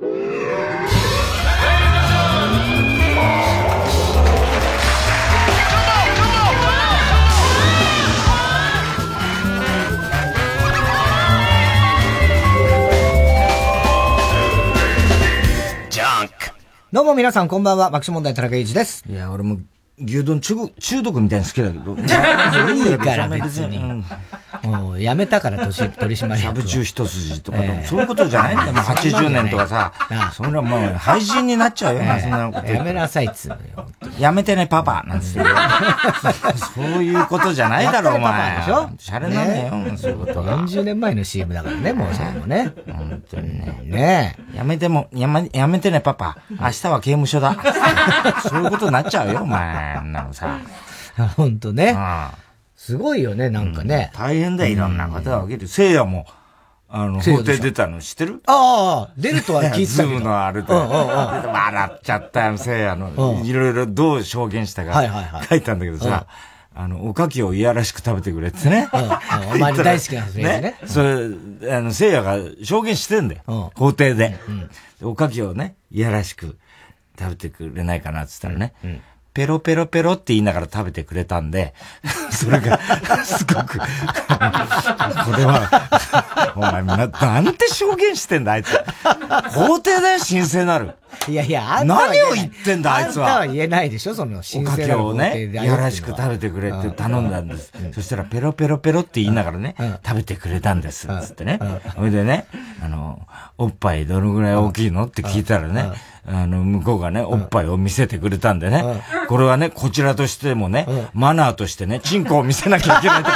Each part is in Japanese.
どうも皆さんこんばんは、爆笑問題田中裕二です。いや、俺も牛丼中中毒みたいに好きだけど。いいから 別に。もうやめたから 取締役。しゃぶ中一筋とか、そういうことじゃないんだよ。もう80年とかさ。そんなもう廃人になっちゃうよな、そんなこと。やめなさいっつうのよ。やめてね、パパなんつって。そういうことじゃないだろ、お前。でしょ？シャレなんだよ、そういうことが。40年前の CM だからね、もうそれもね。本当にね。ねやめても、やめ、やめてね、パパ。明日は刑務所だ。そういうことになっちゃうよ、お前。あんなのさ。ほんとね。すごいよね、なんかね。大変だよ、いろんなことが起きる。聖夜も、あの、法廷出たの知ってる？ああ、出るとは聞いてた。ズームのあると。笑っちゃったよ、聖夜の。いろいろどう証言したか書いたんだけどさ。あの、おかきをいやらしく食べてくれってね。お前大好きなフレーズね。それ、あの、聖夜が証言してんだよ。法廷で。おかきをね、いやらしく食べてくれないかなって言ったらね。ペロペロペロって言いながら食べてくれたんで、それが、すごく、これは、お前な、なんて証言してんだ、あいつ。法廷だよ、神聖なる。いやいや、何を言ってんだ、あいつは。あんたは言えないでしょ、その神聖なる。おかけをね、やらしく食べてくれって頼んだんです。そしたら、ペロペロペロって言いながらね、食べてくれたんです、つってね。それでね、あの、おっぱいどのぐらい大きいのって聞いたらね、あの、向こうがね、おっぱいを見せてくれたんでね、これはね、こちらとしてもね、マナーとしてね、チンコを見せなきゃいけないと。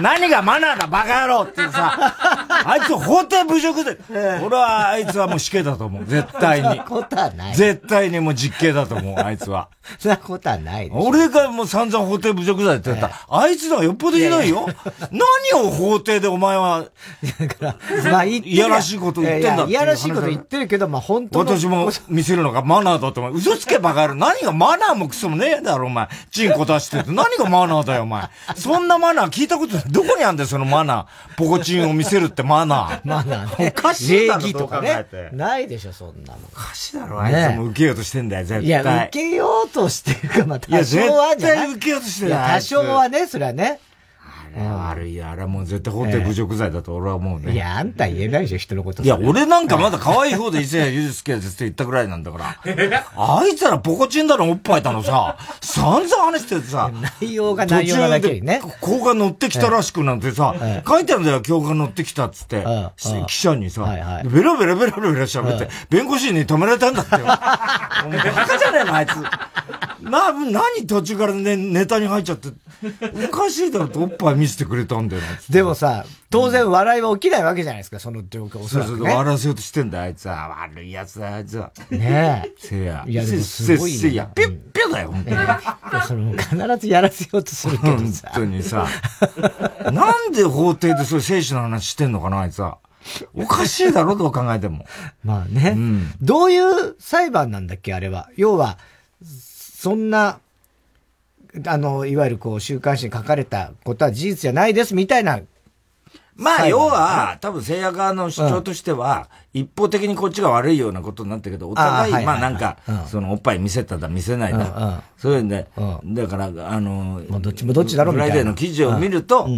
何がマナーだ、バカ野郎ってさ、あいつ法廷侮辱で、俺はあいつはもう死刑だと思う、絶対に。そんなことはない。絶対にもう実刑だと思う、あいつは。そんなことはない俺がもう散々法廷侮辱罪って言ったら、あいつのはよっぽどひどいよ。何を法廷でお前は、だから、まあいやらしいこと言ってんだいやらしいこと言ってるけど、まあ本当私も 見せるのがマナーだと思う。嘘つけばかる。何がマナーもクソもねえだろ、お前。チンコ出してて。何がマナーだよ、お前。そんなマナー聞いたことない。どこにあんだよ、そのマナー。ポコチンを見せるってマナー。マナー、ね。おかしいだろ、礼儀とかね。ないでしょ、そんなの。おかしいだろ、あいつも受けようとしてんだよ、絶対。いや、受けようとしてるか、まあ、多少はじゃない。受けようとしてる。いや、多少はね、それはね。悪いよ。あれはもう絶対法廷侮辱罪だと俺は思うね。いや、あんた言えないでしょ、人のこと。いや、俺なんかまだ可愛い方で伊勢谷友介ですって言ったぐらいなんだから。あいつらポコチンだのおっぱいだのさ、散々話しててさ。内容が内容なだけにね。こが乗ってきたらしくなんてさ、書いてあるんだよ、今日が乗ってきたっつって。記者にさ、ベラベラベラベラ喋って、弁護士に止められたんだってよ。バカじゃねえの、あいつ。な、何途中からね、ネタに入っちゃって。おかしいだろっておっぱい見せてくれたんだよでもさ、当然笑いは起きないわけじゃないですか、その状況、ね、そうそう、笑わせようとしてんだよ、あいつは。悪い奴だ、あいつは。ねえ。せや。いや、でもすごい、せや、ぴゅっぴゅだよ、本当に。その、必ずやらせようとするけどさ。本当にさ。なんで法廷でそういう生死の話してんのかな、あいつは。おかしいだろ、どう考えても。まあね。うん、どういう裁判なんだっけ、あれは。要は、そんな、あの、いわゆるこう、週刊誌に書かれたことは事実じゃないですみたいな。まあ、要は、多分、聖夜側の主張としては、一方的にこっちが悪いようなことになったけど、お互い、まあなんか、その、おっぱい見せただ、見せないだ。そういうんで、だから、あの、どっちもどっちだろうみたいな。フライデーの記事を見ると、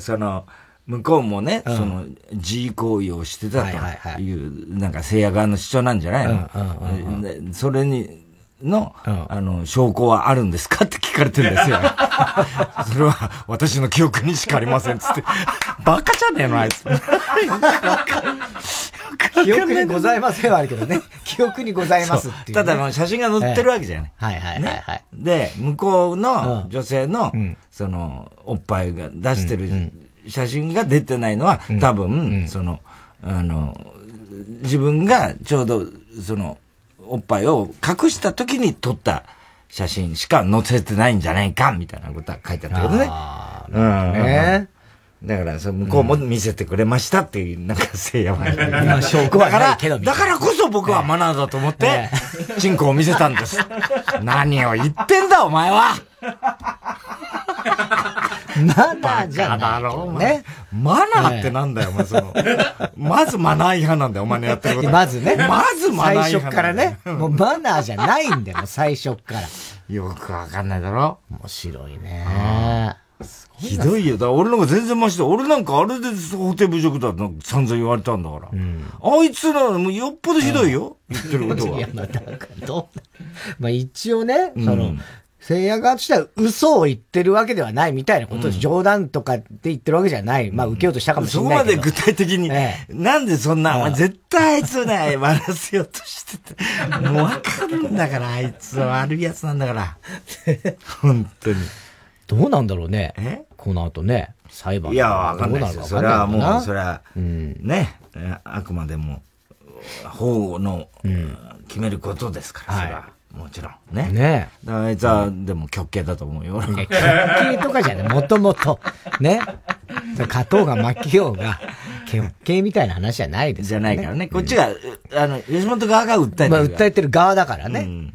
その、向こうもね、その、自慰行為をしてたという、なんか、せいや側の主張なんじゃないの？それに、の、うん、あの、証拠はあるんですか？って聞かれてるんですよ。それは私の記憶にしかありませんっつって。バカじゃねえの、あいつ。記憶にございませんはあるけどね。記憶にございますっていう、ね、ただ、写真が載ってるわけじゃない。はいはいはい、はい、で、向こうの女性の、うん、その、おっぱいが出してる写真が出てないのは、多分、その、あの、自分がちょうど、その、おっぱいを隠した時に撮った写真しか載せてないんじゃないか、みたいなことは書いてあったけどね。うん。ね。だから、そ向こうも見せてくれましたっていう、なんか、せいやは。今、証拠はないけど。だからこそ僕はマナーだと思って、チンコを見せたんです。何を言ってんだ、お前はマナーじゃない。ね。マナーってなんだよ、お前その。まずマナー違反なんだよ、お前のやってること。まずね。まずマナー違反。最初からね。もうマナーじゃないんだよ、最初から。よくわかんないだろ面白いね。ひどいよ。だ俺なんか全然マシだ。俺なんかあれで法廷侮辱だって散々言われたんだから。うん、あいつらもうよっぽどひどいよ。言ってることは。いや、まあ、なんかどう、まあ一応ね、その、聖夜側としては嘘を言ってるわけではないみたいなことで、冗談とかって言ってるわけじゃない。まあ受けようとしたかもしれない。そこまで具体的に、ええ、なんでそんな、絶対あいつね、笑わせようとしてて。もうわかるんだから、あいつは悪い奴なんだから。本当に。どうなんだろうね。え？この後ね、裁判。いや、わかんないですよ。それはもう、それは、うん、ね、あくまでも、法の、決めることですから、それは。もちろん。ね。ねあいつは、でも極刑だと思うよ。極刑とかじゃね、もともと。ね。勝とうが負けようが、極刑みたいな話じゃないです、じゃないからね。こっちが、あの、吉本側が訴えてる。まあ、訴えてる側だからね。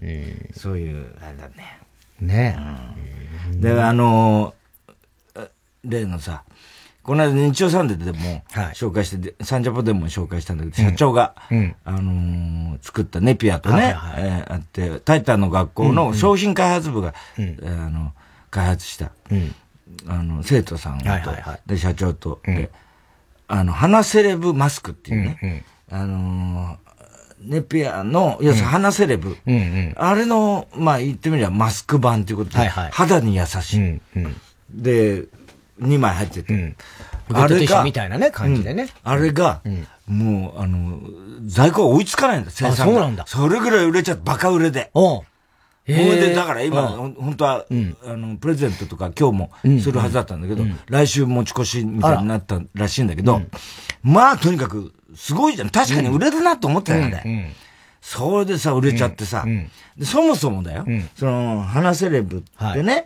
そういう、あれだね。ねで、あの、例のさ、この間日曜サンデーでも紹介して、サンジャポでも紹介したんだけど、社長が、あの作ったネピアとね、えあって、タイタンの学校の商品開発部が、あの、開発した、あの、生徒さんと、で、社長と、で、あの、鼻セレブマスクっていうね、あのネピアの、要するに鼻セレブ、あれの、まあ言ってみればマスク版ということで、肌に優しい。で、2枚入ってて。うん、あれが、みたいなね、感じでね。あれが、もう、あの、在庫が追いつかないんだ、生産が。そうなんだ。それぐらい売れちゃって、バカ売れで。うん。ほいで、だから今、本当は、あの、プレゼントとか今日もするはずだったんだけど、来週持ち越しみたいになったらしいんだけど、まあ、とにかく、すごいじゃん。確かに売れるなと思ってたよね。それでさ、売れちゃってさ、そもそもだよ、その、花セレブってね、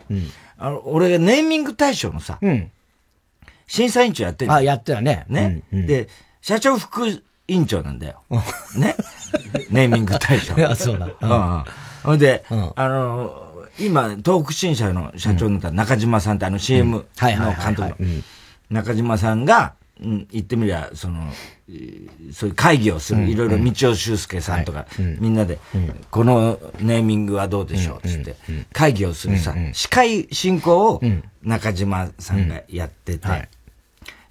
あの、俺がネーミング大賞のさ、うん、審査委員長やってるあ、やってたね。ね、うんうん、で、社長副委員長なんだよ。ね。ネーミング大賞。いや、そうだ。うん。ほ、うん。で、うん、あの、今、東北新社の社長になった中島さんってあの CM の監督の中島さんが、うん、言ってみりゃ、その、そういう会議をする、いろいろ道尾修介さんとか、みんなで、このネーミングはどうでしょう、つって、会議をするさ、司会進行を中島さんがやってて、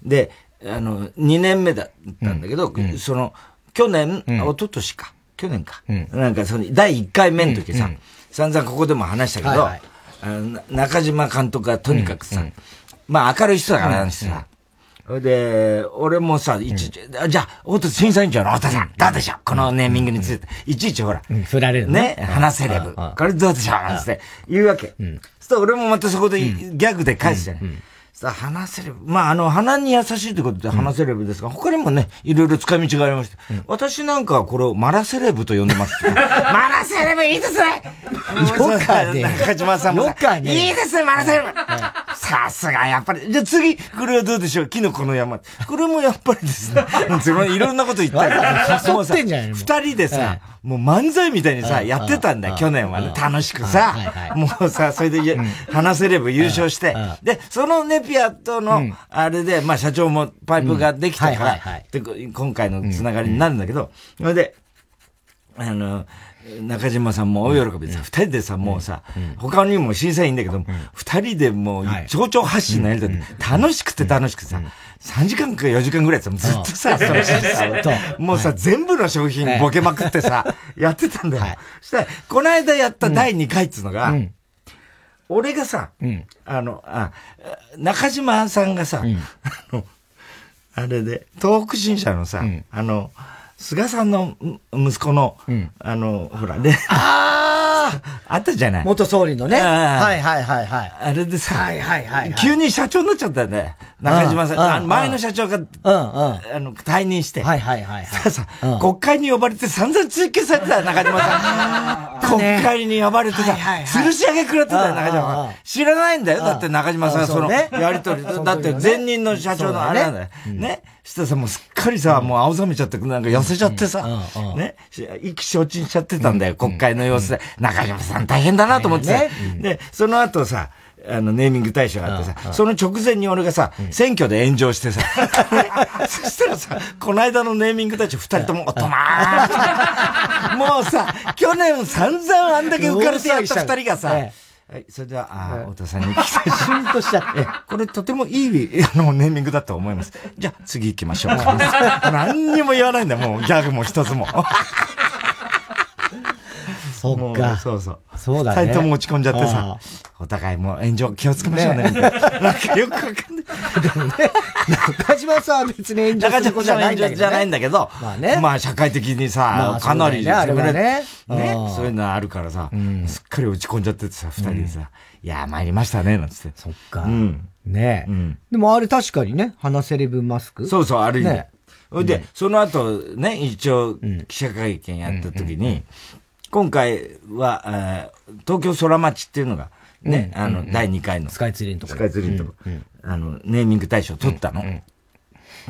で、あの、2年目だったんだけど、その、去年、一昨年か、去年か、なんかその、第1回目の時さ、散々ここでも話したけど、中島監督がとにかくさ、まあ明るい人だからさ、で、俺もさ、いちいち、じゃあ、おと審査委員長の太田さん、どうでしょう？このネーミングについて。いちいちほら。振られるね。話せれば。これどうでしょう？なんつって、言うわけ。そう、俺もまたそこでギャグで返すじゃない。さあ、話せれば。まあ、あの、鼻に優しいってことで話せればですが、他にもね、いろいろ使い道がありまして。私なんかはこれをマラセレブと呼んでます。マラセレブいいですねよかね。中島さんも。よかね。いいですね、マラセレブさすが、やっぱり。じゃあ次、これはどうでしょう？キノコの山。これもやっぱりですね。いろんなこと言ってる。誘ってんじゃないの？二人でさ、もう漫才みたいにさ、やってたんだよ、去年はね。楽しくさ。もうさ、それで話せれば優勝して。で、そのネピアとの、あれで、まあ社長もパイプができたから、で今回のつながりになるんだけど、それで、あの、中島さんも大喜びでさ、二人でさ、もうさ、他にも審査員だけども、二人でもう、蝶々発信のやりとり、楽しくて楽しくてさ、3時間か4時間ぐらいずっとさ、その審査もうさ、全部の商品ボケまくってさ、やってたんだよ。そしたら、この間やった第2回っつうのが、俺がさ、あの、あ、中島さんがさ、あの、あれで、東北新社のさ、あの、菅さんの息子の、うん、あの、ほら、ね。ああ あったじゃない元総理のね。はいはいはいはい。あれでさ、はいはいはい、急に社長になっちゃったよね。中島さん。前の社長が、うんうん、あの、退任して。はいはいはい、さあさ、国会に呼ばれて散々追及されてた中島さん。国会に呼ばれてさ、吊るし上げ食らってたよ、中島さん。知らないんだよ。だって中島さん、その、やりとり。だって前任の社長のあれなんだよ。ね。したらさ、もうすっかりさ、もう青ざめちゃって、なんか痩せちゃってさ、ね、意気消沈しちゃってたんだよ、国会の様子で。中島さん大変だなと思ってさ。で、その後さ、あの、ネーミング大賞があってさ、その直前に俺がさ、選挙で炎上してさ、そしたらさ、この間のネーミング大賞二人とも、おとまーもうさ、去年散々あんだけ浮かれてやった二人がさ、はい、それでは、ああ、太田さんに聞きたい。シュンとしちゃって。これとてもいい、あの、ネーミングだと思います。じゃあ、次行きましょう。何にも言わないんだよ、もう、ギャグも一つも。そっか。そうそう。そうだね。二人とも落ち込んじゃってさ、お互いもう炎上気をつけましょうね、な。なんかよくわかんない。でもね、中島さんは別に炎上することじゃないんだけど、じゃないんだけど、まあね。まあ社会的にさ、かなり、ね、あれはね。ね。そういうのあるからさ、すっかり落ち込んじゃっててさ、二人でさ、いや、参りましたね、なんつって。そっか。うん。ねえ。でもあれ確かにね、鼻セレブマスクそうそう、ある意味。で、その後、ね、一応、記者会見やった時に、今回は、えー、東京空町っていうのが、ね、あの、第2回の。スカイツリーのとこスカイツリーのとこ、あの、ネーミング大賞取ったの。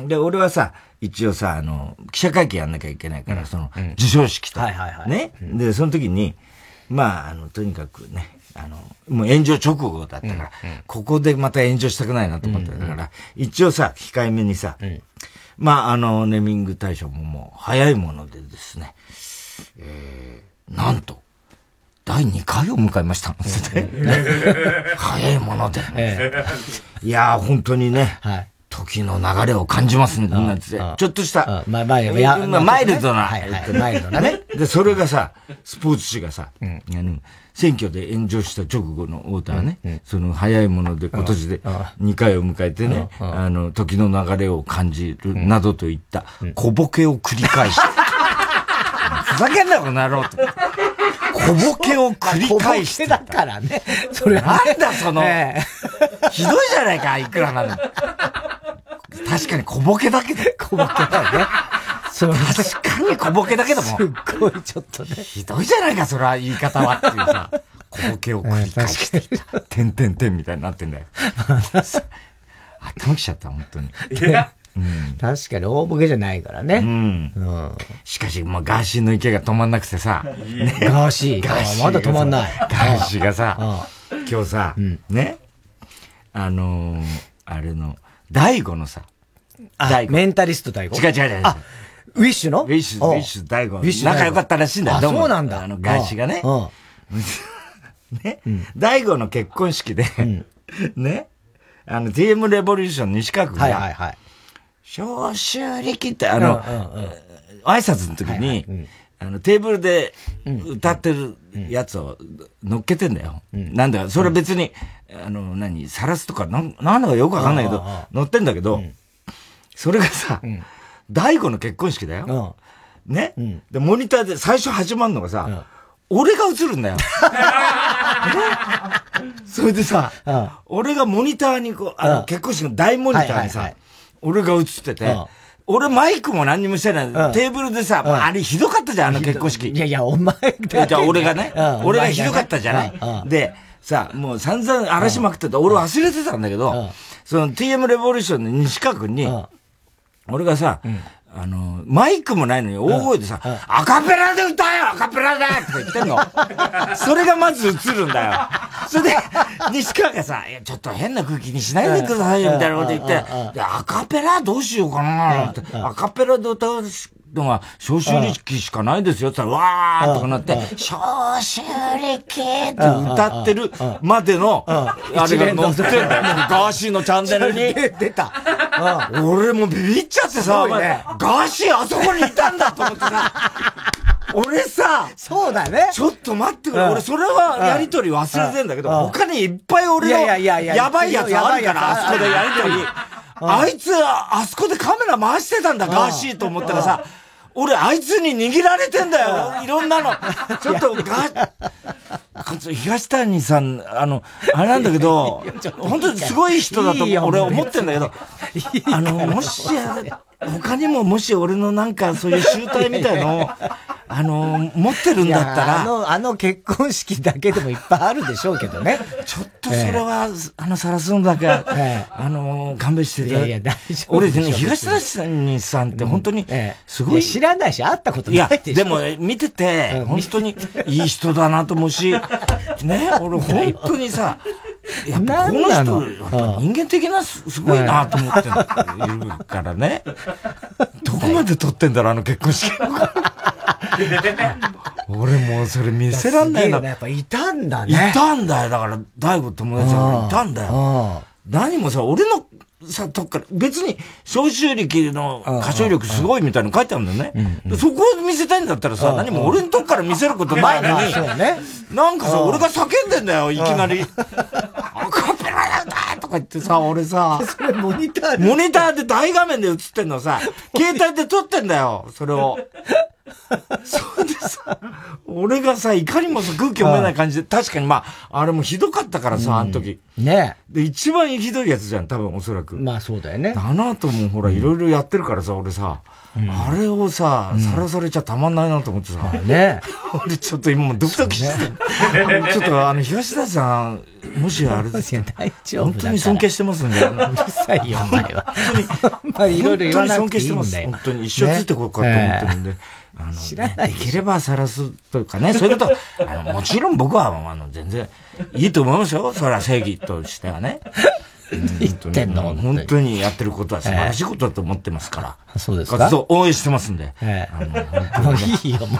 で、俺はさ、一応さ、あの、記者会見やんなきゃいけないから、その、授賞式と。はいはいはい。ね。で、その時に、まあ、あの、とにかくね、あの、もう炎上直後だったから、ここでまた炎上したくないなと思ってだから、一応さ、控えめにさ、まあ、あの、ネーミング大賞ももう、早いものでですね、えー、なんと、第2回を迎えました。早いもので。いやー、本当にね、はい、時の流れを感じますね、なんつって。ちょっとした、まあ、まあ、マイルドな、はいはい、マイルドなね。で、それがさ、スポーツ紙がさ、うん、あの選挙で炎上した直後の太田はね、その早いもので今年で2回を迎えてね、あの、時の流れを感じるなどといった小ボケを繰り返して、ふざけんな、この野郎と。小ボケを繰り返して。だからね。それなんだ、その、ひどいじゃないか、いくらなん確かに小ボケだけど。小ボケだよね。そう。確かに小ボケだけども。すっごいちょっとね。ひどいじゃないか、それは言い方はっていうさ。小ボケを繰り返して、てんてんてんみたいになってんだよ。頭きちゃった、本当に。いや。うん、確かに大ボケじゃないからね。うん。うん、しかし、もうガーシーの勢いが止まんなくてさ。ね、ガーシー。ガーシー。まだ止まんない。ガーシーがさ、今日さ、うん、ね、あのー、あれの、 DAIGOのさ、 DAIGO。メンタリスト DaiGo？違う違う違う。あ、ウィッシュの？ウィッシュ、ウィッシュ DAIGO。ウィッシュ仲良かったらしいんだよ。あ、そうなんだ。あの、ガーシーがね。ね、大悟の結婚式で、ね、あの、TM レボリューション西川君が、はいはいはい。召集力って、あの、挨拶の時に、あの、テーブルで歌ってるやつを乗っけてんだよ。なんだそれ別に、あの、何、さらすとか、なん、なんだかよくわかんないけど、乗ってんだけど、それがさ、大悟の結婚式だよ。ね、で、モニターで最初始まるのがさ、俺が映るんだよ。それでさ、俺がモニターにこう、あの、結婚式の大モニターにさ、俺が映ってて、俺マイクも何にもしてない。テーブルでさ、あれひどかったじゃん、あの結婚式。いやいや、お前じゃあ俺がね、俺がひどかったじゃない。で、さ、もう散々荒らしまくってた。俺忘れてたんだけど、その TM レボリューションの西川君に、俺がさ、あの、マイクもないのに大声でさ、アカペラで歌えよアカペラでとか言ってんの。それがまず映るんだよ。それで、西川がさ、いや、ちょっと変な空気にしないでくださいよ、みたいなこと言って、アカペラどうしようかなって、アカペラで歌うのが、消臭力しかないですよって言ったら、わーとかなって、消臭力って歌ってるまでの、あれが載ってんだよ。ガーシーのチャンネルに。出た。俺もビビっちゃってさ、ガーシーあそこにいたんだと思ってさ、俺さ、そうだね。ちょっと待ってくれ。俺それはやりとり忘れてんだけど、他にいっぱい俺のやばいやつあるから、あそこでやりとり。あいつ、あそこでカメラ回してたんだ、ガーシーと思ったらさ、俺、あいつに握られてんだよ。いろんなの。ちょっと、が、東谷さん、あの、あれなんだけど、本当にすごい人だと俺は思ってんだけど、あの、もし、他にももし俺のなんかそういう集大みたいのを、あの、持ってるんだったら。あの、あの結婚式だけでもいっぱいあるでしょうけどね。ちょっとそれは、えー、あの、さらすのだけ、えー、あの、勘弁していやいや、大丈夫。俺ね、東田さんって本当に、すごい。い知らないし、会ったことないでしょ。いや、でも見てて、本当にいい人だなと思うし、ね、俺本当にさ、やっぱこの人、人間的なすごいなと思ってるからね。どこまで撮ってんだろう、あの結婚式。俺もうそれ見せらんないな。やっぱいたんだね。いたんだよ。だから、大悟友達がいたんだよ。何もさ、俺のさ、とっから、別に、消臭力の歌唱力すごいみたいなの書いてあるんだよね。そこを見せたいんだったらさ、何も俺のとこから見せることないのに、なんかさ、俺が叫んでんだよ、いきなり。アカペラだとか言ってさ、俺さ、それモニターモニターで大画面で映ってんのさ、携帯で撮ってんだよ、それを。そうでさ、俺がさ、いかにもさ、空気読めない感じで、確かにまあ、あれもひどかったからさ、あの時。ねで、一番ひどいやつじゃん、多分おそらく。まあそうだよね。あの後もほら、いろいろやってるからさ、俺さ、あれをさ、さらされちゃたまんないなと思ってさ。ね 俺ちょっと今もドキドキして、ちょっとあの、東田さん、もしあれですよ、大丈夫本当に尊敬してますんで。うるさいよ、お前は。本当に、いろいろ言わなくていいんだよ。本当に一生ついてこうかと思ってるんで。あの、知らない。いければ晒すとかね、そういうこと、あの、もちろん僕は、あの、全然、いいと思いますよ。それは正義としてはね。言ってんの本当にやってることは素晴らしいことだと思ってますから。そうですか？活動応援してますんで。ええ。もういいよ、もう。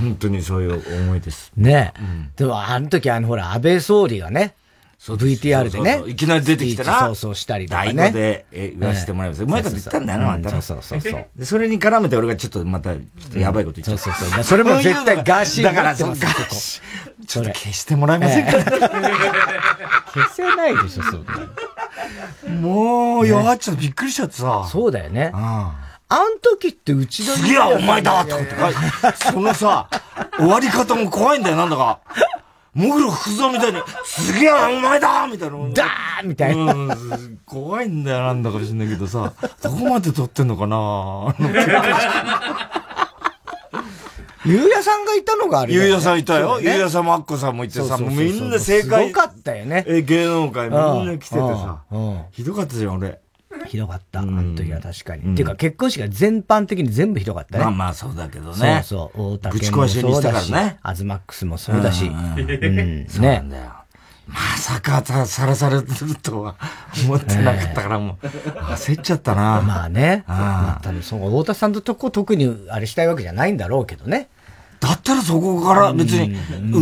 本当にそういう思いです。ねえ。でも、あの時、あの、ほら、安倍総理がね、VTR でね。いきなり出てきてな。そうそうしたりとかね。大語で言わせてもらいます。うまいこと言ったんだよな、あんたそうそうそうそう。で、それに絡めて俺がちょっとまた、ちょっとやばいこと言っちゃう。そうそうそう。それも絶対ガーシーだから、そのガーシー。ちょっと消してもらえませんか？消せないでしょ、そんもう、弱っちゃってびっくりしちゃってさ。そうだよね。あん時ってうちの次はお前だとかって。そのさ、終わり方も怖いんだよ、なんだか。モグロ福蔵みたいに、すげえお前だみたいな。ダーみたいな、うん。怖いんだよ、なんだか知んないけどさ、どこまで撮ってんのかなゆうやさんがいたのがあれ、ね、ゆうやさんいたよ。ゆうやさんもアッコさんもいてさ、もうみんな正解。すごかったよね。え、芸能界みんな来ててさ。ひどかったじゃん、俺。ひどかった。あの時は確かに。っていうか結婚式が全般的に全部ひどかったね。まあまあそうだけどね。そうそう。大竹もそうだし、アズマックスもそうだし。うん。そうなんだよ。まさかさらされるとは思ってなかったからもう、焦っちゃったな。まあね。ああ。多分そう、太田さんととこ特にあれしたいわけじゃないんだろうけどね。だったらそこから別に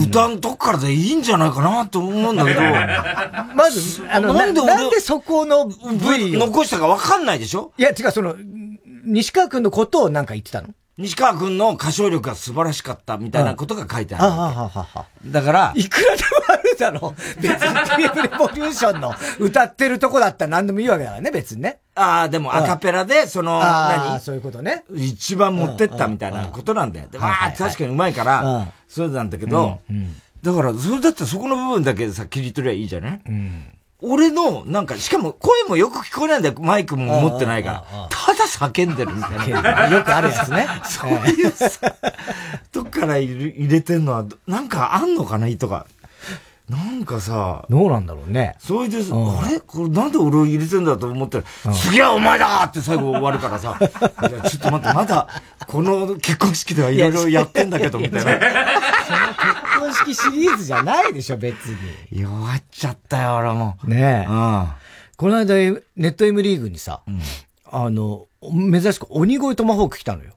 歌のとこからでいいんじゃないかなと思うんだけど。まず、あの、なんでなんでそこの V 残したかわかんないでしょ？いや、違う、その、西川くんのことをなんか言ってたの？西川くんの歌唱力が素晴らしかったみたいなことが書いてある。あ。だから、いくらでもあるだろう。別にレボリューションの歌ってるとこだったら何でもいいわけだからね、別にね。ああ、でもアカペラで、その、何？そういうことね。一番持ってったみたいなことなんだよ。で、まあ、確かにうまいから、そうなんだけど、だから、それだったらそこの部分だけさ、切り取りゃいいじゃない？うん。俺の、なんか、しかも声もよく聞こえないんだよ。マイクも持ってないから。ただ叫んでるみたいな。よくあるやつね。そういうさ、どっから入れてんのは、なんかあんのかな意図が。なんかさ、どうなんだろうね。それで、あれ？これなんで俺を入れてんだと思ったら、次はお前だって最後終わるからさ、ちょっと待って、まだ、この結婚式ではいろいろやってんだけど、みたいな。その結婚式シリーズじゃないでしょ、別に。弱っちゃったよ、俺も。ねえ。うん。この間、ネット M リーグにさ、あの、珍しく鬼越トマホーク来たのよ。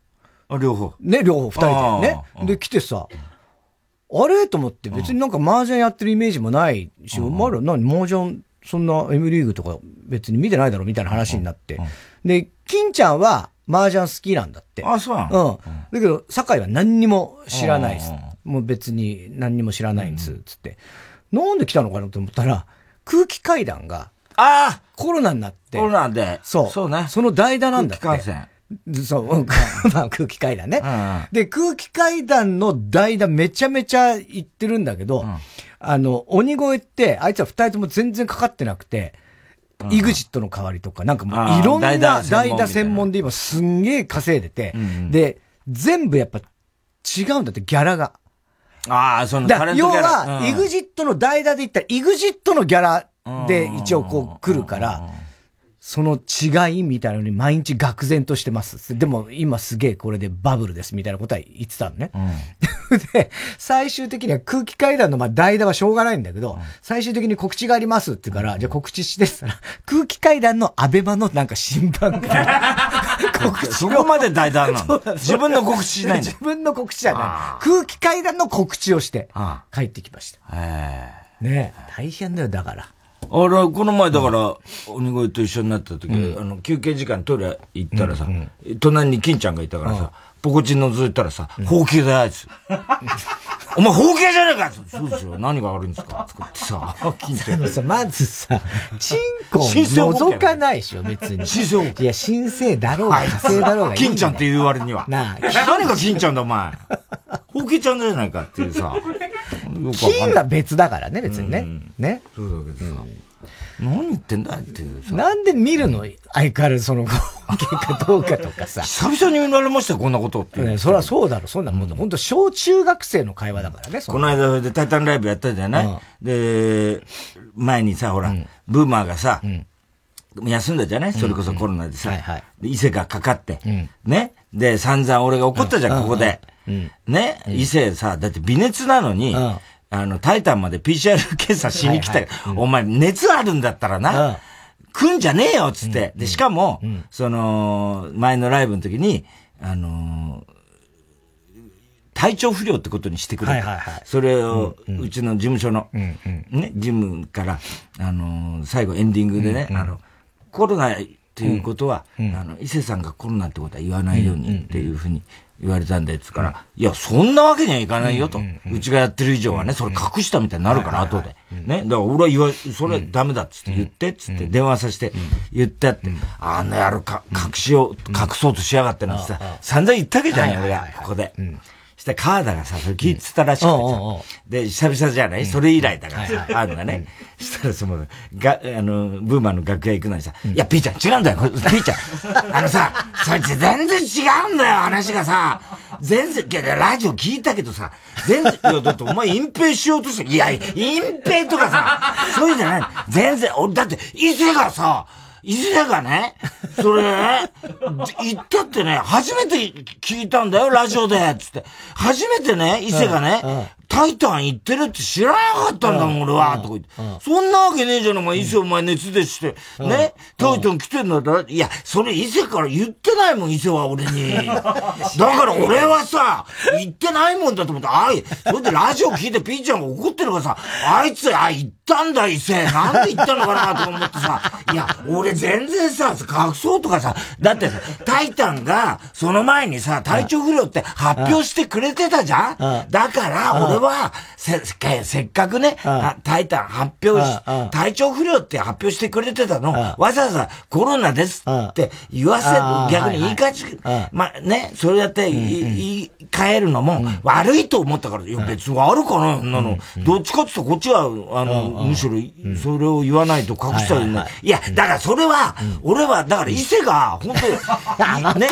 あ、両方。ね、両方、二人でね。で、来てさ、あれ？と思って別になんか麻雀やってるイメージもないし、お前ら何麻雀そんな M リーグとか別に見てないだろみたいな話になって。で、金ちゃんは麻雀好きなんだって。あ、そうなの？うん。だけど、酒井は何にも知らないです。もう別に何にも知らないんです、つって。なんで来たのかなと思ったら、空気階段が、ああコロナになって。コロナで。そう。そうね。その代打なんだって。空気感染。そう、まあ空気階段ね、で、空気階段の代打めちゃめちゃ言ってるんだけど、うん、あの、鬼越って、あいつは二人とも全然かかってなくて、イグジットの代わりとか、なんかもういろんな代打専門で今すんげえ稼いでて、うんうん、で、全部やっぱ違うんだって、ギャラが。ああ、そのタレントギャラ。要は、イグジットの代打で言ったら、イグジットのギャラで一応こう来るから、その違いみたいなのに毎日愕然としてます。でも今すげえこれでバブルですみたいなことは言ってたのね。うん、で、最終的には空気階段のまあ代打はしょうがないんだけど、うん、最終的に告知がありますって言うから、じゃあ告知してったら、空気階段のアベマのなんか新番組。告知そこまで代打なの？自分の告知しないんだ。自分の告知じゃない。空気階段の告知をして、帰ってきました。ねえ、大変だよ、だから。あれ、この前だから、鬼越と一緒になった時、あの、休憩時間トイレ行ったらさ、隣に金ちゃんがいたからさ、ポコチン覗いたらさ、ほうきだよ、あいつ。お前、ほうきじゃねえかそうですよ。何が悪いんですか？作ってさ、金ちゃん。さ、まずさ、チンコ覗かないでしょ、別に。新生いや、新生だろうが、火星だろうが。金ちゃんって言う割には。なあ。何が金ちゃんだ、お前。ほうきちゃんじゃないかっていうさ。金は別だからね、別にね。ね。そうだけどさ。何言ってんだっていうさ。なんで見るの？相変わらずその、結果どうかとかさ。久々に見られましたよ、こんなことって。ね、そりゃそうだろ、そんなもん、本当小中学生の会話だからね、この間でタイタンライブやったじゃない、うん、で、前にさ、ほら、うん、ブーマーがさ、うん。休んだじゃない？それこそコロナでさ。伊勢がかかって、うん、ね？で、散々俺が怒ったじゃん、ここで。ね？伊勢さ、だって微熱なのに、あの、タイタンまで PCR 検査しに来た。よ。はいはい、お前、熱あるんだったらな、来んじゃねえよつって。で、しかも、その、前のライブの時に、あの体調不良ってことにしてくれはいはいはい、それを、うちの事務所の、ね、事務から、あの最後エンディングでね、あの、コロナっていうことは、あの、伊勢さんがコロナってことは言わないようにっていうふうに言われたんで、つから、いや、そんなわけにはいかないよと。うちがやってる以上はね、それ隠したみたいになるから、後で。ね？だから俺は言わ、それダメだっつって言って、つって電話させて、言ってって、あの野郎か、隠しよう、隠そうとしやがってなってさ、散々言ったわけじゃんよ、俺が、ここで。して川田がさ、それ聞いてたらしくてさ、で、久々じゃない？それ以来だからさ、あんだね。したらその、が、あの、ブーマーの楽屋行くのにさ、いや、ピーちゃん違うんだよ、ピーちゃん。あのさ、そいつ全然違うんだよ、話がさ。全然、いや、ラジオ聞いたけどさ、全然、いや、だってお前隠蔽しようとして、いや、隠蔽とかさ、そういうんじゃない。全然、俺、だって、伊勢がさ、伊勢がね、それね、言ったってね、初めて聞いたんだよ、ラジオで、つって。初めてね、伊勢がね、タイタン行ってるって知らなかったんだもん、俺は、とか言って。そんなわけねえじゃん、お前、伊勢お前熱でして。ね、タイタン来てんだったら、いや、それ伊勢から言ってないもん、伊勢は俺に。だから俺はさ、言ってないもんだと思って、あい、それでラジオ聞いてピーちゃんが怒ってるからさ、あいつ、あ、言ったんだ、伊勢。なんで言ったのかな、と思ってさ、いや、俺全然さ、隠そうとかさ、だってさ、タイタンが、その前にさ、体調不良って発表してくれてたじゃん？だから、俺は、せ、せっかくね、タイタン発表し、体調不良って発表してくれてたの、わざわざコロナですって言わせ、逆に言い返し、まあね、それやって言い換えるのも悪いと思ったから、いや別に悪かな、なの。どっちかって言うとこっちは、あの、むしろ、それを言わないと隠したりね。いや、だからそれは、俺は、だから伊勢が、本当に、ね、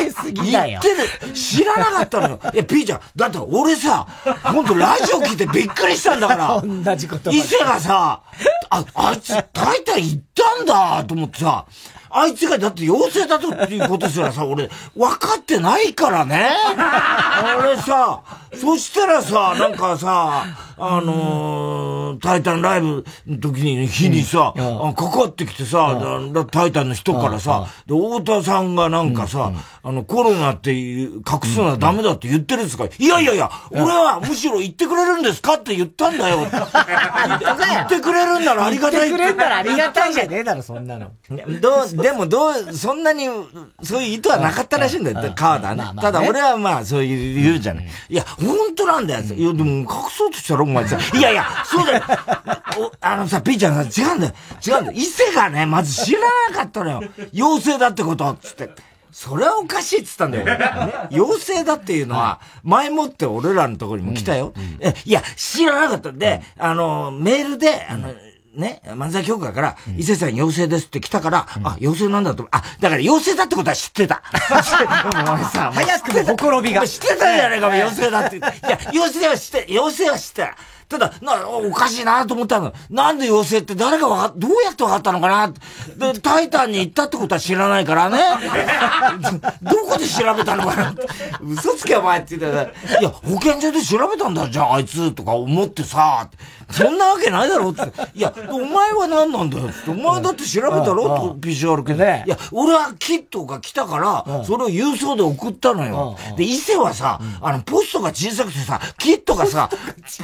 言ってる、知らなかったのよ。いや、ピーちゃん、だって俺さ、本当ラジオ聞いてびっくりしたんだから。同じこと。伊勢がさ、あ、あいつ、大体行ったんだと思ってさ、あいつがだって陽性だとっていうことすらさ、俺、分かってないからね。俺さ、そしたらさ、なんかさ、あのー、タイタンライブの時に、日にさ、うん、かかってきてさ、タイタンの人からさ、で、太田さんがなんかさ、あの、コロナって隠すのはダメだって言ってるんですか？いやいやいや、俺はむしろ言ってくれるんですかって言ったんだよ。言ってくれるんならありがたい。言ってくれるならありがたいじゃねえだろ、そんなの。どう、でもどう、そんなに、そういう意図はなかったらしいんだよ、川田ね。ただ俺はまあ、そういう言うじゃない。いや、本当なんだよ。いや、でも隠そうとしたらお前さ、いやいや、そうだよ。あのさ、ピーちゃんさ、違うんだよ。違うんだよ。伊勢がね、まず知らなかったのよ。妖精だってこと、つって。それはおかしいっつったんだよ。ね、妖精だっていうのは、前もって俺らのところにも来たよ。え、いや、知らなかったんで、あの、メールで、あの、ね、漫才協会から、伊勢さん陽性ですって来たから、あ、陽性なんだと、あ、だから陽性だってことは知ってた。お前さ、早くもほころびが。知ってたじゃないか、陽性だって。いや、陽性は知って、陽性は知ってた。ただ、な、おかしいなと思ったの。なんで妖精って誰がわか、どうやってわかったのかなで、タイタンに行ったってことは知らないからね。どこで調べたのかな嘘つけお前って言ったら、いや、保健所で調べたんだじゃああいつとか思ってさ、そんなわけないだろって。いや、お前は何なんだよって。お前だって調べたろ ?PCR 検査。いや、俺はキットが来たから、それを郵送で送ったのよ。で、伊勢はさ、あの、ポストが小さくてさ、キットがさ、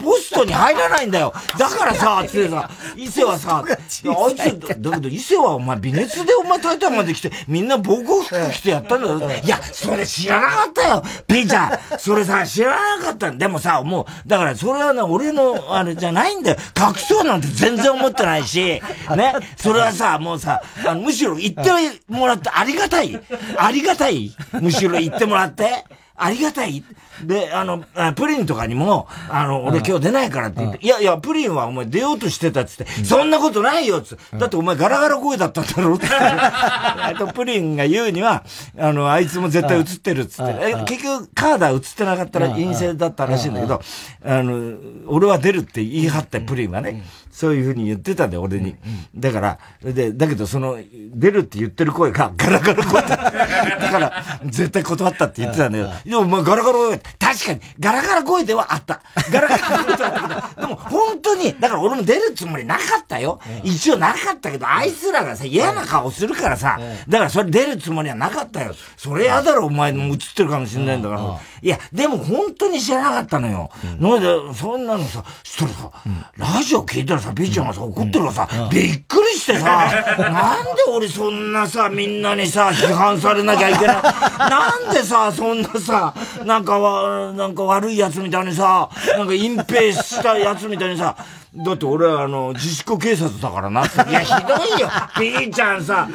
ポストに入らないんだよ。だからさ、つってさ、伊勢はさ、あいつ、だけど伊勢はお前微熱でお前タイタンまで来て、みんな防護服着てやったんだよ。いや、それ知らなかったよ。ピーちゃん。それさ、知らなかったんでもさ、もう、だからそれはね、俺のあれじゃないんだよ。隠そうなんて全然思ってないし、ね。それはさ、もうさ、あのむしろ言ってもらってありがたい。ありがたい。むしろ言ってもらって。ありがたい。で、あの、プリンとかにも、あの、俺今日出ないからって言って、いやいや、プリンはお前出ようとしてたっつって、そんなことないよっつって、だってお前ガラガラ声だったんだろうって。あとプリンが言うには、あの、あいつも絶対映ってるっつって、結局カーダー映ってなかったら陰性だったらしいんだけど、あの、俺は出るって言い張ったプリンはね、そういうふうに言ってたんだよ、俺に。だから、で、だけどその、出るって言ってる声がガラガラ声だ。だから、絶対断ったって言ってたんだよ。でも、まあ、ガラガラ声、確かに、ガラガラ声ではあった。ガラガラ声ではあったけど、でも、本当に、だから俺も出るつもりなかったよ。一応なかったけど、あいつらがさ、嫌な顔するからさ、だからそれ出るつもりはなかったよ。それ嫌だろ、お前も映ってるかもしれないんだから。いや、でも本当に知らなかったのよ。ので、そんなのさ、したらさ、ラジオ聞いたらさ、ピーちゃんがさ、怒ってるからさ、びっくりしてさ、なんで俺そんなさ、みんなにさ、批判されなきゃいけない。なんでさ、そんなさ、なんかわ、なんか悪い奴みたいにさ、なんか隠蔽した奴みたいにさ、だって俺はあの、自粛警察だからなって。いや、ひどいよ。ピーちゃんさ、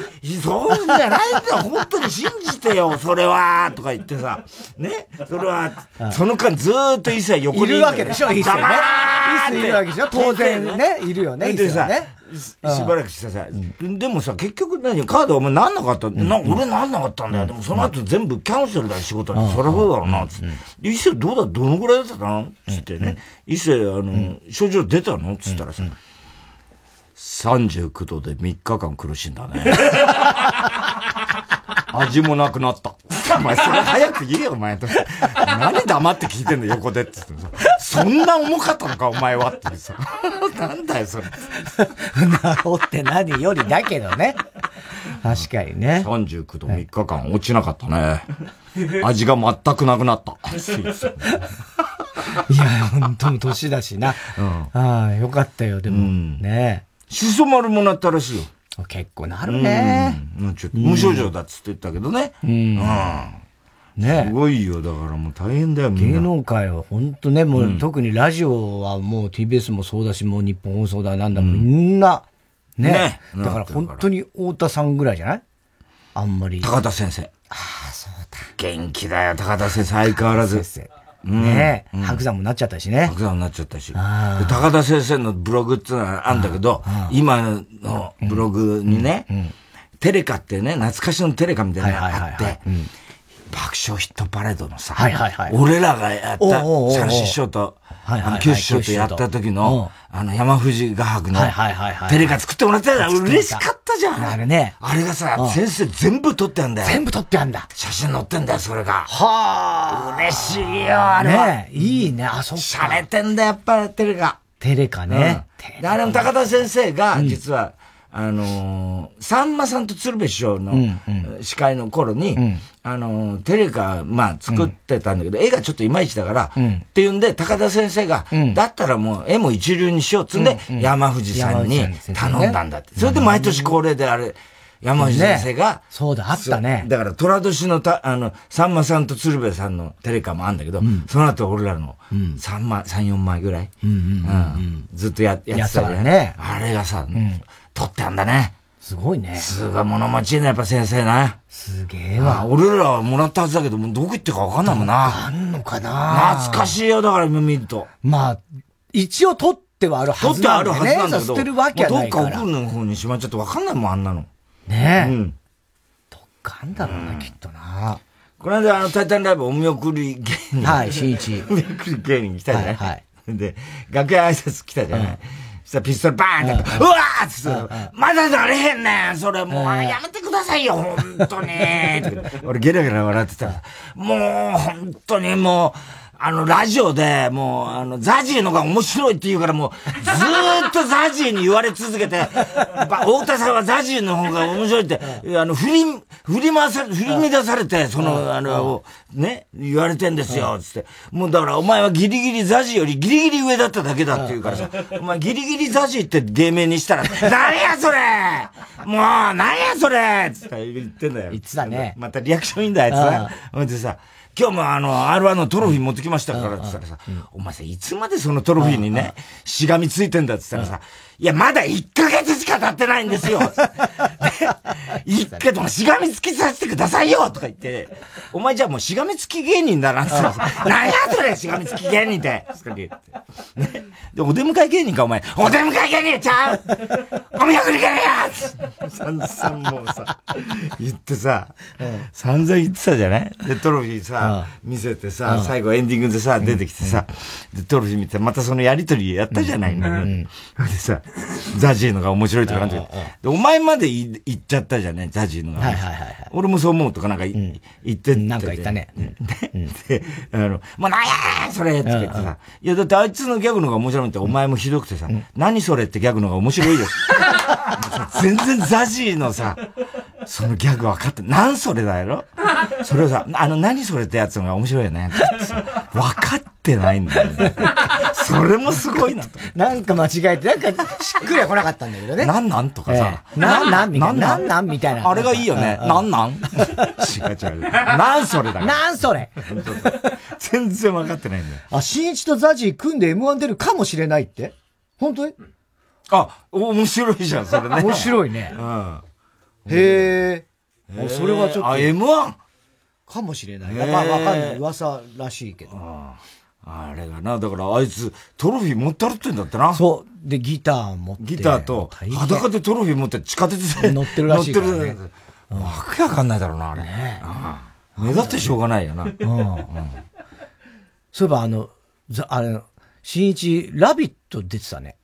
そうじゃないんだよ。本当に信じてよ、それは。とか言ってさ。ね？それは、その間ずーっと一切横にいる。いるわけでしょ、一切ね。一切いるわけでしょ。当然ね。いるよね。でさ、ね。しばらくしてさ、でもさ、結局何カードお前なんなかった、な俺なんなかったんだよ。でもその後全部キャンセルだよ、仕事に。そりゃそうだろうな、つって。伊勢どうだ、どのぐらいだったの？つってね。伊勢、あの、症状出たの？つったらさ、39度で3日間苦しんだね。味もなくなった。お前、それ早く言えよ、お前と。何黙って聞いてんの、横でって言ってそんな重かったのか、お前はってさ。なんだよ、それ。治って何よりだけどね。確かにね。39度3日間落ちなかったね。味が全くなくなった。いや、本当に年だしな。うん、ああ、よかったよ、でも。うん、ねしそ丸もなったらしいよ。結構なるね。うん、ちょっと無症状だっつって言ったけどね。うん。うんねすごいよ。だからもう大変だよ、芸能界は本当ね、もう、うん、特にラジオはもう TBS もそうだし、もう日本放送だなんだ、うん、みんな、ね。ねだから本当に太田さんぐらいじゃない？あんまり。高田先生。ああ、そうだ。元気だよ、高田先生、相変わらず。先生。ねえ、白山もなっちゃったしね。白山になっちゃったし。高田先生のブログってのはあるんだけど、今のブログにね、テレカってね、懐かしのテレカみたいなのがあって、爆笑ヒットパレードのさ、俺らがやった、三師匠と、あの、九師匠とやった時の、あの、山藤画伯の、テレカ作ってもらったら嬉しかったじゃん。あれね。あれがさ、先生全部撮ってあんだよ。全部撮ってあんだ。写真載ってんだよ、それが。はあ。嬉しいよ、あれは。ねいいね、あ、そっか。洒落てんだ、やっぱりテレカ。テレカね。あれも高田先生が、実は、あのー、さんまさんと鶴瓶師匠の司会の頃に、うん。うん、あのー、テレカ、まあ、作ってたんだけど、うん、絵がちょっといまいちだから、うん、っていうんで、高田先生が、だったらもう絵も一流にしようっつんで、山藤さんに頼んだんだって。それで毎年恒例であれ、山藤先生が、ね、そうだ、あったね。だから、虎年のた、あの、さんまさんと鶴瓶さんのテレカもあるんだけど、うん、その後俺らの3枚、3、4枚ぐらい、ずっとややってたよね。あれがさ、取ってあんだね。すごいね。すごい物持ちいいね、やっぱ先生な。すげえわ。俺らはもらったはずだけど、もうどこ行ってかわかんないもんな。あんのかな懐かしいよ、だから今見ると。まあ、一応取ってはあるはずなんだよね。取ってあるはずなんだけど。捨てるわけはないから。どっか奥の方にしまっちゃってわかんないもん、あんなの。ねえ。うん。どっかあんだろうな、きっとな。この間、あの、タイタンライブお見送り芸人。はい、新一。お見送り芸人来たじゃないはい。で、楽屋挨拶来たじゃない。そしたらピストルバーンって、うわーっつって、まだなれへんねんそれもう、やめてくださいよ、本当に。俺ゲラゲラ笑ってた。もう、本当にもう、あの、ラジオで、もう、あの、ザジーのが面白いって言うから、もう、ずーっとザジーに言われ続けて、太田さんはザジーの方が面白いって、あの、振り、振り回され、振り乱されて、その、あの、ね、言われてんですよ、つって。もうだから、お前はギリギリザジーよりギリギリ上だっただけだって言うからさ、お前ギリギリザジーって芸名にしたら、何やそれもう、何やそれつって言ってんだよ。言ってたね。またリアクションいいんだ、あいつな。ほんでさ、今日もあの、R1 のトロフィー持ってきましたからって言ったらさ、お前さ、いつまでそのトロフィーにね、しがみついてんだって言ったらさ、いや、まだ1ヶ月しか経ってないんですよ。1ヶ月もしがみつきさせてくださいよとか言って、お前じゃあもうしがみつき芸人だなって言ったらさ、なんやそれしがみつき芸人って。ね、で、お出迎え芸人かお前、お出迎え芸人ちゃう。お見送り芸人や散々もうさ、言ってさ、散々言ってたじゃない？で、トロフィーさ、見せてさ、最後エンディングでさ、出てきてさ、で、トロフィー見て、またそのやりとりやったじゃないの。でさ、ザジーのが面白いとかなんてで、お前まで言っちゃったじゃね、ザジーのが。はいはいはい。俺もそう思うとかなんか言ってなんか言ったね。で、あの、もうなんやそれって言ってさ、いやだってあいつのギャグのが面白いってお前もひどくてさ、何それってギャグのが面白いです。全然ザジーのさ、そのギャグ分かって、なんそれだやろそれをさ、あの、何それってやつが面白いよね。分かってないんだよね。それもすごいなと。なんか間違えて、なんかしっくりは来なかったんだけどね。なんなんとかさ。なんなん？みたいな。なんなん？みたいな。あれがいいよね。なんなん？違う違う。なんそれだなんそれ全然分かってないんだよ。あ、新一とザジー組んで M1 出るかもしれないって？本当に？あ、面白いじゃん、それね。面白いね。うん。へえ。それはちょっと。あ、M1? かもしれない。やっぱわかんない。噂らしいけど。あれがな、だからあいつトロフィー持って歩ってんだってな。そう。で、ギター持って。ギターと、裸でトロフィー持って地下鉄で乗ってるらしいね。乗ってる。わけわかんないだろうな、あれ。ね、目立ってしょうがないよな。うん。そういえばあの、ざ、あれ、新一、ラビット出てたね。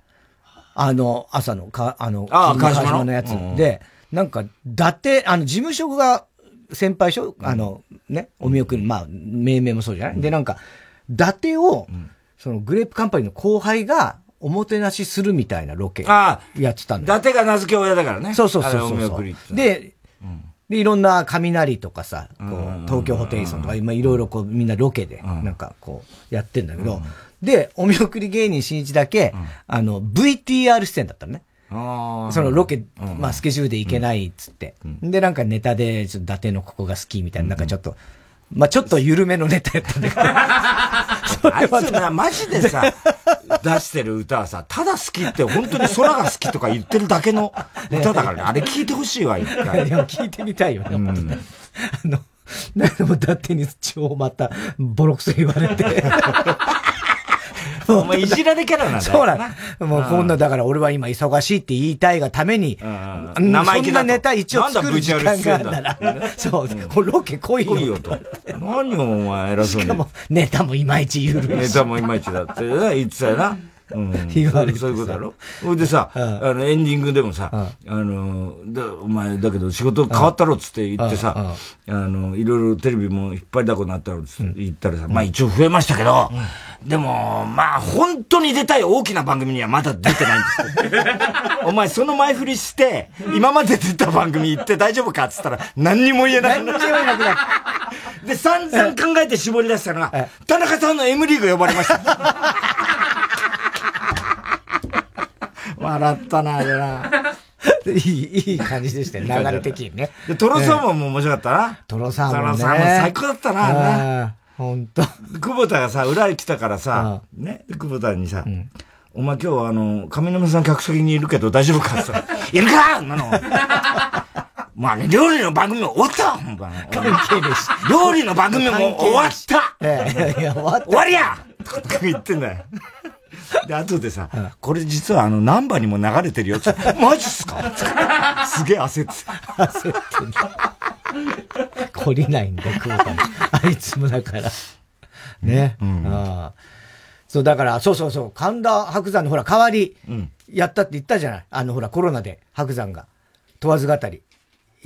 あの、朝の、か、あの、ああ、川島の？やつで、なんか、伊達、あの、事務所が先輩所、あの、ね、お見送り、まあ、命名もそうじゃない？で、なんか、伊達を、そのグレープカンパニーの後輩が、おもてなしするみたいなロケ。ああ。やってたんだ。伊達が名付け親だからね。そうそうそうそう。で、で、いろんな雷とかさ、こう、東京ホテイソンとか、今いろいろこう、みんなロケで、なんかこう、やってんだけど、で、お見送り芸人新一だけ、あの、VTR 出演だったのね。そのロケ、まあスケジュールで行けないっつって。で、なんかネタで、ちょっと伊達のここが好きみたいな、なんかちょっと、まあちょっと緩めのネタやったんだけど。あいつな、マジでさ、出してる歌はさ、ただ好きって本当に空が好きとか言ってるだけの歌だからね。あれ聞いてほしいわ、一回。いや、聞いてみたいよね。うん、あの、でも、伊達に超また、ボロクソ言われて。お前いじられキャラなんだそうなん。もうこんな、だから俺は今忙しいって言いたいがために、生意気なネタ一応作る時間があるなら、そう、これロケ来いよ。来いよと。何をお前偉そうに。しかもネタもいまいち緩るネタもいまいちだって。言ってたよな。うん、言われそういうことだろ。ほいでさ、あの、エンディングでもさ、あの、お前、だけど仕事変わったろっつって言ってさ、あの、いろいろテレビも引っ張りだこになったろっつって言ったらさ、まあ一応増えましたけど、でも、まあ本当に出たい大きな番組にはまだ出てないんですよ。お前その前振りして、今まで出た番組行って大丈夫かっつったら何にも言えない。何にも言えなくなで、散々考えて絞り出したのが、田中さんの M リーグ呼ばれました。笑ったな、あれな。いい、いい感じでしたよ、流れ的にね。で、トロサーモンも面白かったな。トロサーモン、ね。トロサーモン最高だったな、ほんと。久保田がさ、裏へ来たからさ、ね、久保田にさ、お前今日あの、上沼さん客席にいるけど大丈夫かさ、いるかなの。まあね、料理の番組も終わった関係です。料理の番組も終わったいや、終わった。終わりやとか言ってんだよ。で、後でさ、これ実はあの、ナンバーにも流れてるよって、マジっすか？すげえ焦って焦ってんだ。懲りないんだ、久保田あいつもだから。ね。うん、あそう、だから、そうそうそう、神田白山のほら、代わり、やったって言ったじゃない。あの、ほら、コロナで白山が。問わず語り。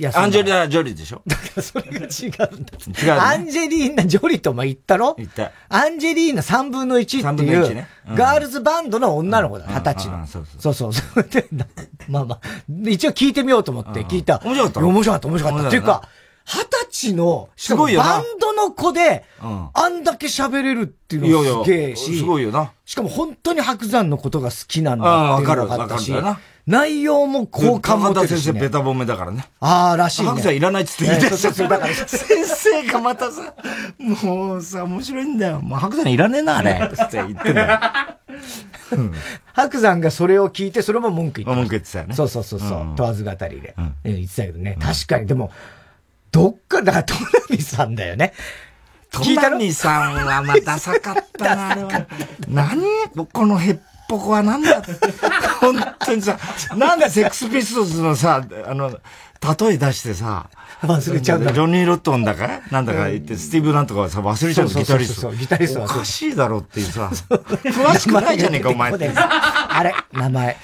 アンジェリーナ・ジョリーでしょ？だからそれが違うんだ。違う、ね、アンジェリーナ・ジョリーとお前言ったろ？言った。アンジェリーナ3分の1っていう、ねうん、ガールズバンドの女の子だ、二、十、歳の。そうそうそうそう。で、まあまあ、一応聞いてみようと思って聞いた。面白かった面白かった、面白かった。っていうか、二十歳の、すごいよバンドの子で、あんだけ喋れるっていうのがすげえし、すごいよな。しかも本当に白山のことが好きなんだっていうのがあったし、内容も好感持ってるし、ね。先生ベタ褒めだからね。ああ、らしい、ね。白山いらないっつって言ってた、先生がまたさ、もうさ、面白いんだよ。もう白山いらねえな、あれ。つって言ってんだよ。白山がそれを聞いて、それも文句言って文句言ってたよね。そうそうそうそう、問わず語りで、言ってたけどね。確かに、でも、どっか、だから、トナミさんだよね。トナミさんはまたダサかったな、あれは。何？このへっぽこはなんだ本当にさ、なんでセックスピストルズのさ、あの、例え出してさ、忘れちゃうんだ。ジョニー・ロットンだかなんだか言って、スティーブ・なんとかさ、忘れちゃうギタリスト。ギタリストおかしいだろっていうさ、詳しくないじゃねえか、お前って。あれ、名前。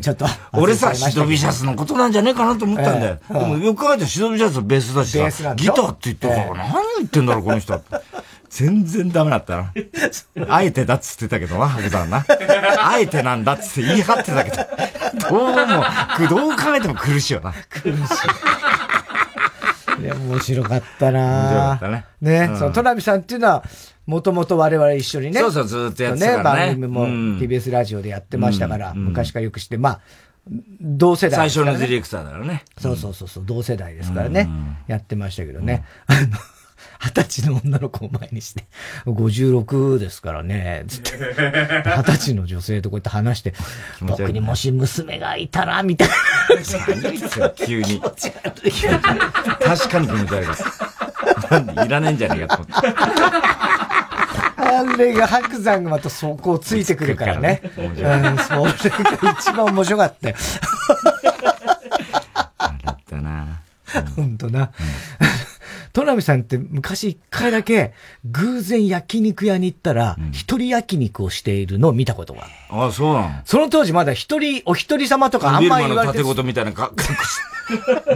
ちょっと。俺さ、シドビシャスのことなんじゃねえかなと思ったんだよ。でもよく考えたらシドビシャスのベースだしさ、ギターって言ってるから、何言ってんだろう、この人。全然ダメだったな。あえてだっつってたけどな、ハグさんな。あえてなんだっつって言い張ってたけど、どうも、どう考えても苦しいよな。苦しい。いや、面白かったな面白かったね。ね、うん、その、トラビさんっていうのは、もともと我々一緒にね。そうそう、ずっとやってたね。ね、番組も TBS ラジオでやってましたから、うん、昔からよくして、まあ、同世代、ね、最初のディレクターだからね。そうそうそうそう、同世代ですからね。やってましたけどね。あの、二十歳の女の子を前にして、56ですからね、つって、二十歳の女性とこうやって話して、僕にもし娘がいたら、みたいな。何ですよ、急に。確かに気持ち悪いです。いらないんじゃねえかと思って。あれが白山がまたそこをついてくるからね。うん、それが一番面白かったよ。だったな。ほんとな。トナミさんって昔一回だけ偶然焼肉屋に行ったら、一人焼肉をしているのを見たことがある。ああ、そうなの？その当時まだ一人、お一人様とかあんまり言われてビルマの縦言みたいな、か、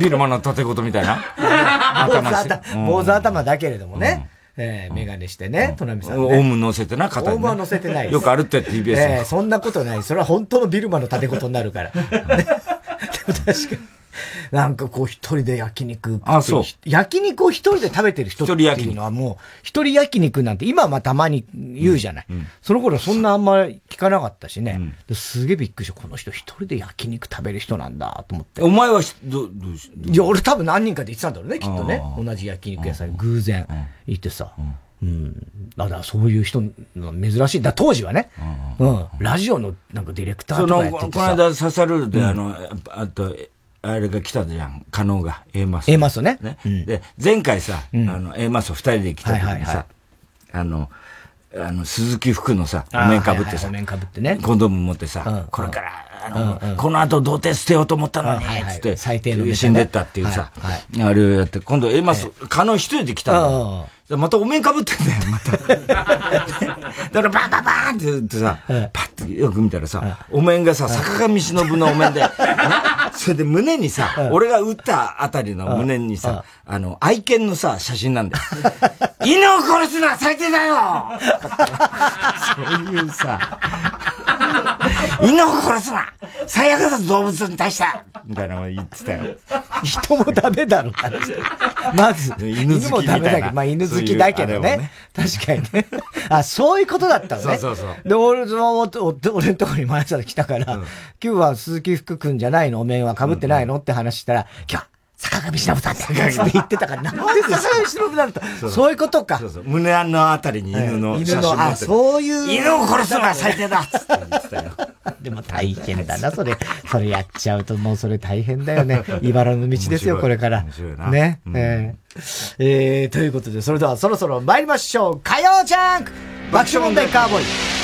ビルマの縦言みたいな？坊主頭だけれどもね。えー、メガネしてね、トナミさん、ね。オウム乗せてな、肩に、オウムは乗せてないよくあるって TBS。えー、そんなことない。それは本当のビルマの縦言になるから。確かに。なんかこう一人で焼肉あ、そう。焼肉を一人で食べてる人っていうのはもう、一人焼肉なんて今はまあたまに言うじゃない。うんうん、その頃そんなあんまり聞かなかったしね。うん、すげえびっくりした。この人一人で焼肉食べる人なんだと思って。お前はど、どうしいや、俺多分何人かで言ってたんだろうね、きっとね。同じ焼肉屋さんに偶然行ってさ。うん。だからそういう人、珍しい。だ当時はね。うん。ラジオのなんかディレクターとかやっててこの間刺さるで、あの、あと、あれが来たじゃん、加納が、A マス。A マスね。ね。うん、で、前回さ、うん、あの、A マス二人で来た時にさ、あの、あの、鈴木福のさ、お面かぶってさ、お面かぶってね。コンドーム持ってさ、うん、これから、あの、うんうん、この後童貞捨てようと思ったのに、つって、最低の、ね、死んでったっていうさ、はいはい、あれをやって、今度 A マス、加納一人で来たの。またお面かぶってんだよ、また。だからバンバンバンって言ってさ、パッてよく見たらさ、お面がさ、坂上忍のお面で、それで胸にさ、俺が撃ったあたりの胸にさ、あの、愛犬のさ、写真なんだよ。犬を殺すのは最低だよ。そういうさ、犬を殺すな最悪だ動物に対してみたいなの言ってたよ。人もダメだろ、まず。犬もダメだけど、まあ犬好きだけどね。ね確かにね。あ、そういうことだったのね。そうそうそう。で、俺の、俺のところに前から来たから、うん、今日は鈴木福くんじゃないの？お面は被ってないの、って話したら、今日坂上忍さんって言ってたから、なんで坂上忍なんだそういうことか。そうそう。胸のあたりに犬の写真犬の、あ、そういう。犬を殺すのは最低だっつって言ってたよ。でも大変だな、それ。それやっちゃうともうそれ大変だよね。茨の道ですよ、これから。ね。えー、えー、ということで、それではそろそろ参りましょう。火曜ジャンク爆笑問題カーボーイ。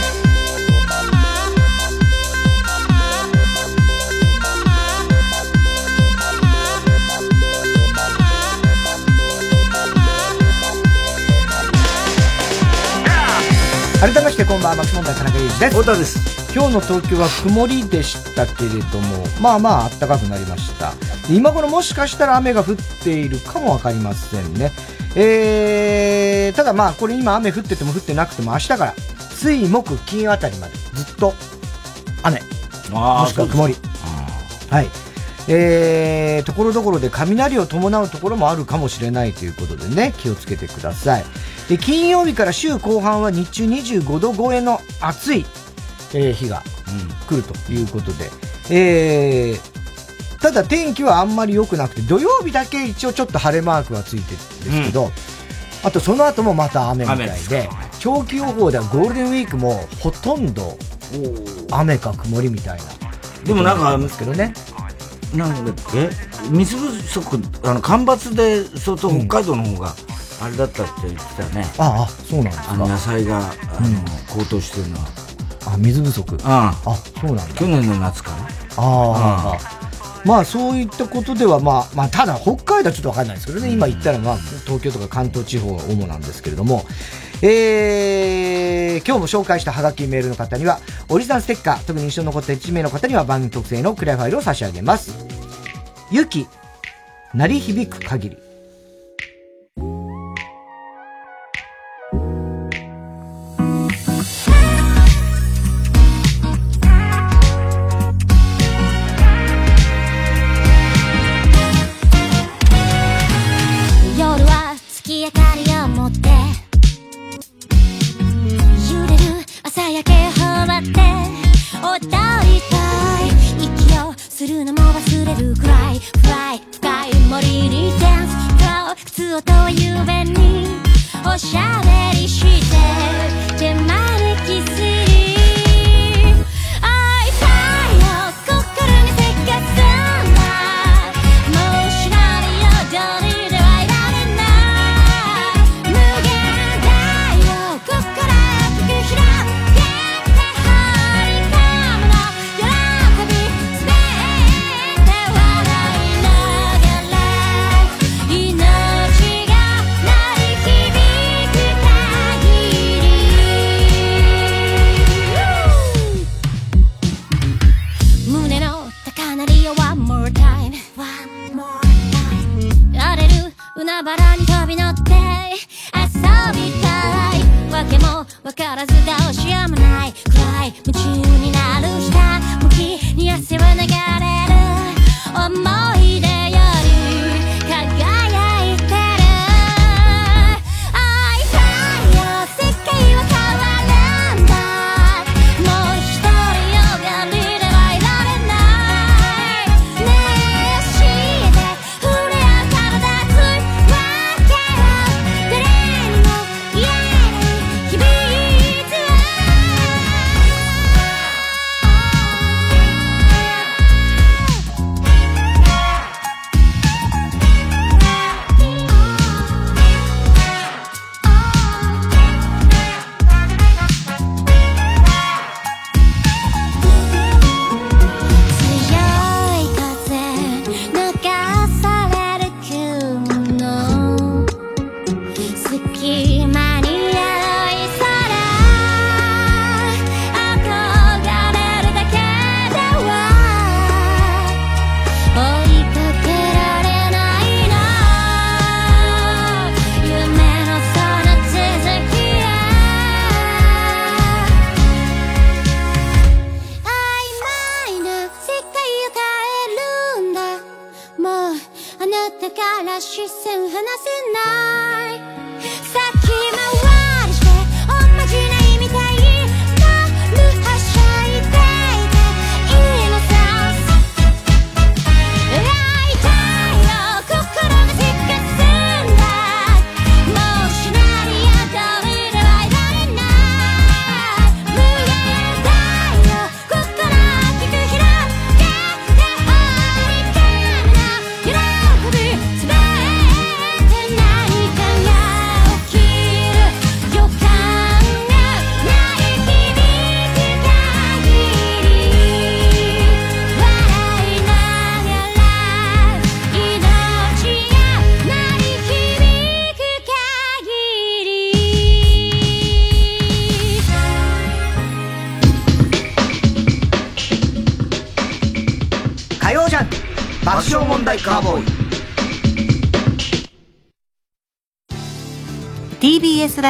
してこんばんは、松本田中裕二です。太田です。今日の東京は曇りでしたけれども、まあまあ暖かくなりました。今頃もしかしたら雨が降っているかもわかりませんね。えー、ただまあこれ今雨降ってても降ってなくても明日から水木金あたりまでずっと雨。もしくは曇り。はい。えー、ところどころで雷を伴うところもあるかもしれないということでね、気をつけてください。で、金曜日から週後半は日中25度超えの暑い、えー、日が来るということで、うん、えー、ただ天気はあんまり良くなくて、土曜日だけ一応ちょっと晴れマークがついてるんですけど、うん、あとその後もまた雨みたいで、長期予報ではゴールデンウィークもほとんど雨か曇りみたいな。でもなんか、ですけどね。なんだっけ？水不足、あの、干ばつで相当北海道の方が、あれだったって言ってたね。ああ、そうなんですか。あの野菜が、あの、高騰してるのは。あ、水不足。ああ、そうなんだ。去年の夏かな。ああ。まあそういったことではまあ、まあただ北海道はちょっとわかんないですけどね、今言ったのは東京とか関東地方が主なんですけれども、えー、今日も紹介したハガキメールの方には、オリジナルステッカー、特に印象に残った1名の方には番組特製のクリアファイルを差し上げます。ゆき、鳴り響く限り。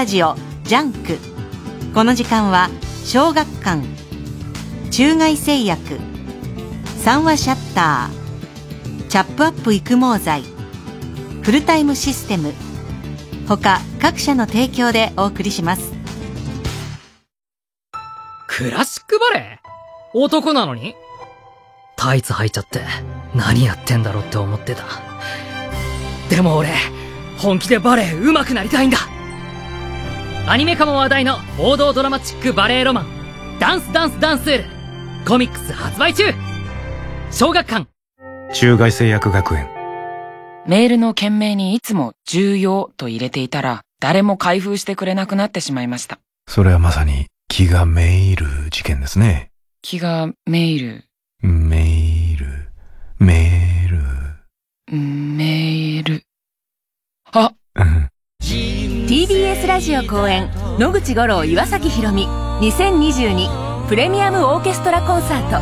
ラジオジャンク。この時間は小学館。中外製薬。三和シャッター。チャップアップ育毛剤。フルタイムシステム。他各社の提供でお送りします。クラシックバレエ男なのに？タイツ履いちゃって何やってんだろうって思ってた。でも俺本気でバレエ上手くなりたいんだ。アニメ化も話題の王道ドラマチックバレエロマンダンスダンスダンスールコミックス発売中。小学館。中外製薬学園。メールの件名にいつも重要と入れていたら誰も開封してくれなくなってしまいました。それはまさに気がめいる事件ですね。気がめいるメール。メール。メール。あ TBS ラジオ公演野口五郎岩崎宏美2022プレミアムオーケストラコンサート。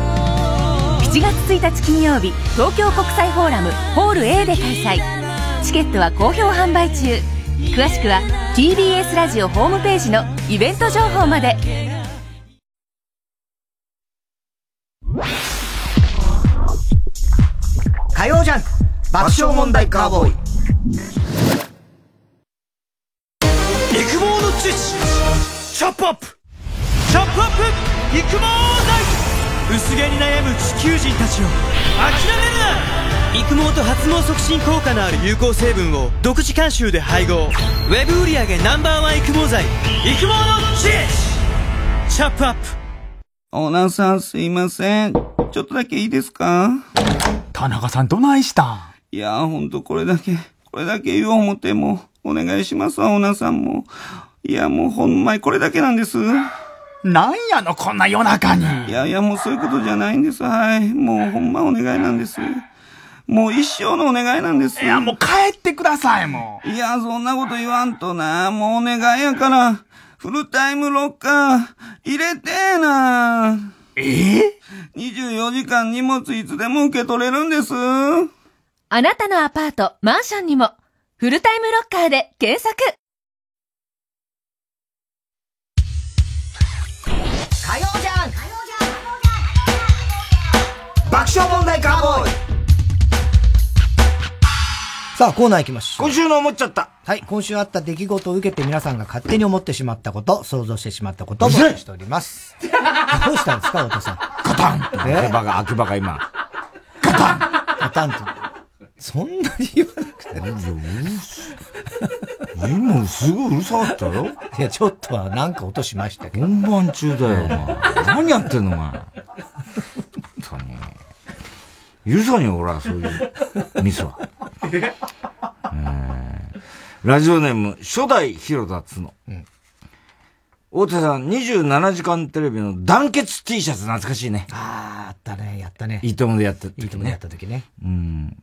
7月1日金曜日東京国際フォーラムホール A で開催。チケットは好評販売中。詳しくは TBS ラジオホームページのイベント情報まで。火曜ジャン爆笑問題カーボーイ。育毛の知識チャップアップ。チャップアップ。育毛剤。薄毛に悩む地球人たちを。諦めるな。育毛と発毛促進効果のある有効成分を。独自監修で配合。ウェブ売上 Ｎｏ.1 育毛剤。育毛の知識チャップアップ。オーナーさんすいません。ちょっとだけいいですか？田中さんどないしたん？いやほんとこれだけ、これだけ言おう思っても、お願いしますわ、オーナーさんも。いやもうほんまにこれだけなんです。なんやの、こんな夜中に。いやいやもうそういうことじゃないんです。はい。もうほんまお願いなんです。もう一生のお願いなんです。いやもう帰ってください、もう。いや、そんなこと言わんとな。もうお願いやから。フルタイムロッカー、入れてーなえ？え ?24 時間荷物いつでも受け取れるんです。あなたのアパート、マンションにも、フルタイムロッカーで検索火曜ジャン爆笑問題カーボーイさあ、コーナー行きましょう。今週の思っちゃった。はい、今週あった出来事を受けて皆さんが勝手に思ってしまったこと、想像してしまったことを募集しております。どうしたんですか、太田さん。カタンって秋葉が、秋葉が今。カタンカタンと。そんなに言わなくて。今すごいうるさかったよ。いや、ちょっとはなんか音しましたけど。本番中だよ、お前。何やってんの、お前。本当に。許さねえよ、俺は、そういうミスは。ラジオネーム、初代広田つの。うん、大手さん、27時間テレビの団結 T シャツ懐かしいね。ああ、あったね、やったね。いいともでやった時ね。いいともでやった時ね。うん。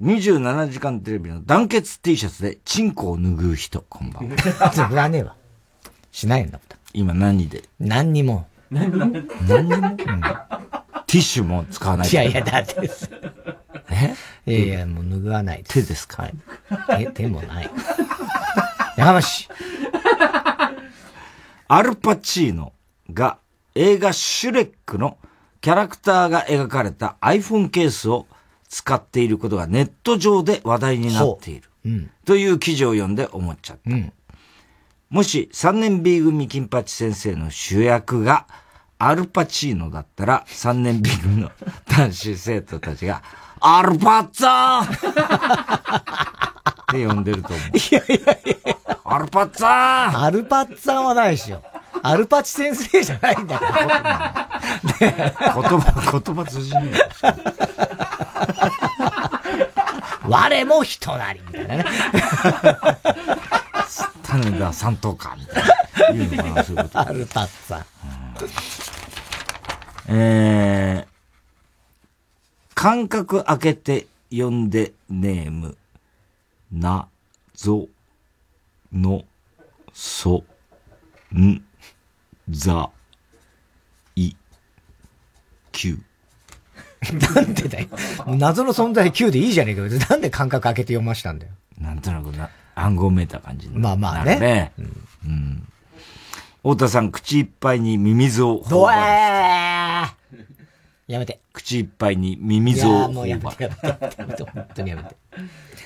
27時間テレビの団結 T シャツでチンコを拭う人、こんばんは。言わねえわ。しないんだ。今何で？何にも。何にも？何にも、うん、ティッシュも使わないいやいや、だって。え？いやいや、もう拭わない手ですか？え、手もない。やかましい。アルパチーノが映画シュレックのキャラクターが描かれた iPhone ケースを使っていることがネット上で話題になっている。うん、という記事を読んで思っちゃった。うん、もし3年 B 組金八先生の主役がアルパチーノだったら3年 B 組の男子生徒たちが アルパッツァー って呼んでると思う。いやいやいや。アルパッツァーアルパッツァーはないですよ。アルパチ先生じゃないんだから。言葉、言葉通じね我も人なり、みたいなね。種田三等か、みたいな。言うのかな、そういうこと。アルパッツァ。えー、間隔空けて呼んでネーム、な、ぞ、の、そ、ん、ざ、い、きゅう。なんでだよ。謎の存在 Q でいいじゃねえかよ。なんで間隔開けて読ましたんだよ。なんとなくな、暗号めいた感じまあまあね。ね。うん。うん。太田さん、口いっぱいにミミズをどえーやめて。口いっぱいにミミズをいやもうやめて、やめて、やめて、本当にやめて。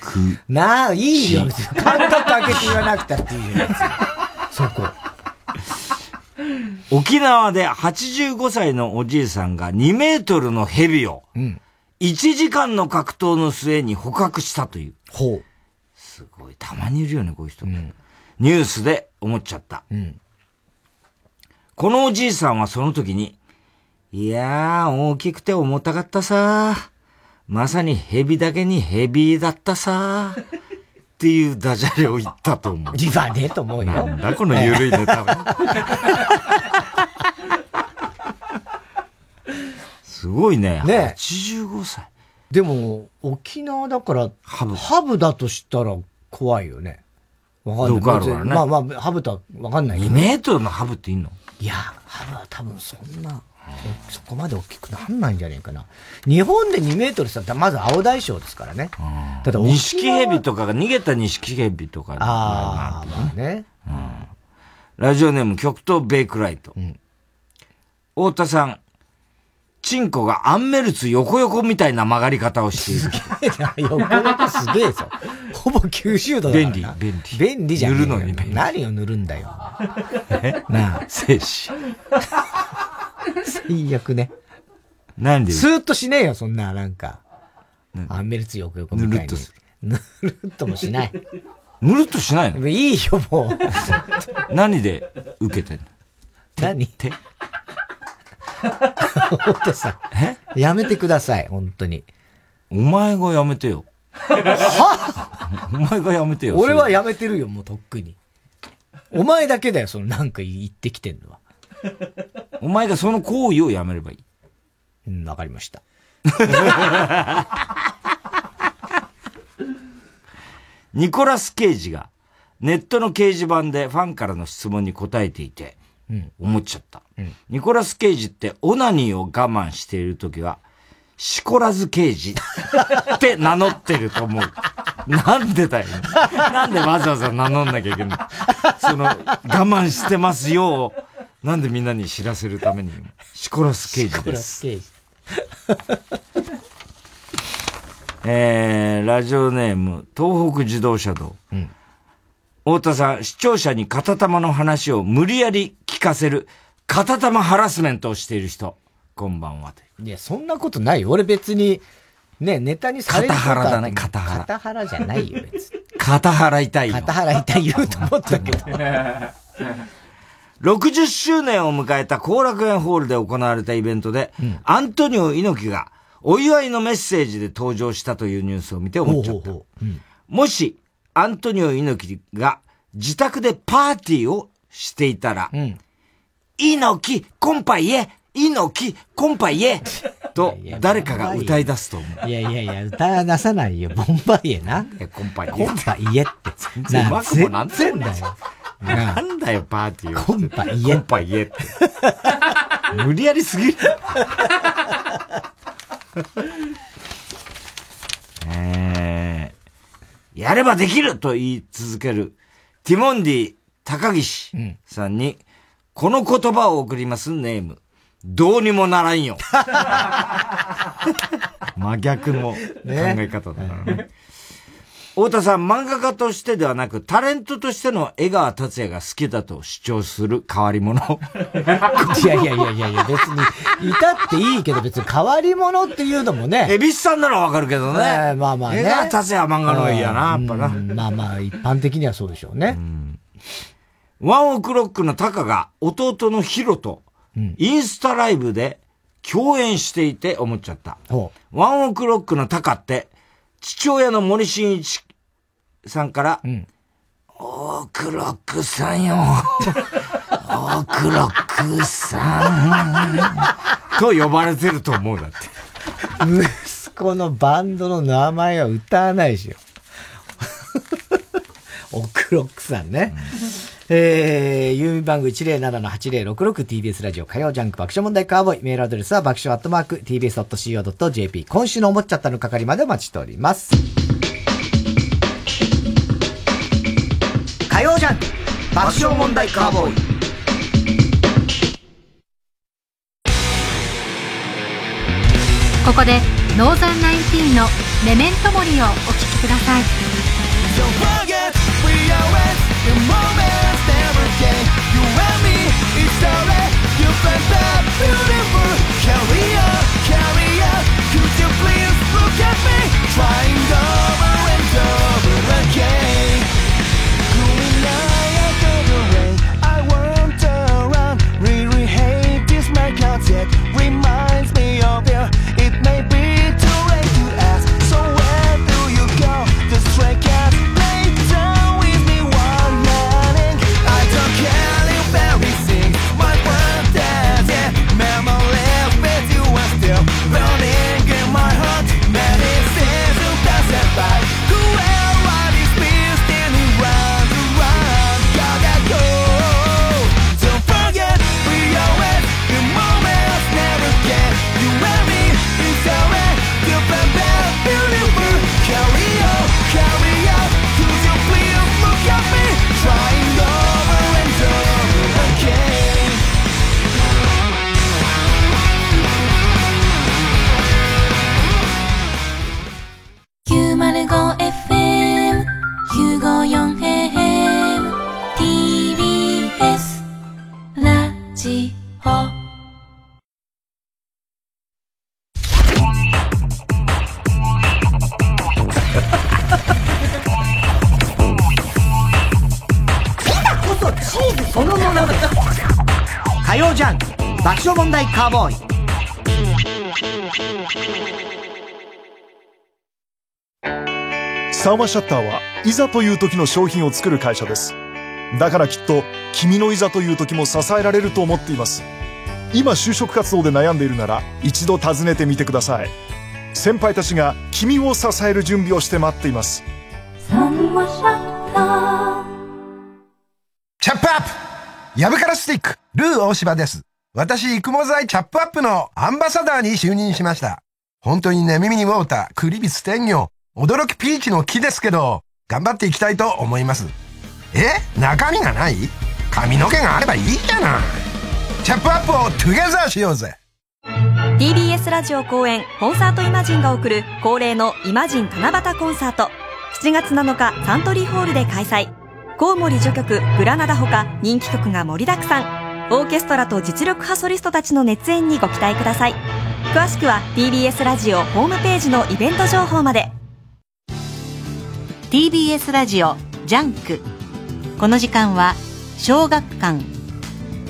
く、なあ、いいよ。間隔開けて言わなくたっていいよ。そこ。沖縄で85歳のおじいさんが2メートルの蛇を、1時間の格闘の末に捕獲したという。ほう。すごい、たまにいるよね、こういう人。ニュースで思っちゃった。このおじいさんはその時に、いやー、大きくて重たかったさまさに蛇だけに蛇だったさっていうダジャレを言ったと思う。言わねえと思うよ。なんだこの緩いネタは。すごいね。ね85歳。でも、沖縄だから、ハブ。ハブだとしたら怖いよね。わかんない。あるねまあまあ、ハブとはわかんないけど2メートルのハブっていいの？いや、ハブは多分そんな、そこまで大きくなんないんじゃねえかな。日本で2メートルしたら、まず青大将ですからね。ただ、錦蛇とかが逃げた錦蛇とか。ああ、まあね。ラジオネーム極東ベイクライト。太田さん、チンコがアンメルツ横横みたいな曲がり方をしている。横横すげえぞ。ほぼ90度だ。便利、便利。便利じゃん。塗るのに便利。何を塗るんだよ。なあ、精子。最悪ね。なんでスーッとしねえよ、そんな、なんか。アンメルツ横横みたいに。ぬるっとすぬるっともしない。ぬるっとしないの？いいよ、もう。何で受けてんの？何？手お父さん。え？やめてください、本当に。お前がやめてよ。はお前がやめてよ。俺はやめてるよ、もうとっくに。お前だけだよ、そのなんか言ってきてんのは。お前がその行為をやめればいい。うん、わかりました。ニコラス・ケイジがネットの掲示板でファンからの質問に答えていて、うん思っちゃった。ニコラス・ケイジってオナニーを我慢しているときは、シコラズ・ケイジって名乗ってると思う。なんでだよ。なんでわざわざ名乗んなきゃいけないその、我慢してますよ。なんでみんなに知らせるために。シコラス・ケイジです。ケイジ。えー、ラジオネーム、東北自動車道。太田さん、視聴者に片玉の話を無理やり聞かせる、片玉ハラスメントをしている人。こんばんは。いや、そんなことないよ。俺別に、ね、ネタにされることは片腹だね片腹片腹じゃないよ、別に。肩払いたいよ。片腹痛い言うと思ったけど。60周年を迎えた後楽園ホールで行われたイベントで、アントニオ猪木がお祝いのメッセージで登場したというニュースを見て思っちゃった。もし、アントニオ猪木が自宅でパーティーをしていたら、猪木、コンパイエ猪木、コンパイエと誰かが歌い出すと思う。いやいやいや、歌は出さないよ。ボンバイエな。コンパイエ。コンパイエって。全然うまくもなんだよ。なんだよ、パーティーは。コンパイエ。コンパイエって。無理やりすぎる。えー、やればできると言い続ける、ティモンディ高岸さんに、この言葉を送りますネーム。どうにもならんよ。真逆の考え方だからね。太田さん、漫画家としてではなく、タレントとしての江川達也が好きだと主張する変わり者。いやいやいやいやいや、別に、いたっていいけど、別に変わり者っていうのもね。エビスさんならわかるけどね。えまあまあね。江川達也は漫画の方がいいやな、やっぱな。まあまあ、一般的にはそうでしょうね。ワンオクロックのタカが弟のヒロと、インスタライブで共演していて思っちゃった。ワンオクロックのタカって、父親の森進一さんから、オークロックさんよ。オークロックさん。と呼ばれてると思うだって。息子のバンドの名前は歌わないしよ。オクロックさんね。えー、郵便番号 107-8066TBS ラジオ火曜ジャンク爆笑問題カーボーイ。メールアドレスは爆笑アットマーク TBS.CO.JP。今週の思っちゃったの係までお待ちしております。火曜ジャンク爆笑問題カーボーイ。ここで Northern19のメメントモリをお聴きください。Trying over and my mind. カーボーイ。サーマシャッターはいざという時の商品を作る会社です。だからきっと君のいざという時も支えられると思っています。今就職活動で悩んでいるなら一度訪ねてみてください。先輩たちが君を支える準備をして待っています。サンマシャッター。チャップアップ!ヤブカラスティック、ルー大柴です。私、育毛剤チャップアップのアンバサダーに就任しました。本当にね、耳にウォーター、クリビス天魚、驚きピーチの木ですけど、頑張っていきたいと思います。え？中身がない？髪の毛があればいいじゃない。チャップアップをトゥゲザーしようぜ。TBS ラジオ公演コンサートイマジンが送る恒例のイマジン七夕コンサート7月7日サントリーホールで開催コウモリ序曲グラナダほか人気曲が盛りだくさんオーケストラと実力派ソリストたちの熱演にご期待ください。詳しくは TBS ラジオホームページのイベント情報まで。TBS ラジオジャンク。この時間は小学館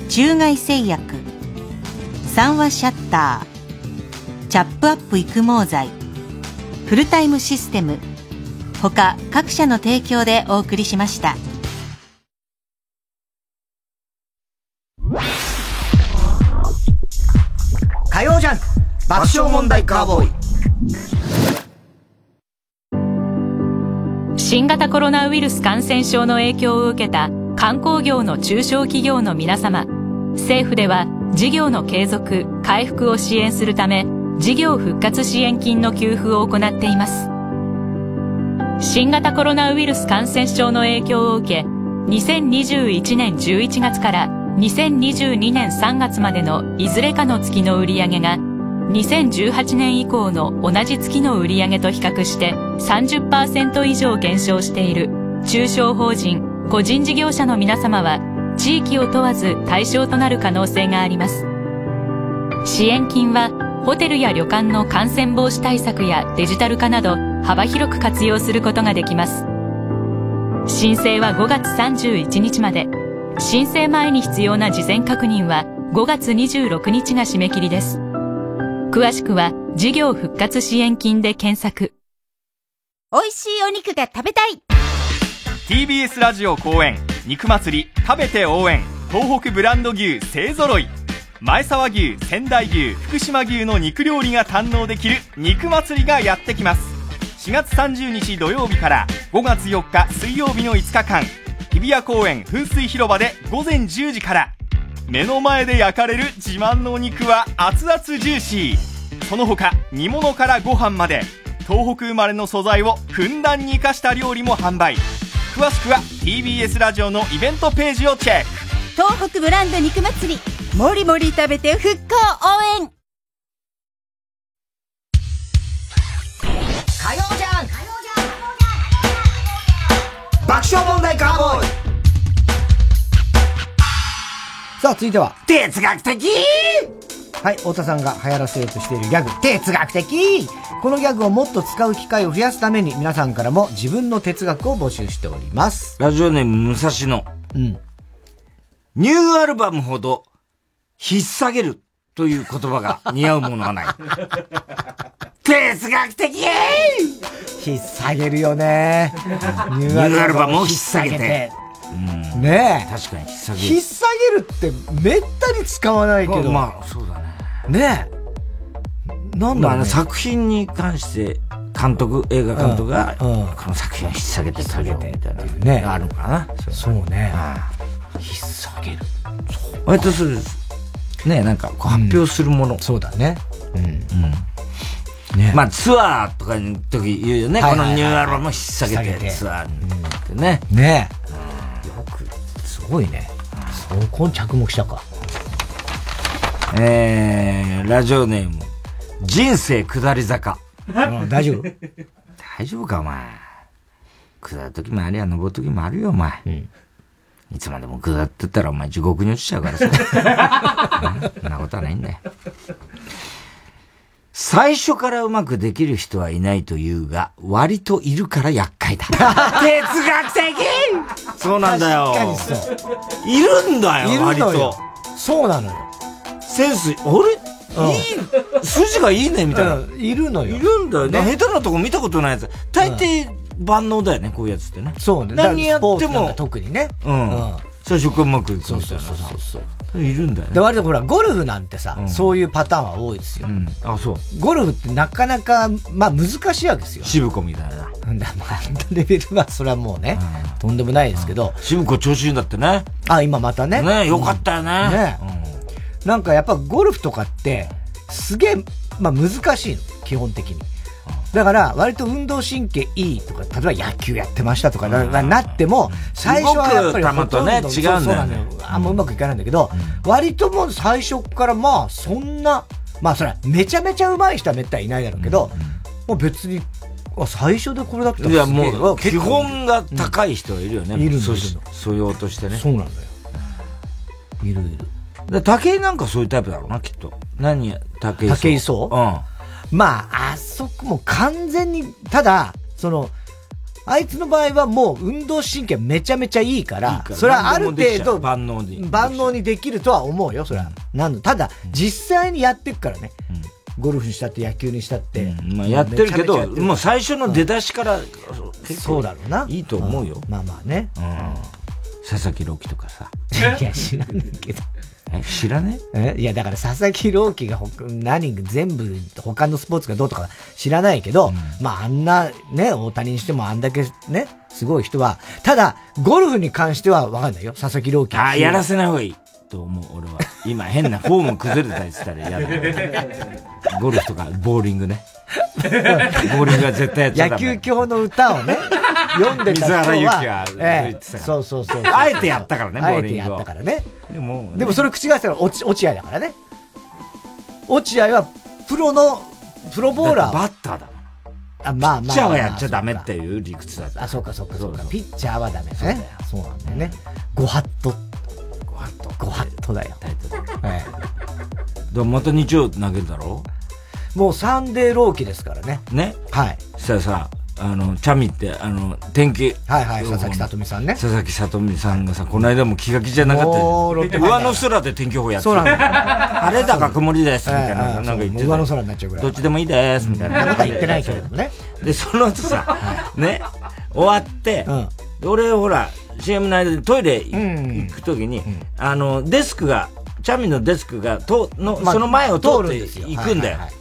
中外製薬三和シャッターチャップアップ育毛剤フルタイムシステム他各社の提供でお送りしました。火曜ジャンク爆笑問題カーボーイ。新型コロナウイルス感染症の影響を受けた観光業の中小企業の皆様。政府では事業の継続回復を支援するため事業復活支援金の給付を行っています。新型コロナウイルス感染症の影響を受け2021年11月から2022年3月までのいずれかの月の売り上げが2018年以降の同じ月の売上と比較して30%以上減少している。中小法人個人事業者の皆様は地域を問わず対象となる可能性があります。支援金はホテルや旅館の感染防止対策やデジタル化など幅広く活用することができます。申請は5月31日まで。申請前に必要な事前確認は5月26日が締め切りです。詳しくは事業復活支援金で検索。美味しいお肉が食べたい。TBS ラジオ公演肉祭り食べて応援。東北ブランド牛勢ぞろい。前沢牛仙台牛福島牛の肉料理が堪能できる肉祭りがやってきます。4月30日土曜日から5月4日水曜日の5日間日比谷公園噴水広場で午前10時から。目の前で焼かれる自慢のお肉は熱々ジューシー。その他煮物からご飯まで。東北生まれの素材をふんだんに生かした料理も販売。詳しくは TBS ラジオのイベントページをチェック。東北ブランド肉祭り。もりもり食べて復興応援。火曜じゃん爆笑問題カーボーイさあ、続いては。哲学的？はい、太田さんが流行らせようとしているギャグ、哲学的？このギャグをもっと使う機会を増やすために、皆さんからも自分の哲学を募集しております。ラジオネーム、武蔵野。うん。ニューアルバムほど、引っ提げるという言葉が似合うものはない。哲学的引っ提げるよね。ニニューアルバムを引っ提げて。うんねえ。確かに引っ提げる。引っ提げるってめったに使わないけど。まあ、そうだね。ねえ。なんだろう、ねまあ、作品に関して、監督、映画監督が、この作品を引っ提げて下げて、みたいな。ねあるのかな。そうね。引っ提げる。割とする。ねなんか、こう発表するもの。そうだね。うん。うん。ね、まあツアーとかの時言うよね。こはいはいはいはいのニューアルバムを引っ提げてツアーに行ってね。ねえ。よく、すごいね。そこに着目したか。えー、ラジオネーム、人生下り坂。うん大丈夫？大丈夫か、お前。下る時もありゃ、登る時もあるよ、お前。いつまでも下ってったら、お前地獄に落ちちゃうからさ。う んそんなことはないんだよ。最初からうまくできる人はいないというが、割といるから厄介だ。哲学的そうなんだよ。確かにそう。いるんだよ、割と。そうなのよ。センス、あれ、いい、筋がいいね、みたいな。うんいるのよ。いるんだよね。ね下手なとこ見たことないやつ。大抵万能だよね、こういうやつってね。そうね。何やっても。特にね。うん。最初からうまくいくみたいな。そうそうそうそう。いるんだよね。で、割とほら、ゴルフなんてさ、そういうパターンは多いですよ。あ、そう。ゴルフってなかなか、まあ難しいわけですよ。渋子みたいな。うんだまあ、レベルはそれはもうね、とんでもないですけど。渋子調子いいんだってね。あ、今またね。ねよかったよね。ねなんかやっぱゴルフとかって、すげえ、まあ難しいの、基本的に。だから、割と運動神経いいとか、例えば野球やってましたとかななっても、最初はやっぱりほとど違うんだよねあんまうまくいかないんだけど、割ともう最初からまあ、そんな、まあそれはめちゃめちゃ上手い人はめったにいないだろうけど、もう別に、あ最初でこれだったらいや、もう、基本が高い人はいるよね。うんいるの素養としてね。そうなんだよ。いるいる。で武井なんかそういうタイプだろうな、きっと。何や、武井壮？武井壮？うん。まあ、あそこもう完全に、ただ、その、あいつの場合はもう運動神経めちゃめちゃいいから、それはある程度万能に。万能にできるとは思うよ、それは。なただ、実際にやっていくからね。ゴルフにしたって野球にしたって。まあ、やってるけど、もう最初の出だしから、そうだろうな。いいと思うよ。まあまあね。佐々木朗希とかさ。いや、知らねえけど。え、知らね？え？いや、だから佐々木朗希がほ何、全部、他のスポーツがどうとか知らないけど、まああんなね、大谷にしてもあんだけね、すごい人は、ただ、ゴルフに関してはわかんないよ、佐々木朗希。あ、やらせない方がいい。と思う、俺は。今変なフォーム崩れたりしたら嫌だ。ゴルフとか、ボーリングね。ボーリングは絶対やっちゃダ野メ。球教の歌をね、読んでた人は、水原由紀がえ言えそうそうそう。あえてやったからねあえてボーリングをやったからね。でも、でもそれ口がしたら落ち、落合だからね。落合は、プロの、プロボーラー。バッターだあ、まあまあ。ピッチャーはやっちゃダメっていう理屈だった。あ、そうかそうかそうか。ピッチャーはダメね。そうなんだよね。ごハット。ごハット。ごハットだよ。えでもまた日曜投げるだろえもうサンデーローキですからね。ねはい。そしたらさ、あの、チャミって、あの、天気。はいはい佐々木さとみさんね。佐々木さとみさんがさ、この間も気が気じゃなかった上の空で天気予報やってそうなんだ。よ晴れだか曇りです、みたいな、ええなんか言ってた。上の空になっちゃうぐらい。どっちでもいいです、みたいな。なことは言ってないけれどもね。で、その後さ、ね、終わって、で俺ほら、CM の間でトイレ行くときに、あの、デスクが、チャミのデスクが、と、の、まあその前を通って通るんですよ。行くんだよ。はいは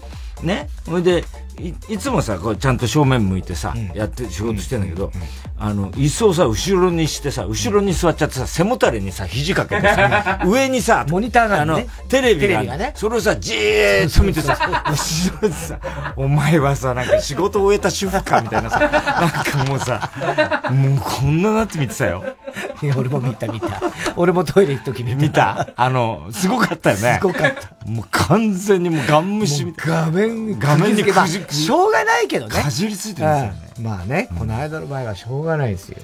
い。ね。ほいで、いいつもさ、こうちゃんと正面向いてさ、やって仕事してんだけど、あの、椅子をさ、後ろにしてさ、後ろに座っちゃってさ、背もたれにさ、肘かけてさ、上にさ、モニターがああのテレビがビがねそれをさ、じーっと見てさ、後ろでさ、お前はさ、なんか仕事終えた主婦かみたいなさ、なんかもうさ、もうこんななって見てたよ。いや俺も見た見た。俺もトイレ行くとき見た。見た？あの、すごかったよね。すごかった。もう完全にもうガン虫みたい画面、画面にまあくじしょうがないけどね。かじりついてるんですよねうんまあね、この間の場合はしょうがないですよ。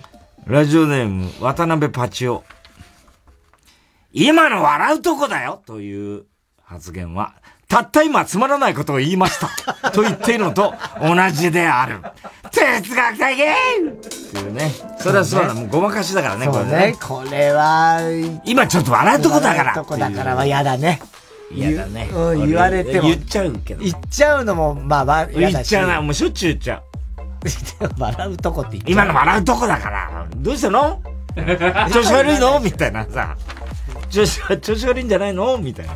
ラジオネーム、渡辺パチオ。今の笑うとこだよという発言は、たった今つまらないことを言いました。と言っているのと同じである。哲学的っていうね。それはそうだ、もうごまかしだからね、これね。これは、今ちょっと笑うとこだから笑うとこだからは嫌だね。嫌だね。うん、言われても。言っちゃうけど。言っちゃうのも、まあまあ。言っちゃうな、もうしょっちゅう言っちゃう。笑うとこって言っちゃう今の笑うとこだから、どうしたの？調子悪いの？みたいなさ。調子、調子悪いんじゃないの？みたいな。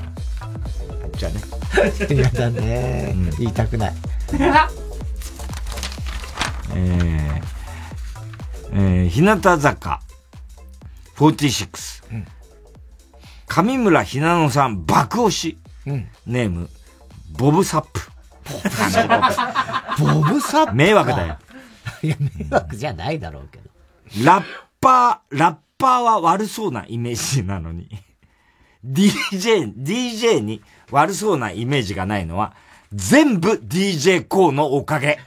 じゃあね。嫌だね。言いたくない。えー、えー、日向坂46。上村ひなのさん爆押し。うんネーム、ボブサップ。ボブサップ迷惑だよ。いや、迷惑じゃないだろうけど。ラッパー、ラッパーは悪そうなイメージなのに、DJ、DJ に悪そうなイメージがないのは、全部 DJ コーのおかげ。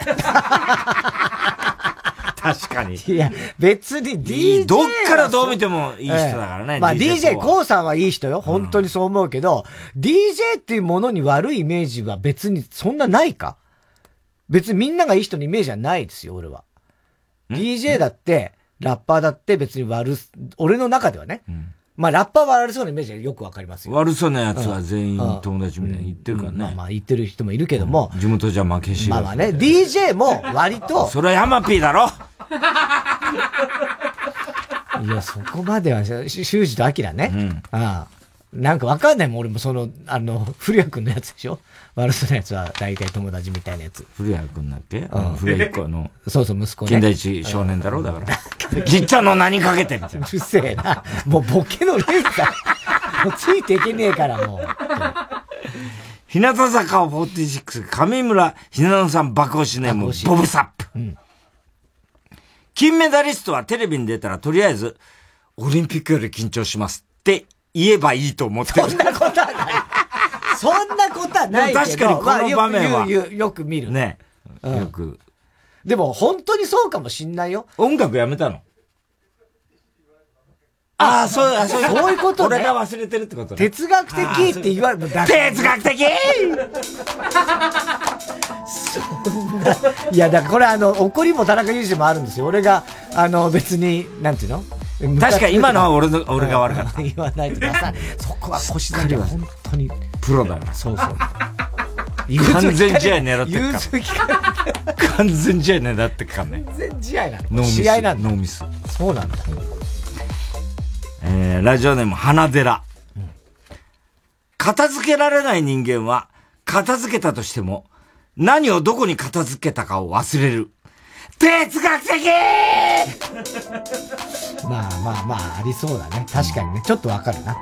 確かに。いや、別に DJ どっからどう見てもいい人だからね。ええまあ DJ はコウさんはいい人よ。本当にそう思うけど、DJ っていうものに悪いイメージは別にそんなないか？別にみんながいい人のイメージはないですよ、俺は。DJ だって、ラッパーだって別に悪す、俺の中ではね。まあラッパーは悪そうなイメージはよくわかりますよ。悪そうなやつはうん。全員うん友達みたいに言ってるからね。まあまあ言ってる人もいるけども、地元じゃ負け知らず。まあまあね、DJ も割と、それはヤマピーだろ。いや、そこまでは、し修二とアキラね。ああ。なんかわかんないもん、俺もその、あの、古谷くんのやつでしょ悪そうなやつは大体友達みたいなやつ。古谷くんだっけ？うん古谷一個の。そうそう、息子ね。金田一少年だろ？だから。じっちゃんの何かけてみたいな。うるせえな。もうボケの連鎖。もうついていけねえから、もう。日向坂46、上村ひなのさん爆押しネーム、ボブサップ。金メダリストはテレビに出たらとりあえず、オリンピックより緊張しますって言えばいいと思ってる。そんなことはない。そんなことはないけど。確かにこの場面はまあよくよく見る。ね。うんよく。でも本当にそうかもしんないよ。音楽やめたの？ああ、そう、あそうそういうことね俺が忘れてるってことね。哲学的って言われる哲学的？いや、だからこれあの、怒りも田中裕二もあるんですよ。俺が、あの、別に、なんていうの？確かに今のは俺の俺が悪かった 言わないとダサい。そこは腰だけは本当に。プロだよ。そうそう。完全試合狙って融っか完全試合狙ってっかね。完全試合なの。試合なんだ。ノーミス。そうなんだ。えー、ラジオネーム、花寺。片付けられない人間は、片付けたとしても、何をどこに片付けたかを忘れる。哲学的まあまあまあ、ありそうだね。確かにね。ちょっとわかるな。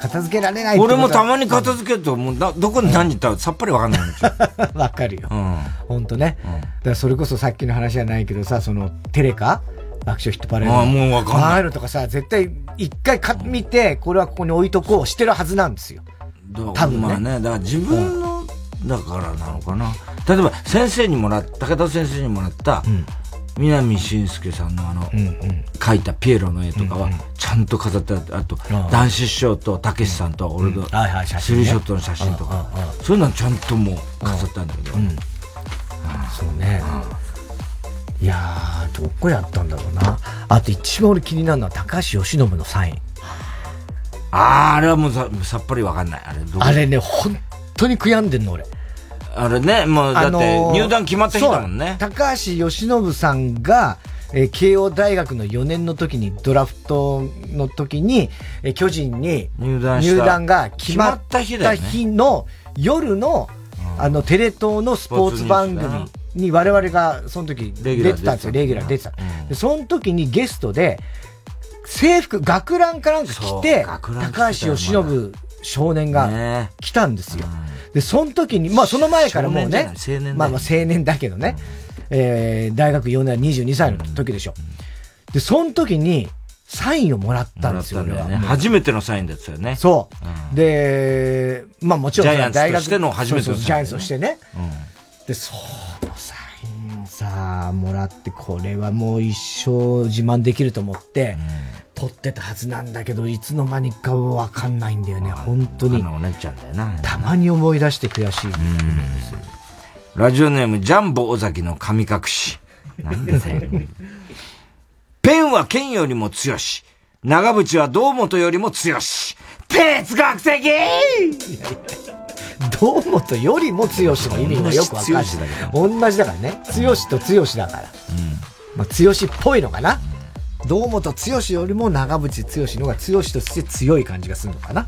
片付けられない俺はもたまに片付けると、もうな、どこに何行ったかさっぱりわかんない。わかるよ。うん。ほんとね。だからそれこそさっきの話じゃないけどさ、その、テレカ？爆笑ヒットパレード。ああもうわかんないああいうのとかさ、絶対一回か見て、これはここに置いとこうしてるはずなんですよ。多分ねまあね、だから自分の、だからなのかな。例えば、先生にもらった、武田先生にもらった、南信介さんのあの、描いたピエロの絵とかは、ちゃんと飾ってあって、あと、男子師匠とたけしさんと俺の、スリーショットの写真とか、そういうのはちゃんともう飾ってあるんだけど、そうね。いやー、どこやったんだろうな。あと一番俺気になるのは高橋由伸のサイン。ああ、あれはもうささっぱりわかんない。あれどこ？あれね、本当に悔やんでんの俺。あれね、もうだって入団決まった日だもんね。高橋由伸さんが、えー慶応大学の4年の時に、ドラフトの時に、えー巨人に入団入団が決まった日の夜の、あの、テレ東のスポーツ番組に我々がその時レギュラー出てたんですよ、レギュラー出てた。うん。で、その時にゲストで、制服、学ランかなんか着て、高橋由伸少年が来たんですよ。で、その時に、まあその前からもうね青年まあまあ青年だけどね、えー、大学4年22歳の時でしょ。で、その時に、サインをもらったんですよ、ね俺は初めてのサインですよね。そう。で、まあもちろんジャイアンツとしての初めてのサインそうそうジャイアンツとしてね。で、そのサさ、もらって、これはもう一生自慢できると思って、取ってたはずなんだけど、いつの間にかわかんないんだよね、本当に。たまに思い出して悔しい。ラジオネーム、ジャンボ尾崎の神隠し。なんでだよ。ペンは剣よりも強し。長渕は堂本よりも強し。哲学的堂本よりも強しの意味がよくわかんない。同じだからね。強しと強しだから。まあ、強しっぽいのかな。堂本剛よりも長渕剛の方が強しとして強い感じがするのかな。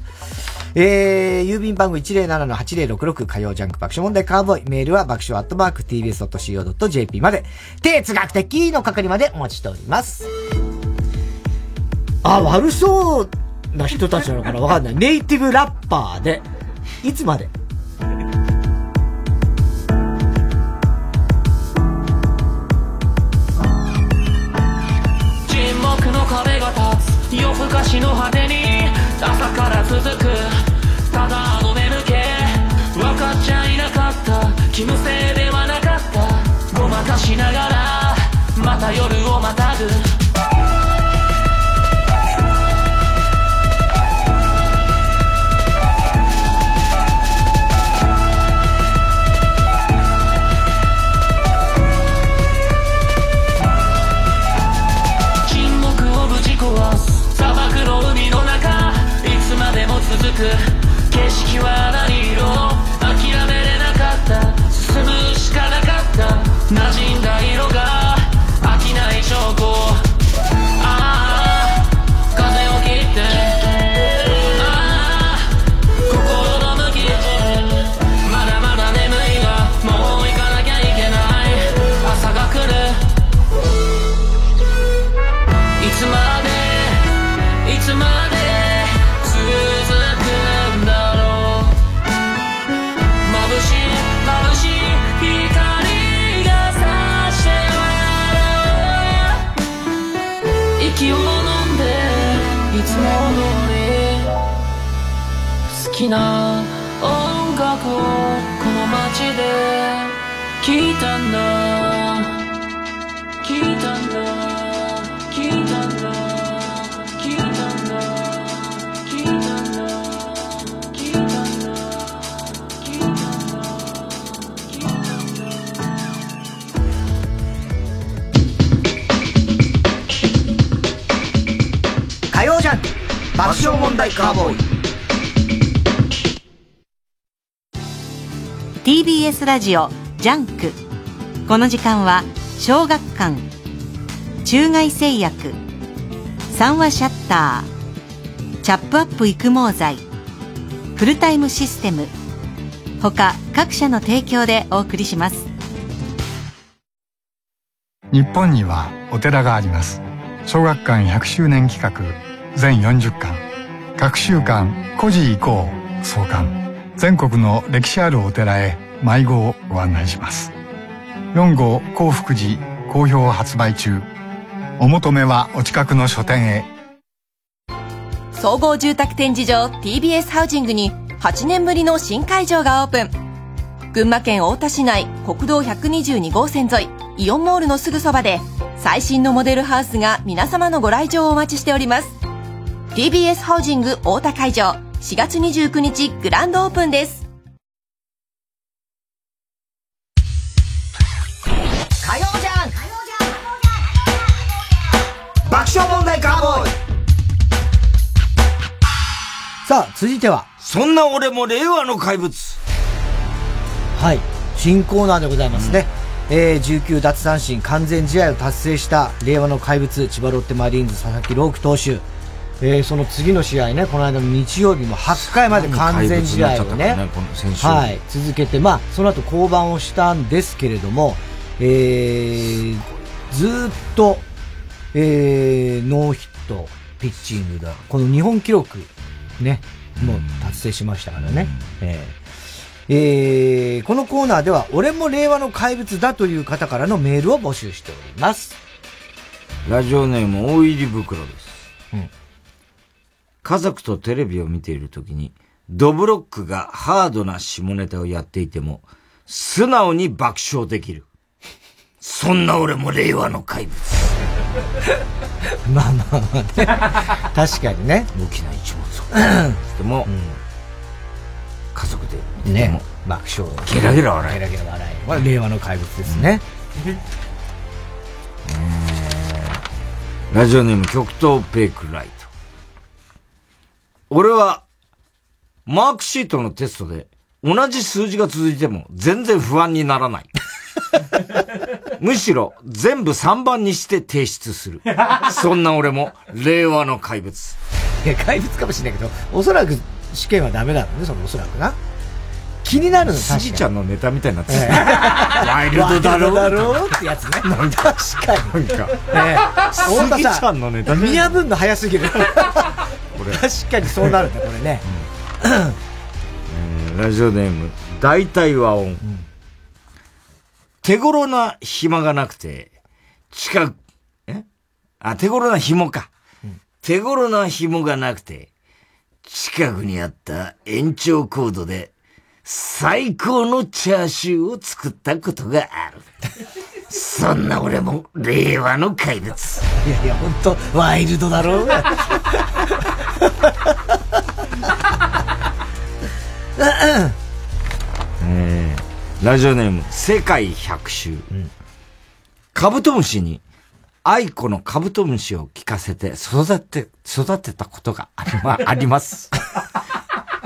えー、郵便番号107-8066火曜ジャンク爆笑問題カーボーイ。メールは爆笑アットマーク tbs.co.jp まで。哲学的の係までお待ちしております。あ、悪そうな人たちなのかなわかんない。ネイティブラッパーで、いつまで？夜更かしの果てに朝から続く。ただあの眠気。分かっちゃいなかった。気のせいではなかった。ごまかしながらまた夜をまたには爆笑問題カーボーイ。TBS ラジオ JUNK。この時間は小学館。中外製薬。三和シャッター。チャップアップ育毛剤。フルタイムシステム。他各社の提供でお送りします。日本にはお寺があります。小学館100周年企画全40巻各週間古事以降創刊全国の歴史あるお寺へ迷子をご案内します。4号幸福寺好評発売中。お求めはお近くの書店へ。総合住宅展示場 TBS ハウジングに8年ぶりの新会場がオープン。群馬県太田市内国道122号線沿いイオンモールのすぐそばで最新のモデルハウスが皆様のご来場をお待ちしております。TBS ハウジング太田会場4月29日グランドオープンです火曜じゃん爆笑問題カーボーイさあ、続いては。そんな俺も令和の怪物。はい。新コーナーでございますね。えー、19奪三振完全試合を達成した令和の怪物、千葉ロッテマリーンズ佐々木朗希投手。えー、その次の試合ね、この間の日曜日も8回まで完全試合をね、ねはい、続けて、まあ、その後降板をしたんですけれども、えー、ずーっと、えー、ノーヒット、ピッチングだ。この日本記録、ね、もう達成しましたからね。えーえー、このコーナーでは、俺も令和の怪物だという方からのメールを募集しております。ラジオネーム大入り袋です。うん家族とテレビを見ているときに、ドブロックがハードな下ネタをやっていても、素直に爆笑できる。そんな俺も令和の怪物。まあまあまあね。確かにね。大きな一物を。でも、家族で見てても、ね、爆笑。ゲラゲラ笑い。ゲラゲラ笑い。これ令和の怪物ですね。ラジオネーム極東ペイクライト。俺は、マークシートのテストで同じ数字が続いても全然不安にならない。むしろ全部3番にして提出する。そんな俺も令和の怪物。いや、怪物かもしれないけど、おそらく試験はダメだろうね、そのおそらくな。気になるの確かに。スギちゃんのネタみたいになってる。ワイルドだろうワイルドだろうってやつね。確かに。なんか、ねスギちゃんのネタ見破るの早すぎる。確かにそうなるんだ、これね。えーラジオネーム、大体和音。手頃な暇がなくて、近く、え？あ、手頃な紐か。手頃な紐がなくて、近くにあった延長コードで、最高のチャーシューを作ったことがある。そんな俺も、令和の怪物。いやいや、ほんと、ワイルドだろうが。えーラジオネーム、世界百周。カブトムシに、愛子のカブトムシを聞かせて育て、育てたことがありま、あります。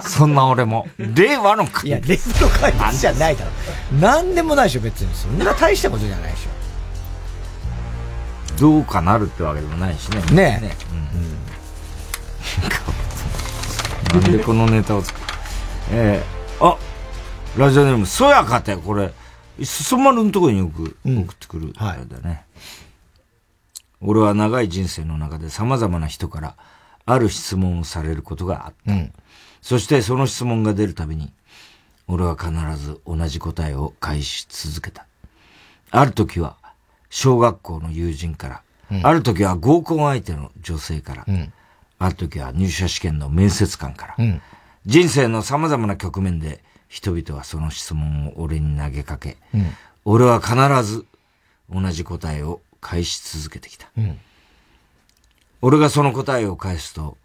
そんな俺も、令和の怪物。いや、令和の怪物じゃないだろ。なんでもないでしょ、別に。そんな大したことじゃないでしどうかなるってわけでもないしね。ねえねうん。なんでこのネタを作る？えー、あ、ラジオネーム、そやかて、これ、すそ丸のところによく送ってくる、あれだね。俺は長い人生の中で様々な人から、ある質問をされることがあった。そしてその質問が出るたびに、俺は必ず同じ答えを返し続けた。ある時は、小学校の友人から、うん。ある時は合コン相手の女性から、うん。ある時は入社試験の面接官から、うん。人生の様々な局面で人々はその質問を俺に投げかけ、うん。俺は必ず同じ答えを返し続けてきた。うん。俺がその答えを返すと、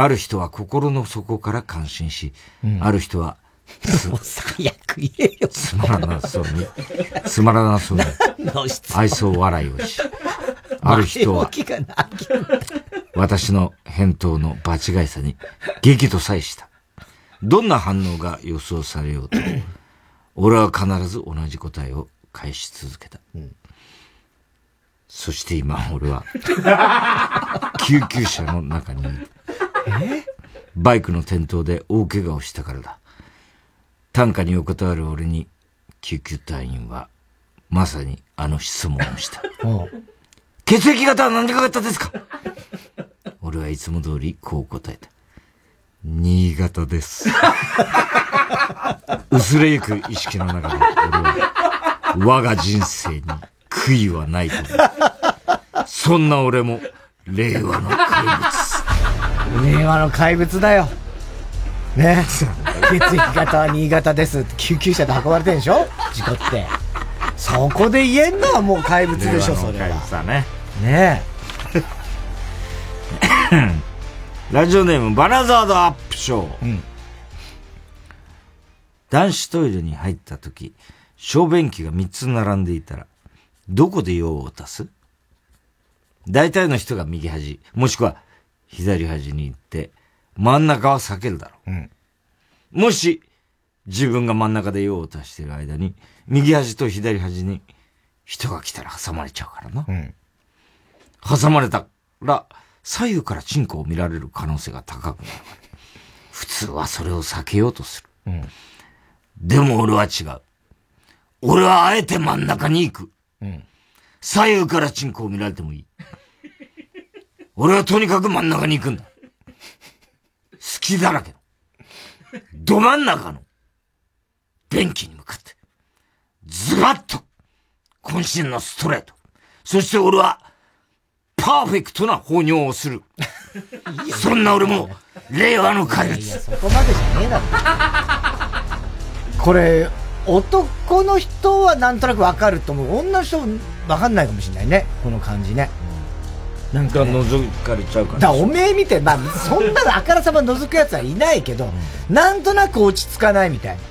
ある人は心の底から感心し、うんある人は、もう最悪言えよ。つまらなそうに、つまらなそうに愛想笑いをし、ある人は私の返答の場違いさに激怒さえした。どんな反応が予想されようと、俺は必ず同じ答えを返し続けた。そして今俺は、救急車の中にいる。バイクの転倒で大怪我をしたからだ。担架に横たわる俺に、救急隊員は、まさにあの質問をした。血液型は何型ですか？俺はいつも通りこう答えた。新潟です。薄れゆく意識の中で俺は我が人生に悔いはないと。そんな俺も令和の怪物。令和の怪物だよ。ね。血液型は新潟です救急車で運ばれてんでしょ？事故って。そこで言えんのはもう怪物でしょ、それは。怪物だね。ね ラジオネームバナザードアップショー。男子トイレに入った時、小便器が3つ並んでいたら、どこで用を足す？大体の人が右端、もしくは左端に行って、真ん中は避けるだろう。もし、自分が真ん中で用を足している間に、右端と左端に人が来たら挟まれちゃうからな。挟まれたら、左右からチンコを見られる可能性が高くなる。普通はそれを避けようとする。でも俺は違う。俺はあえて真ん中に行く。左右からチンコを見られてもいい。俺はとにかく真ん中に行くんだ。好きだらけの。ど真ん中の。便器に向かって。ズバッと。渾身のストレート。そして俺は、パーフェクトな放尿をする。そんな俺も、令和の怪物。そこまでじゃねえだろ。これ、男の人はなんとなくわかると思う。女の人わかんないかもしれないね。この感じね。なんか、ね、覗かれちゃうから。だおめえ見て、まあ、そんなのあからさま覗くやつはいないけど、なんとなく落ち着かないみたいな。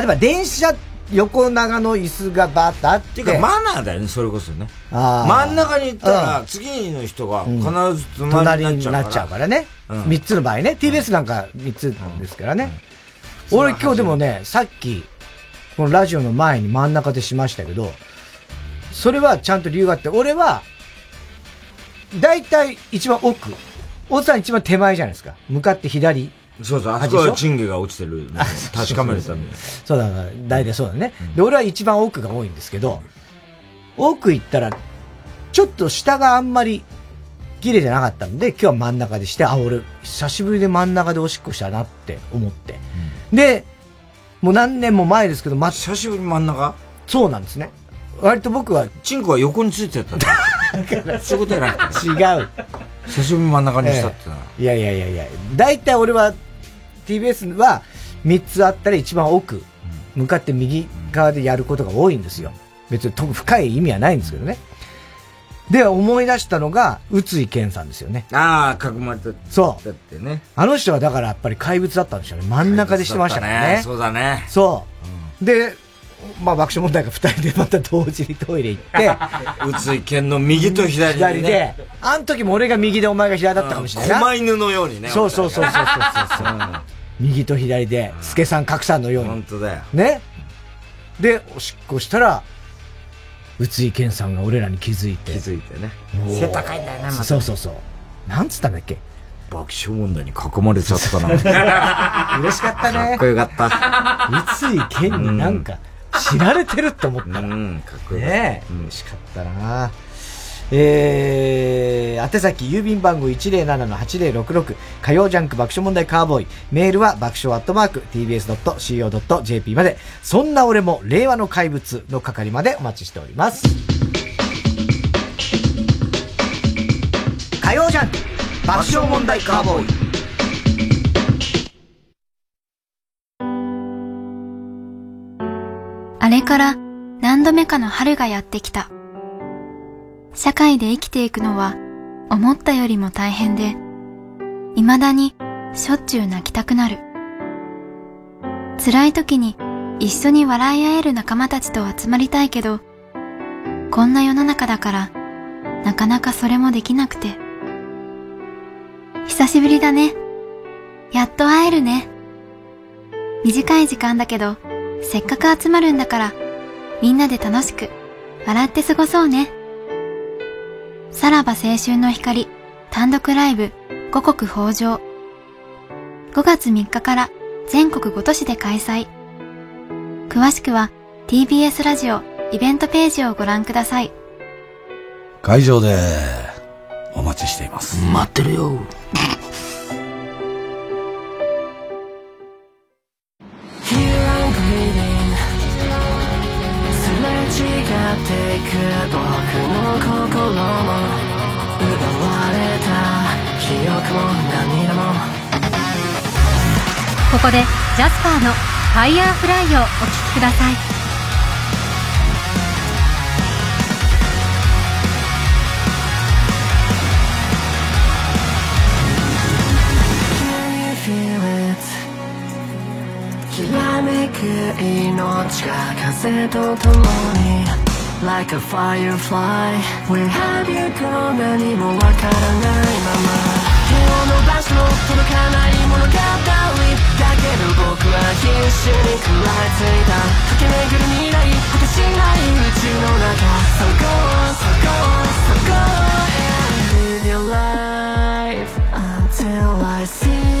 例えば電車、横長の椅子がバーッとあって。ていうか、マナーだよね、それこそね。真ん中に行ったら、うん次の人が必ず隣隣になっちゃうか。かららね。三、つの場合ね。TBS なんか三つですからね。俺今日でもね、さっき、このラジオの前に真ん中でしましたけど、それはちゃんと理由があって、俺は、だいたい一番奥。大津さん一番手前じゃないですか。向かって左。そうそう、あそこはチンゲが落ちてる確かめるために。そうだ、大体そうだね。で、俺は一番奥が多いんですけど、奥行ったら、ちょっと下があんまり綺麗じゃなかったんで、今日は真ん中でして、あ、俺、久しぶりで真ん中でおしっこしたなって思って。で、もう何年も前ですけど、ま、久しぶりに真ん中？そうなんですね。割と僕は、チンコは横についてたんだ。そういうことじゃな。違う。久しぶりに真ん中にしたってな。いやいやいやいや、大体俺は TBS は3つあったら一番奥、向かって右側でやることが多いんですよ。別に特深い意味はないんですけどね。で、思い出したのが、宇津井健さんですよね。ああ、囲まれた。そう。だってね。あの人はだからやっぱり怪物だったんでしょうね。真ん中でしてましたからね。そうだね。そう。で、まあ爆笑問題が二人でまた同時にトイレ行って、宇津井健の右と左で、ね。左で、あの時も俺が右でお前が左だったかもしれないな。狛犬のようにね。そうそうそうそうそうそう。右と左で、助さん、格さんのように。本当だよ。ね。で、おしっこしたら、宇津井健さんが俺らに気づいて。気づいてねもう背高いんだよねまたそうそうそう。なんつったんだっけ？爆笑問題に囲まれちゃったな。嬉しかったね。かっこよかった。宇津井健になんか、知られてるって思ったら。うん、かっこよかった。ねえ、嬉しかったな。えー、宛先郵便番号107-8066火曜ジャンク爆笑問題カーボーイ。メールは爆笑アットマーク tbs.co.jp まで。そんな俺も令和の怪物の係までお待ちしております。火曜ジャンク爆笑問題カーボーイあれから何度目かの春がやってきた。社会で生きていくのは思ったよりも大変で、未だにしょっちゅう泣きたくなる。辛い時に一緒に笑い合える仲間たちと集まりたいけど、こんな世の中だから、なかなかそれもできなくて。久しぶりだね。やっと会えるね。短い時間だけど、せっかく集まるんだから、みんなで楽しく、笑って過ごそうね。さらば青春の光、単独ライブ、五穀豊穣。5月3日から全国5都市で開催。詳しくは TBS ラジオイベントページをご覧ください。会場でお待ちしています。待ってるよ。ここでジャスパーの「ファイヤーフライ」をお聴きください。きらめく命が風と共に Like a firefly Where have you gone 何もわからないまま。を伸ばすの届かない物語だけど僕は必死に食らいついた駆け巡る未来果てしない宇宙の中そこそこそこ Live your life until I see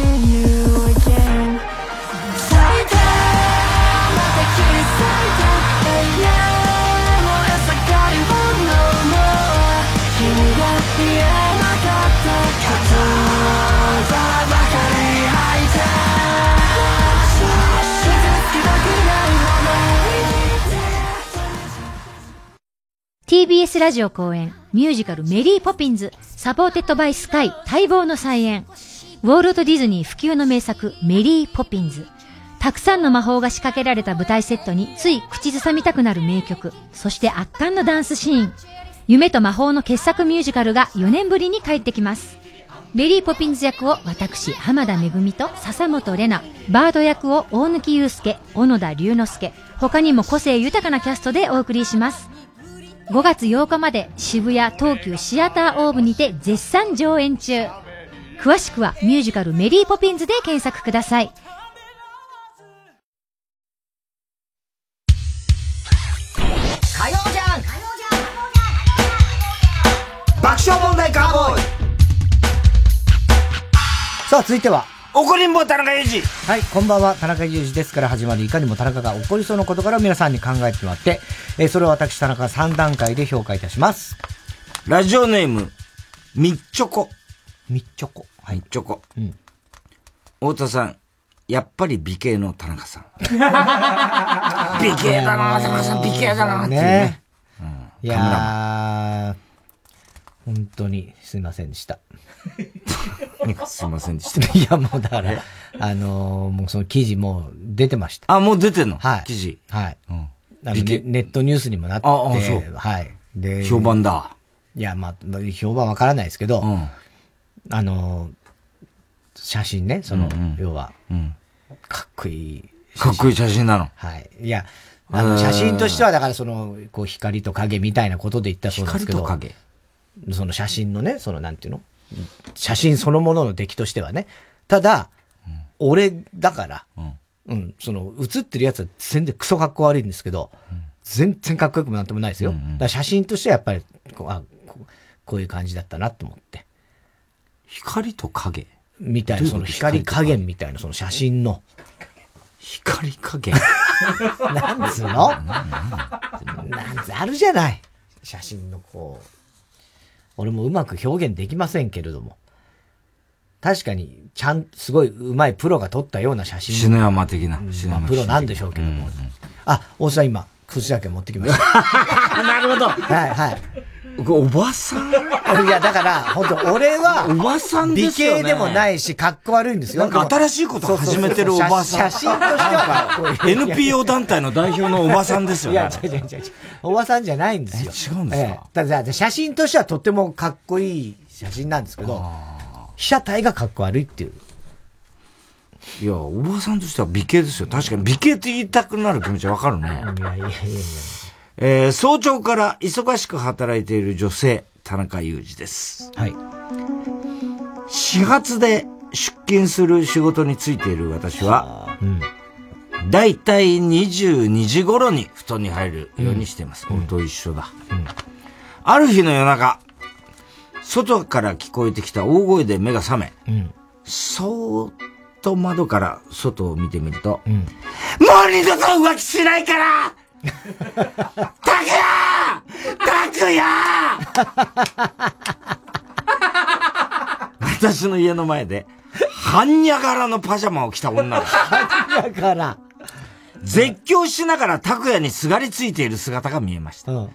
TBS ラジオ公演ミュージカルメリーポピンズ supported by Sky 待望の再演。ウォールト・ディズニー不朽の名作メリーポピンズ。たくさんの魔法が仕掛けられた舞台セットについ口ずさみたくなる名曲。そして圧巻のダンスシーン。夢と魔法の傑作ミュージカルが4年ぶりに帰ってきます。メリーポピンズ役を私濱田めぐみと笹本玲奈。バード役を大貫勇輔小野田龍之介。他にも個性豊かなキャストでお送りします。5月8日まで渋谷東急シアターオーブにて絶賛上演中。詳しくはミュージカルメリーポピンズで検索ください。火曜じゃん。爆笑問題カーボーイ。さあ、続いては。怒りんぼ田中裕二はい、こんばんは、田中裕二ですから始まるいかにも田中が起こりそうなことから皆さんに考えてもらって、えーそれを私田中が3段階で評価いたします。ラジオネーム、みっちょこ。みっちょこ。はい。みっちょこ。うん。太田さん、やっぱり美形の田中さん。美形だな田中さん美形だなっていうね。いやー、本当にすいませんでした。すいませんでした。いや、もうだから、あのーもうその記事もう出てました。あ、もう出てんの？はい。記事。はい。あの美形ネネットニュースにもなって、ああそうはい。で、評判だ。いや、まあ、まあ評判わからないですけど、あのー写真ね、その、要は、かっこいい。かっこいい写真なの。はい。いや、あの、写真としては、だからその、こう、光と影みたいなことで言ったそうですけど。光と影その写真のね、その、なんていうの？写真そのものの出来としてはね。ただ、俺だから、うん、その、写ってるやつは全然クソかっこ悪いんですけど、全然かっこよくもなんともないですよ。だから写真としてはやっぱり、こう、あこういう感じだったなと思って。光と影みたいな、その光加減みたいな、その写真の。光加減 なんつうの？なんつう、あるじゃない。写真のこう。俺もうまく表現できませんけれども。確かに、ちゃん、すごい上手いプロが撮ったような写真。篠山的な。篠まあ山プロなんでしょうけども。あ、大沢今、靴だけ持ってきました。なるほど。はい、はい。おばさん？いや、だから、本当俺は、おばさんですよね美形でもないし、かっこ悪いんですよ。なんか新しいこと始めてるおばさん。写真としては NPO 団体の代表のおばさんですよね。いや、違う違う違う。おばさんじゃないんですよ。違うんですか？えだ、写真としてはとってもかっこいい写真なんですけど、被写体がかっこ悪いっていう。いや、おばさんとしては美形ですよ。確かに美形って言いたくなる気持ちわかるね。いやいやいやいや。えー早朝から忙しく働いている女性、田中裕二です。はい。始発で出勤する仕事についている私は、だいたい22時頃に布団に入るようにしています。俺と一緒だ。ある日の夜中、外から聞こえてきた大声で目が覚め、うん。そーっと窓から外を見てみると、うん。もう二度と浮気しないから拓也拓也私の家の前で、般若柄のパジャマを着た女が、だから、絶叫しながら拓也にすがりついている姿が見えました。うん。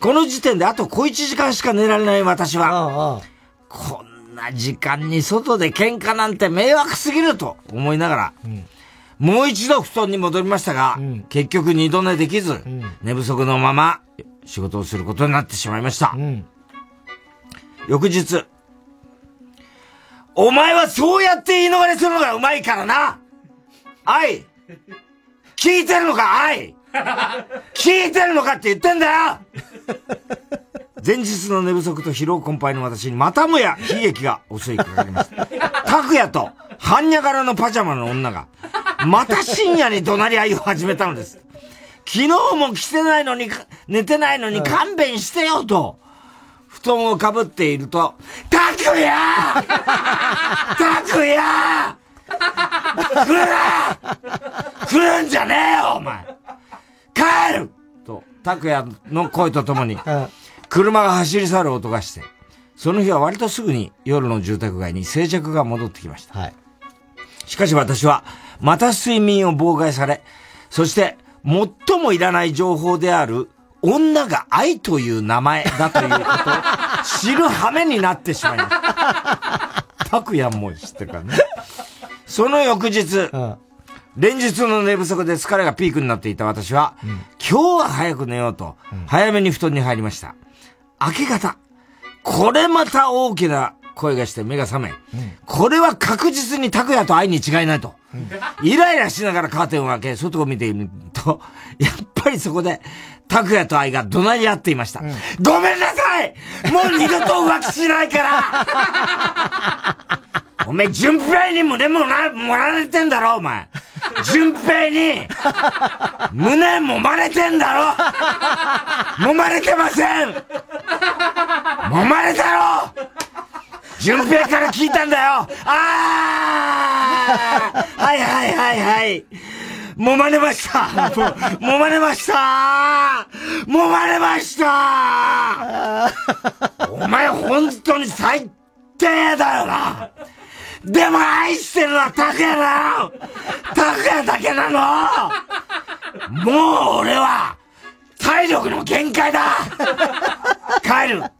この時点であと小一時間しか寝られない私は、こんな時間に外で喧嘩なんて迷惑すぎると思いながら、もう一度布団に戻りましたが、結局二度寝できず、寝不足のまま仕事をすることになってしまいました。翌日、お前はそうやって言い逃れするのがうまいからな。愛聞いてるのか愛聞いてるのかって言ってんだよ。前日の寝不足と疲労困憊の私にまたもや悲劇が襲いかかりました。拓也と般若柄のパジャマの女が、また深夜に怒鳴り合いを始めたのです。昨日も着てないのに、寝てないのに勘弁してよと、布団をかぶっていると、拓也 拓也来るな来るんじゃねえよお前帰る!と、拓也の声とともに、車が走り去る音がして、その日は割とすぐに夜の住宅街に静寂が戻ってきました。しかし私は、また睡眠を妨害され、そして、最もいらない情報である、女が愛という名前だということを知る羽目になってしまいました。拓也も知ってるからね。その翌日、連日の寝不足で疲れがピークになっていた私は、今日は早く寝ようと、早めに布団に入りました。明け方、これまた大きな声がして目が覚め、これは確実に拓也と愛に違いないと。イライラしながらカーテンを開け、外を見ていると、やっぱりそこで、拓也と愛が怒鳴り合っていました。ごめんなさいもう二度と浮気しないからおめえ、順平に胸もな、もられてんだろ、お前。順平に、胸揉まれてんだろ揉まれてません揉まれたろ順平から聞いたんだよ。ああはいはいはいはい。揉まれました。揉まれました。揉まれました。お前本当に最低だよな。でも愛してるのは拓也だよ。拓也だけなの。もう俺は体力の限界だ。帰る。は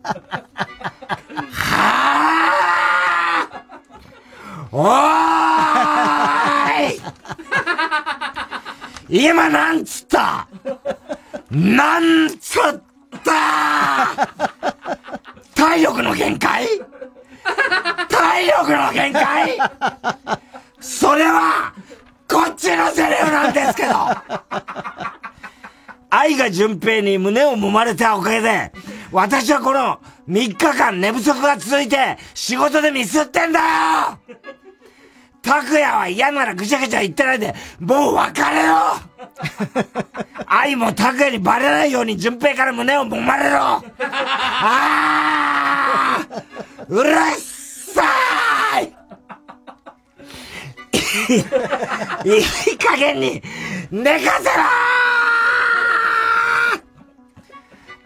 あおーい。今なんつった？なんつった？体力の限界？体力の限界？それは、こっちのセリフなんですけど。愛が順平に胸を揉まれたおかげで、私はこの3日間寝不足が続いて仕事でミスってんだよ。拓也は嫌ならぐちゃぐちゃ言ってないで、もう別れよ愛も拓也にバレないように順平から胸を揉まれろ。ああうるっさい。いい加減に寝かせろ。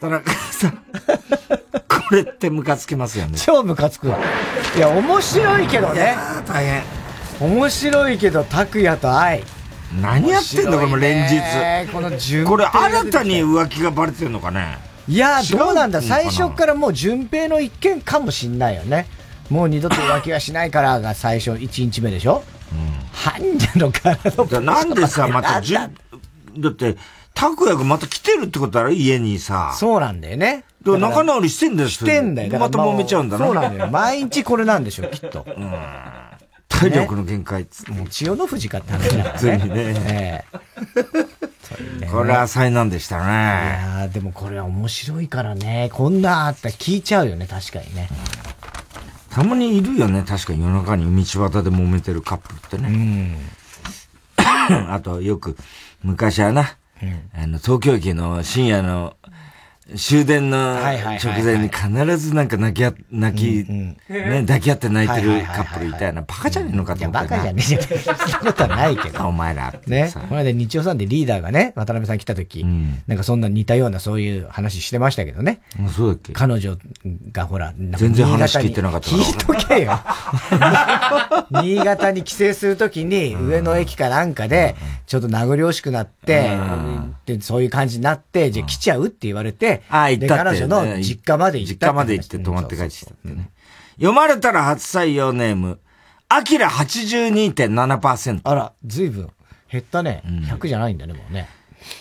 田中さん、これってムカつきますよね。超ムカつくわ。いや、面白いけどね。大変。面白いけど、拓也と愛。何やってんの？これ連日。この順これ新たに浮気がバレてるのかね？いや、どうなんだ？最初からもう順平の一件かもしんないよね。もう二度と浮気はしないからが最初、1日目でしょ半者の体のなんでさ、またじゅ、だって、拓也がまた来てるってことだろ家にさ。そうなんだよね。だから仲直りしてんだよ、してんだよ。また揉めちゃうんだな。そうなんだよ。毎日これなんでしょ、きっと。体力の限界っつって。もう千代の富士かって話だからついにねええ これは災難でしたね。いやーでもこれは面白いからね。こんなあったら聞いちゃうよね、確かにね。たまにいるよね、確かに夜中に道端で揉めてるカップルってね。あと、よく、昔はな、うん。あの、東京駅の深夜の終電の直前に必ずなんか泣きあ、泣き、うんね、抱き合って泣いてるカップルいたよな。バカじゃねえのかと思ったいやバカじゃねえじゃん。そんなことはないけど。お前ら。ね。この間日曜さんでリーダーがね、渡辺さん来た時、なんかそんな似たようなそういう話してましたけどね。あそうだっけ？彼女がほら、全然話聞いてなかった聞いとけよ。新潟に帰省するときに、上野駅かなんかで、ちょっと名残惜しくなって、で、そういう感じになって、じゃあ来ちゃうって言われて、ああ、行ったって、で、彼女の実家まで行った実家まで行って泊まって帰ってきたってね。読まれたら初採用ネーム、アキラ82.7%。あら、ずいぶん減ったね。100じゃないんだね、もうね。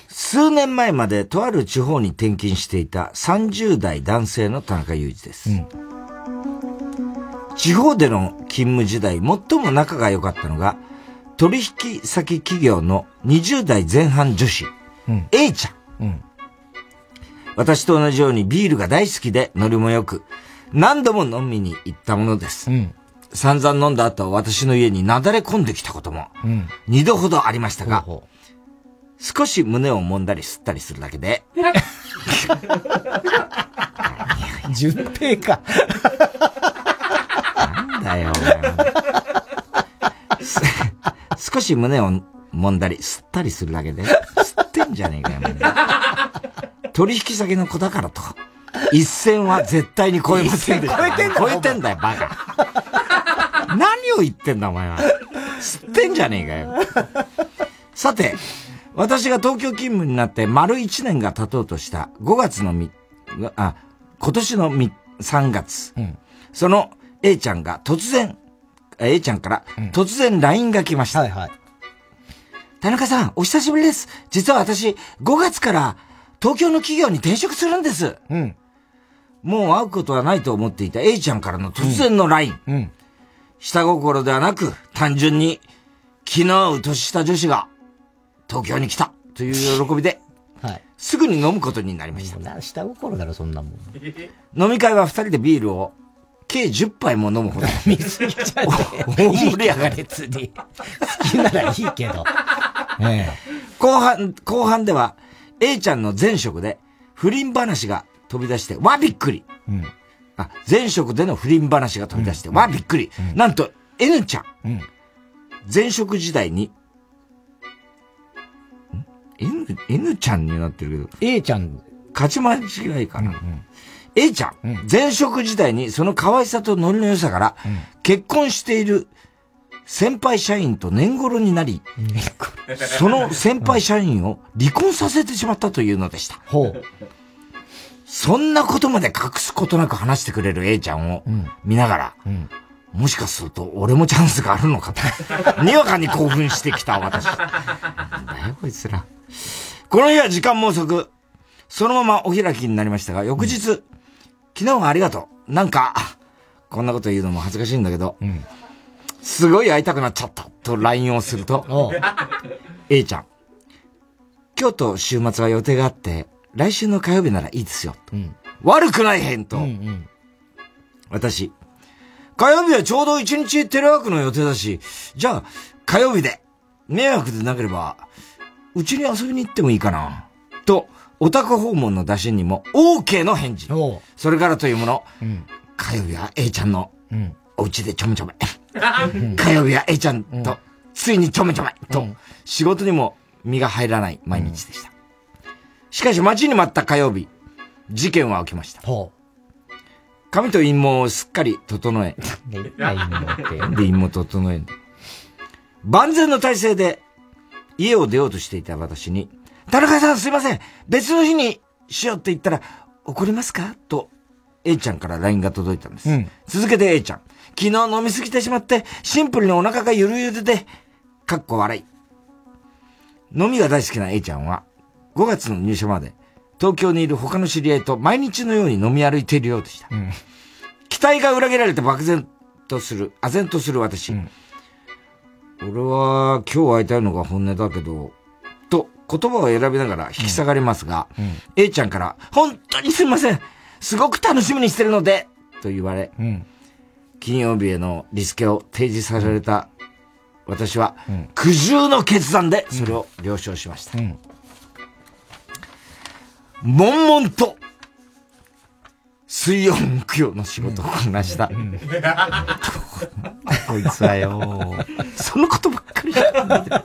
数年前までとある地方に転勤していた30代男性の田中裕二です。地方での勤務時代、最も仲が良かったのが、取引先企業の20代前半女子、A ちゃん。私と同じようにビールが大好きでノリも良く、何度も飲みに行ったものです。散々飲んだ後、私の家になだれ込んできたことも、うん。二度ほどありましたが、少し胸を揉んだり吸ったりするだけで、順平か。なんだよ、す少し胸を揉んだり吸ったりするだけで、吸ってんじゃねえかよ、取引先の子だからと、一線は絶対に超えませんでした。超えてんだ超えてんだよ、バカ。何を言ってんだ、お前は。吸ってんじゃねえかよ。さて、私が東京勤務になって丸1年が経とうとした5月のみ、あ、今年のみ3月、その A ちゃんが突然、A ちゃんから突然 LINE が来ました。はいはい。田中さん、お久しぶりです。実は私、5月から東京の企業に転職するんです。うん。もう会うことはないと思っていた A ちゃんからの突然の LINE。うん。下心ではなく、単純に、気の合う年下女子が、東京に来たという喜びで、はい。すぐに飲むことになりました。な、下心だろ、そんなもん。飲み会は二人でビールを、計10杯も飲むほど。見すぎちゃう大盛り上がり。別に。好きならいいけど。え後半、後半では、A ちゃんの前職で、不倫話が飛び出して、わ、びっくり。うん。あ、前職での不倫話が飛び出して、わ、びっくり。なんと、N ちゃん。うん。前職時代に、ん ?N、N ちゃんになってるけど。A ちゃん。勝ち間違いかな。A ちゃん、前職時代にその可愛さとノリの良さから、結婚している先輩社員と年頃になり、その先輩社員を離婚させてしまったというのでした。ほう。そんなことまで隠すことなく話してくれる A ちゃんを見ながら、もしかすると俺もチャンスがあるのかと、にわかに興奮してきた私。なんだよこいつら。この日は時間も遅く、そのままお開きになりましたが、翌日、昨日はありがとう。なんか、こんなこと言うのも恥ずかしいんだけど、すごい会いたくなっちゃった。と LINE をすると、A ちゃん、今日と週末は予定があって、来週の火曜日ならいいですよ。悪くない返答。私、火曜日はちょうど一日テレワークの予定だし、じゃあ、火曜日で、迷惑でなければ、うちに遊びに行ってもいいかな。と、オタク訪問の打診にも OK の返事。それからというもの、火曜日は A ちゃんの、お家でちょめちょめ。火曜日は A ちゃんと、ついにちょめちょめ。と、仕事にも身が入らない毎日でした。しかし待ちに待った火曜日、事件は起きました。髪と陰謀をすっかり整え。で陰謀整えんで。万全の体制で家を出ようとしていた私に、田中さんすいません別の日にしようって言ったら怒りますか？と A ちゃんから LINE が届いたんです。続けて A ちゃん。昨日飲みすぎてしまってシンプルにお腹がゆるゆるで、かっこ笑い。飲みが大好きな A ちゃんは5月の入社まで東京にいる他の知り合いと毎日のように飲み歩いているようでした。期待が裏切られて漠然とする、唖然とする私。俺は今日会いたいのが本音だけど、と言葉を選びながら引き下がりますが、A ちゃんから、本当にすみませんすごく楽しみにしてるのでと言われ、金曜日へのリスケを提示された私は、苦渋の決断でそれを了承しました。悶々と、水曜木曜の仕事をこなした。こいつはよ、そのことばっかりだ。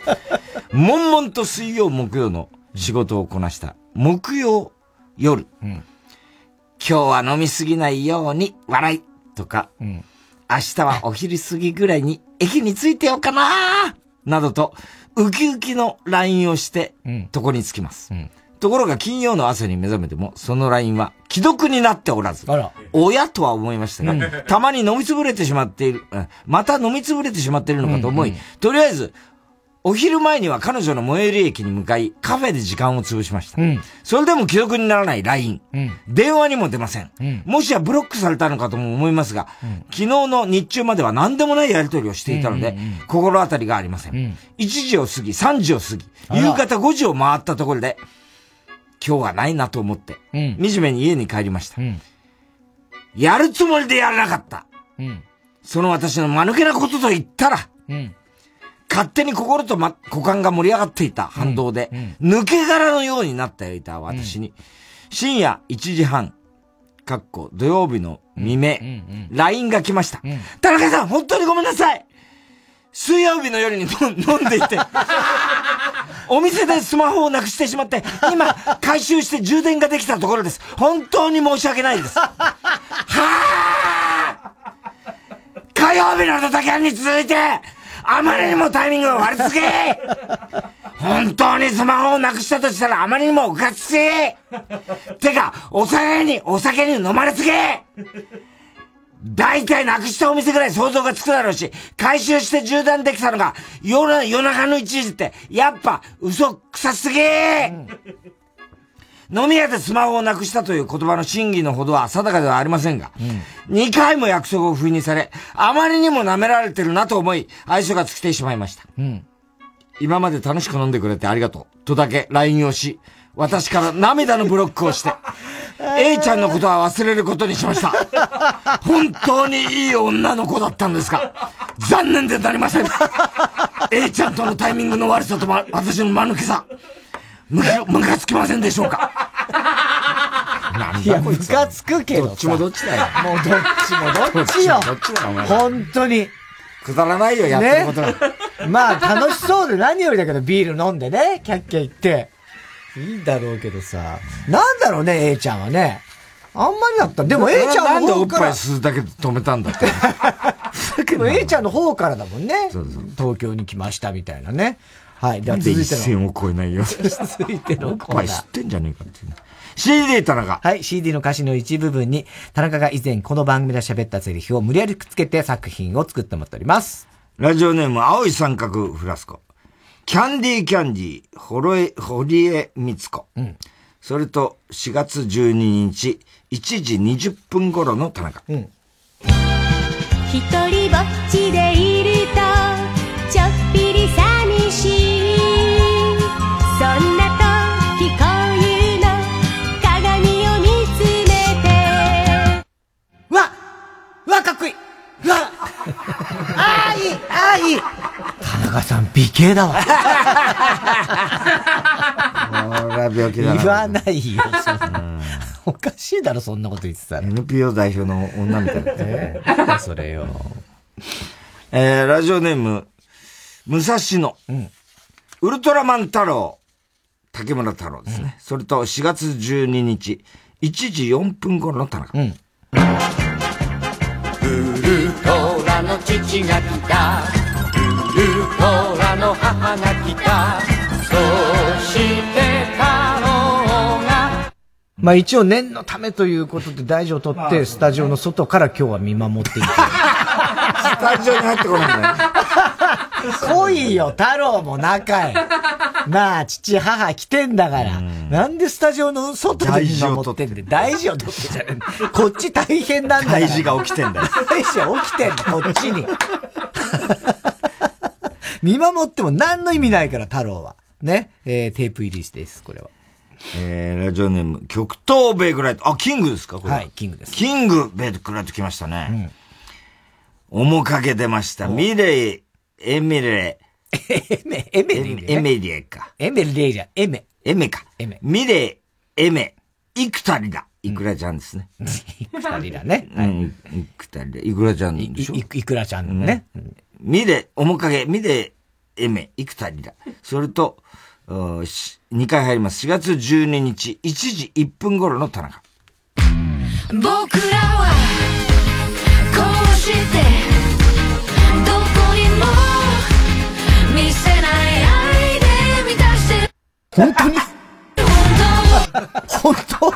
悶々と水曜木曜の仕事をこなした。木曜夜。今日は飲みすぎないように笑いとか、明日はお昼過ぎぐらいに駅に着いてようかななどと、ウキウキの LINE をして、床に着きます。ところが金曜の朝に目覚めても、その LINE は既読になっておらず、親とは思いましたが、たまに飲みつぶれてしまっている、うん。また飲みつぶれてしまっているのかと思い、とりあえず、お昼前には彼女の最寄り駅に向かい、カフェで時間を潰しました。それでも既読にならない LINE。電話にも出ません。もしやブロックされたのかとも思いますが、昨日の日中までは何でもないやり取りをしていたので、心当たりがありません。1時を過ぎ、3時を過ぎ、夕方5時を回ったところで、今日はないなと思って、惨めに家に帰りました。やるつもりでやらなかった。その私の間抜けなことと言ったら、勝手に心と、ま、股間が盛り上がっていた反動で、抜け殻のようになっていた私に、深夜1時半、かっこ土曜日の未明、LINE が来ました。田中さん、本当にごめんなさい水曜日の夜に 飲んでいて、お店でスマホをなくしてしまって、今、回収して充電ができたところです。本当に申し訳ないです。はあ火曜日のドタキャンに続いて、あまりにもタイミングが悪すぎ。本当にスマホをなくしたとしたらあまりにもうかつしい。てか、お酒に、お酒に飲まれすぎ。大体なくしたお店ぐらい想像がつくだろうし、回収して縦断できたのが夜、夜中の1時って、やっぱ嘘くさすぎ、飲み屋でスマホをなくしたという言葉の真偽のほどは定かではありませんが、2回も約束を不意にされ、あまりにも舐められてるなと思い、愛想が尽きてしまいました。今まで楽しく飲んでくれてありがとう。とだけ LINE をし、私から涙のブロックをして、A ちゃんのことは忘れることにしました。本当にいい女の子だったんですが、残念でなりません。A ちゃんとのタイミングの悪さとま私の間抜けさ、むか、むかつきませんでしょうか？いや、ムカつくけどどっちもどっちだよ。もうどっちもどっちよ。どっち本当に。くだらないよ、やってることが。ねまあ、楽しそうで何よりだけど、ビール飲んでね、キャッキャ言って。いいんだろうけどさ。なんだろうね、A ちゃんはね。あんまりだった。でも A ちゃんなんでおっぱいの方から、吸うだけで止めたんだって。でも A ちゃんの方からだもんね。東京に来ましたみたいなね。はい。では続いての。なんで一線を越えないよ。続いてのコーナー。ぱい吸ってんじゃねえかっていうね。CD 田中。はい、CD の歌詞の一部分に、田中が以前この番組で喋ったセリフを無理やりくっつけて作品を作ってもらっております。ラジオネーム、青い三角フラスコ。キャンディーキャンディー、ほろえ、堀江光子。それと、4月12日、1時20分頃の田中。一人ぼっちでいるあーいいあーいい田中さん、美形だわ。これは病気だな。言わないよ、そんな。おかしいだろ、そんなこと言ってたら。NPO 代表の女みたいな。えーなんだそれよ。えー、ラジオネーム、武蔵野。ウルトラマン太郎。竹村太郎ですね。それと4月12日、1時4分頃の田中。ウルトラの父が来たウルトラの母が来たそして太郎がまあ一応念のためということで大事を取って、スタジオの外から今日は見守っていく。スタジオに入ってこないんだよ。来いよ、太郎も中へ。なあ、父、母来てんだから。なんでスタジオの外で見守ってんで、大事を取ってじゃねえこっち大変なんだ。大事が起きてんだよ大事が起きてんだ、こっちに。見守っても何の意味ないから、太郎は。ね？えー、テープ入りです、これは。えー、ラジオネーム、極東ベイクライト。あ、キングですか？これ。はい、キングです。キングベイクライト来ましたね。面影出ました。ミレイ、エミレエメ、エメ。エメリエか。エメリエじゃん、エメ。エメか。エメ。ミレイ、エメ、イクタリだ。イクラちゃんですね。イクタリだね。うん、イクタリだ。イクラちゃんでしょいいくらちゃんね。ミレ、面影、ミレ、エメ、イクタリだ。それと、2回入ります。4月12日、1時1分頃の田中。僕らはこうして本当に？本当？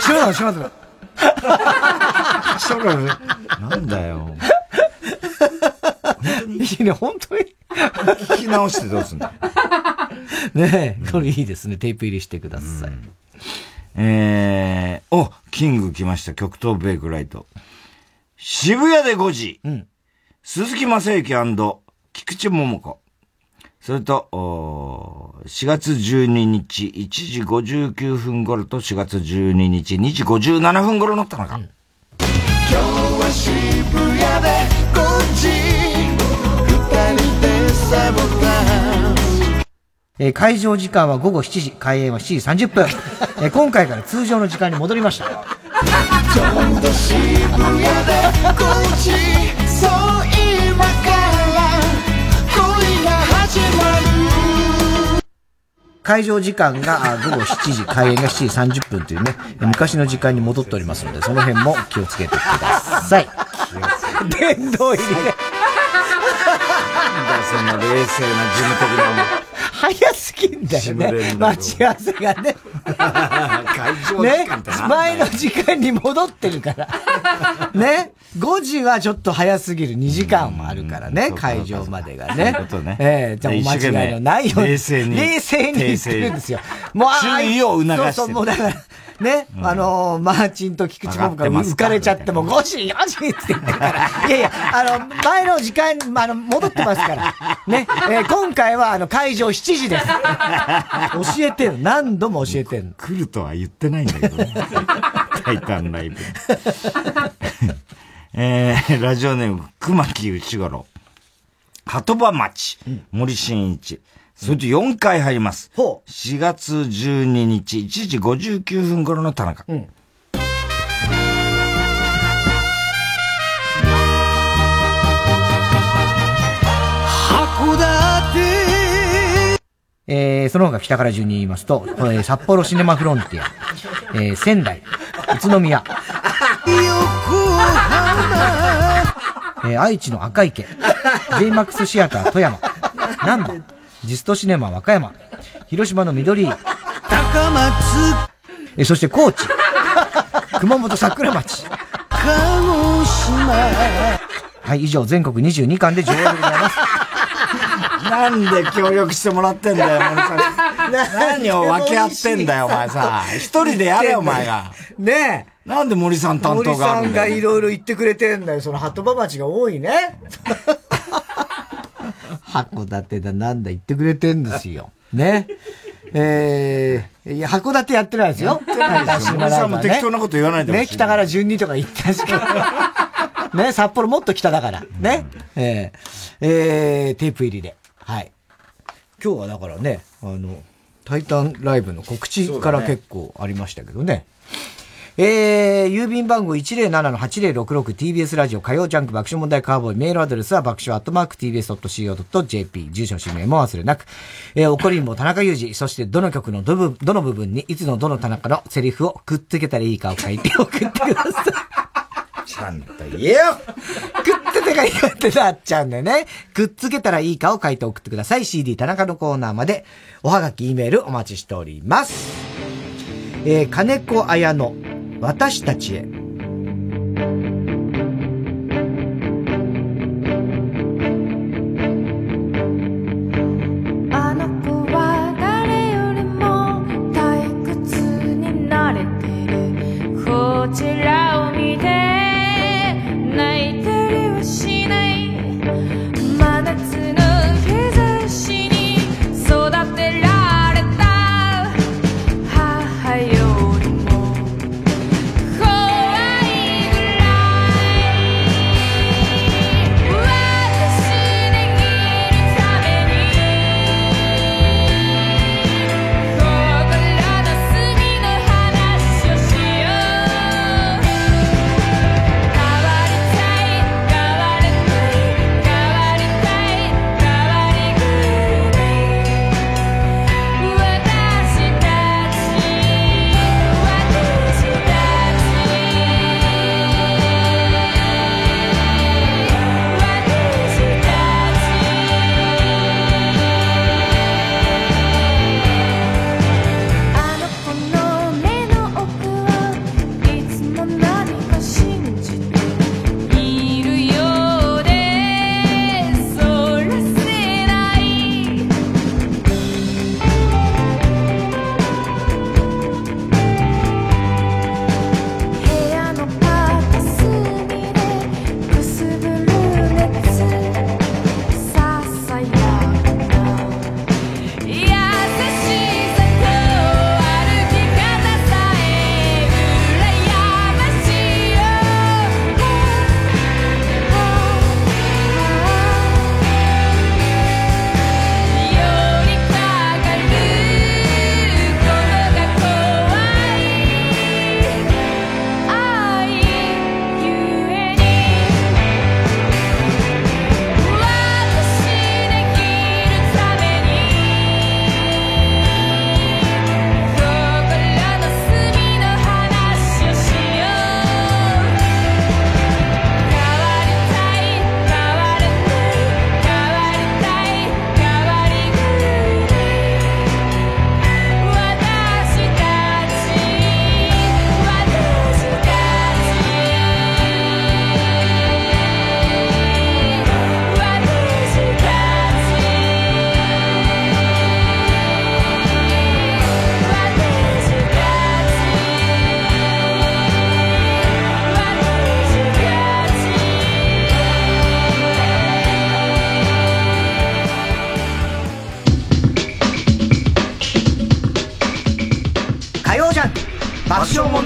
知らない、知らない。知らない。なんだよ。いいね、本当に？聞き直してどうすんだねえ、これいいですね。テープ入りしてください。えー、お、キング来ました。極東ベイクライト。渋谷で5時。鈴木正幸菊池桃子。それと、お4月12日1時59分頃と4月12日2時57分頃の田中。今日は渋谷で5時二人でサボタンえー会場時間は午後7時、開演は7時30分。えー今回から通常の時間に戻りました。ちょうど渋谷で5時会場時間があ午後7時、開演が7時30分というね、えー昔の時間に戻っておりますので、その辺も気をつけてください。殿堂入りで。そんな冷静な事務的な。早すぎんだよね。待ち合わせがね。会場時間ってなんだよ前の時間に戻ってるから。ね。5時はちょっと早すぎる。2時間もあるからね、会場までがね。そうねええじゃあお間違いのないように。冷静に冷静に言ってるんですよ。もう、ああ注意を促してるそうそう、もうだから、ね、あのー、マーチンと菊池桃が浮かれちゃって、もう5時、4時って言ってるから。いやいや、あの、前の時間、まあ、あの、戻ってますから。ね、えー今回は、あの、会場7時です。教えてよ。何度も教えてんの。来るとは言ってないんだけどね。タイタンライブ。えー、ラジオネーム、熊木内五郎。鳩場町、森進一。それと4回入ります。4月12日、1時59分頃の田中。函えー、その他北から順に言いますと、えー札幌シネマフロンティア、えー仙台、宇都宮、えー愛知の赤池、JMAX シアター富山、南波、ジストシネマ和歌山、広島の緑、高松、えーそして高知、熊本桜町、鹿児島、はい、以上全国22巻で上映でございます。なんで協力してもらってんだよ、森さん。何を分け合ってんだよ、お前さ。一人でやれよ、お前が。ねえ。なんで森さん担当があ森さんるんだよ。がいろいろ言ってくれてんだよ。その鳩場町が多いね。函館だなんだ言ってくれてんですよ。ね。えー、いや、函館やってないですよ。やってないですよ森さんも適当なこと言わないでほしいね、北から順にとか言ってますけど。ね、札幌もっと北だから。ね。えー、えー、テープ入りで。はい。今日はだからね、あの、タイタンライブの告知から結構ありましたけどね。えー、郵便番号 107-8066TBS ラジオ火曜ジャンク爆笑問題カーボーイメールアドレスは爆笑アットマーク TBS.CO.JP 住所氏名も忘れなく、えー、怒りんぼ田中裕二、そしてどの曲のどぶどの部分にいつのどの田中のセリフをくっつけたらいいかを書いて送ってください。ちゃんと言えよくっつけたらいいかってなっちゃうんだよね。くっつけたらいいかを書いて送ってください。CD 田中のコーナーまで、おはがき、E メールお待ちしております。えー、金子綾乃、私たちへ。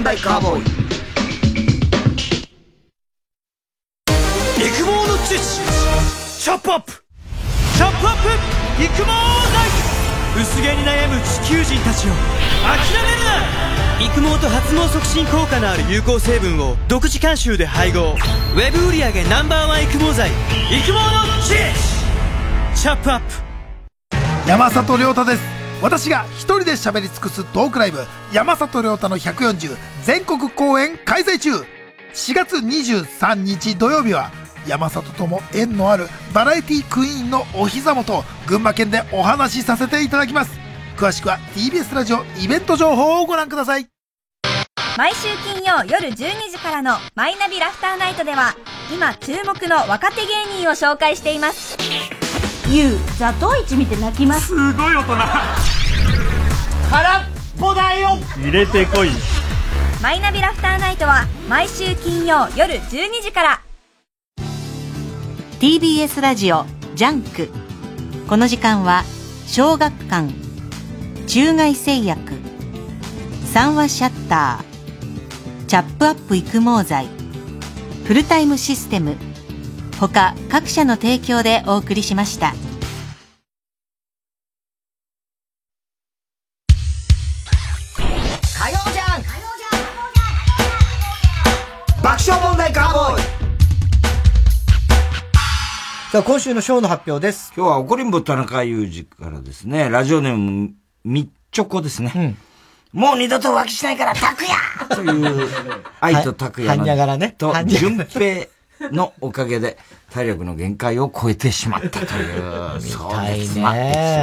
爆笑問題カーボーイ。育毛の知識チョップアップ。チョップアップ。育毛剤薄毛に悩む地球人たちよ諦めるな。育毛と発毛促進効果のある有効成分を独自監修で配合。ウェブ売上 Ｎｏ.1 育毛剤。育毛の知識チョップアップ。山里亮太です。私が一人で喋り尽くすトークライブ。山里亮太の140全国公演開催中。4月23日土曜日は山里とも縁のあるバラエティクイーンのお膝元群馬県でお話しさせていただきます。詳しくは TBS ラジオイベント情報をご覧ください。毎週金曜夜12時からの「マイナビラフターナイト」では今注目の若手芸人を紹介しています。ゆうザトウイチ見て泣きます。すごい大人。空っぽだよ。入れてこいマイナビラフターナイトは毎週金曜夜12時から。TBS ラジオ JUNK。この時間は小学館。中外製薬。三和シャッター。チャップアップ育毛剤。フルタイムシステム。他各社の提供でお送りしました。さあ、今週のショーの発表です。今日は怒りんぼ田中裕二からですね、ラジオネーム、みっちょこですね。もう二度と浮気しないから、拓也 という、愛と拓也はんの、にゃがらねと順平のおかげで、体力の限界を超えてしまったという、そうはいですね。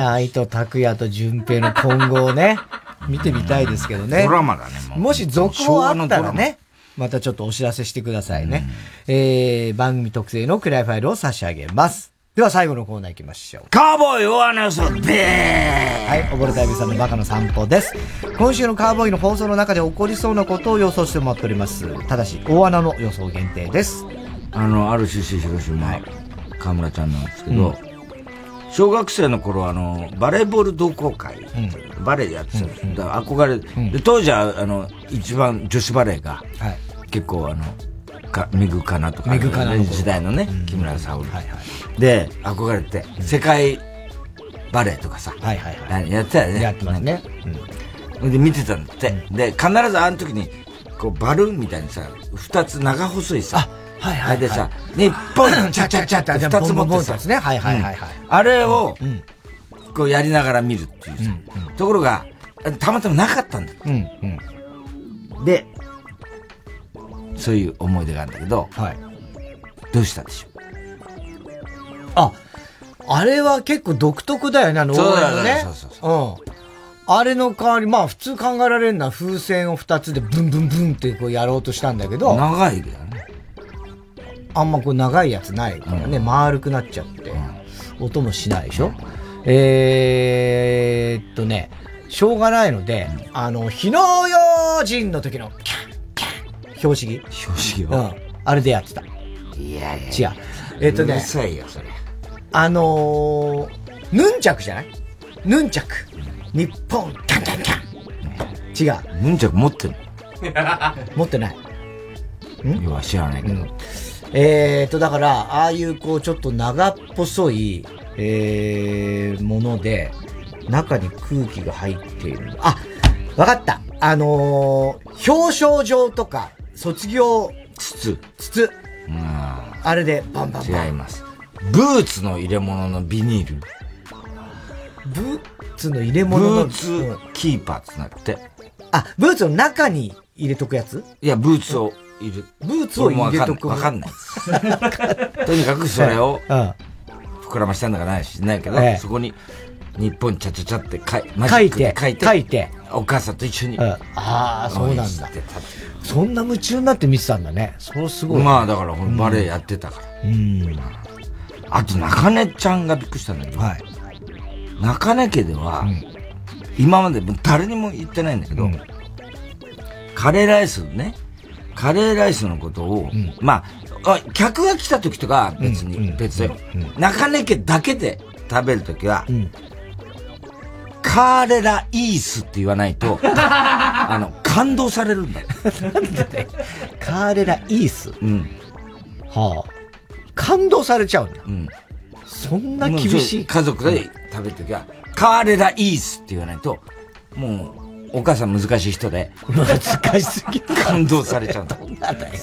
愛と拓也と順平の今後をね、見てみたいですけどね。ドラマだね、もう。もし続昭報あったらね、またちょっとお知らせしてくださいね。えー、番組特製のクライファイルを差し上げます。では最後のコーナー行きましょう。カーボーイ大穴予想、べーはい、溺れた指さんのバカの散歩です。今週のカーボーイの放送の中で起こりそうなことを予想してもらっております。ただし、大穴の予想限定です。あの、ある出身広島、河村ちゃんなんですけど、小学生の頃あの、バレーボール同好会、バレーやってたんです、だから憧れ、で、当時は、あの、一番女子バレーが、結構あの、か、メグカナとか、メグカナ時代のね、木村沙織。で、憧れて、世界バレーとかさ、やってたよね。やってますね。で、見てたんだって。で、必ずあの時に、こう、バルーンみたいにさ、二つ長細いさ、はいはいはいでさ、日本チャチャチャって二つ持ってさ、ね。はいはいはいはい。あれを、こうやりながら見るっていうさ。ところが、たまたまなかったんだ。で、そういう思い出があるんだけど、どうしたでしょう？あ、あれは結構独特だよね、あの、そうだよね応援のね。そうそううん。あれの代わり、まあ普通考えられるのは風船を二つでブンブンブンってこうやろうとしたんだけど。長いだよね。あんまこう長いやつないからね、丸くなっちゃって、音もしないでしょ、えーっとね、しょうがないので、あの、火の用心の時の、キャン、キャン、標識標識を？うん。あれでやってた。いやいや違う。えーっとねうる、さいよ、それ。あのー、ヌンチャクじゃない？ヌンチャク。日本、キャンキャンキャン。違う。ヌンチャク持ってんの？持ってない。ん？要は知らないけど。えーと、だから、ああいうこう、ちょっと長っぽそい、えー、もので、中に空気が入っている。あ、わかった。あのー、表彰状とか、卒業、筒。筒。あれで、バンバンバン。違います。ブーツの入れ物のビニール。ブーツの入れ物の。ブーツキーパーってなって。あ、ブーツの中に入れとくやつ？いや、ブーツを入れ、ブーツを入れとくわかんない。とにかくそれを、膨らましたんだかないしないけど、ええそこに、日本ちゃちゃちゃって書い書いて書いて、書いてお母さんと一緒に。ああ、そうなんだ。そんな夢中になって見てたんだね。そうすごい。まあだから、バレエやってたから。うん。あと、中根ちゃんがびっくりしたんだけど、中根家では、今まで誰にも言ってないんだけど、カレーライスね、カレーライスのことを、まあ、あ客が来た時とかは別に、別だよ。中根家だけで食べる時は、カーレライースって言わないと、あの、感動されるんだ。なんでだよカーレライースうん。はあ。感動されちゃうんだ。うん。そんな厳しい。家族で食べるときは、カーレライースって言わないと、もう、お母さん難しい人で。難しすぎる。感動されちゃうんだ。なんだよ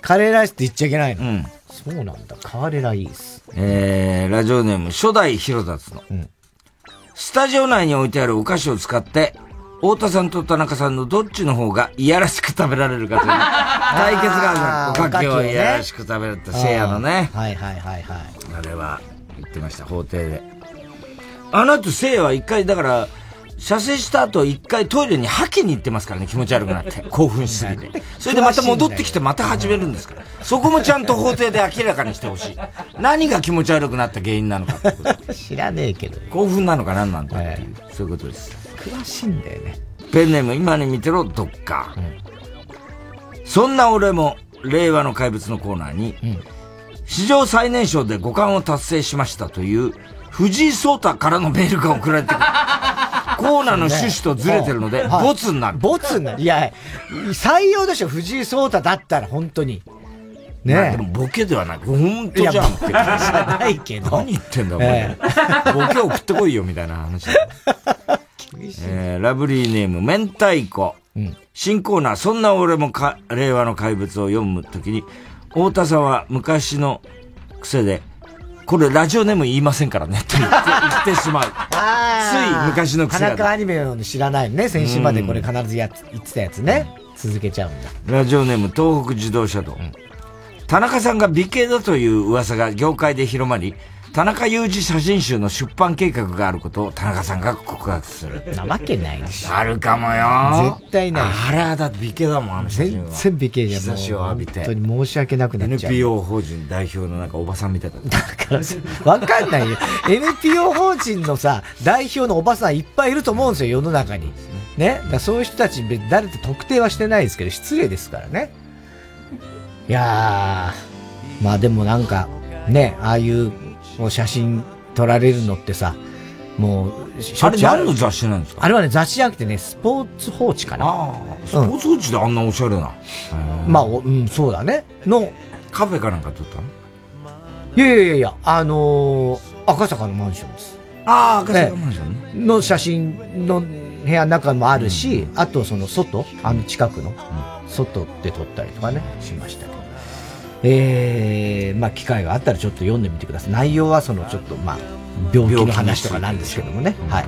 カレーライスって言っちゃいけないの。うん。そうなんだ。カーレライース。えー、ラジオネーム、初代ヒロダツの。スタジオ内に置いてあるお菓子を使って、太田さんと田中さんのどっちの方がいやらしく食べられるかという 対決があるの。おかきをいやらしく食べるって、せいやのね。はいはいはいはい。あれは、言ってました、法廷で。あの後、せいやは一回、だから、射精した後一回トイレに吐きに行ってますからね、気持ち悪くなって。興奮しすぎて。それでまた戻ってきてまた始めるんですから。そこもちゃんと法廷で明らかにしてほしい。何が気持ち悪くなった原因なのかってこと。知らねえけど。興奮なのか何なんだっていう、そういうことです。詳しいんだよね。ペンネーム今に見てろ、どっか。そんな俺も、令和の怪物のコーナーに、史上最年少で五冠を達成しましたという、藤井聡太からのメールが送られてくる。コーナーの趣旨とずれてるので、はいボツになる。ボツになる。いや、採用でしょ、藤井聡太だったら、本当に。ねまあでもボケではなく、本当じゃんって。じゃないけど何言ってんだ、お前。ボケ送ってこいよ、みたいな話だ。えーラブリーネーム、明太子。新コーナー、そんな俺もか令和の怪物を読むときに、太田さんは昔の癖で、これラジオネーム言いませんからね、って言って言ってしまう。つい昔の癖が田中アニメの知らないのね。先週までこれ必ずやつ言ってたやつね。続けちゃうんだ。ラジオネーム東北自動車道。田中さんが美形だという噂が業界で広まり、田中裕二写真集の出版計画があることを田中さんが告白する。なわけないでしょ。あるかもよ。絶対ない。あれはだって美形だもん、あの写真は。全然美形じゃん。日差しを浴びて本当に申し訳なくなっちゃう。NPO 法人代表のなんかおばさんみたいだ。だからさ、わかんないよ。NPO 法人のさ、代表のおばさんいっぱいいると思うんですよ、世の中に。ね？だそういう人たち、誰って特定はしてないですけど、失礼ですからね。いやー、まあでもなんか、ね、ああいうこう写真撮られるのってさ、もう、しょあれ何の雑誌なんですか？あれはね、雑誌じゃなくてね、スポーツ報知かな。ああ、スポーツ報知であんなおしゃれな。まあ、おうん、そうだね。の、カフェかなんか撮ったの？いやいやいやいや、あのー赤坂のマンションです。ああ、赤坂マンションね。の写真の部屋の中もあるし、あとその外、あの近くの、外で撮ったりとかね、しました。えー、まあ機会があったらちょっと読んでみてください。内容はそのちょっとまあ、病気の話とかなんですけどもね。はい。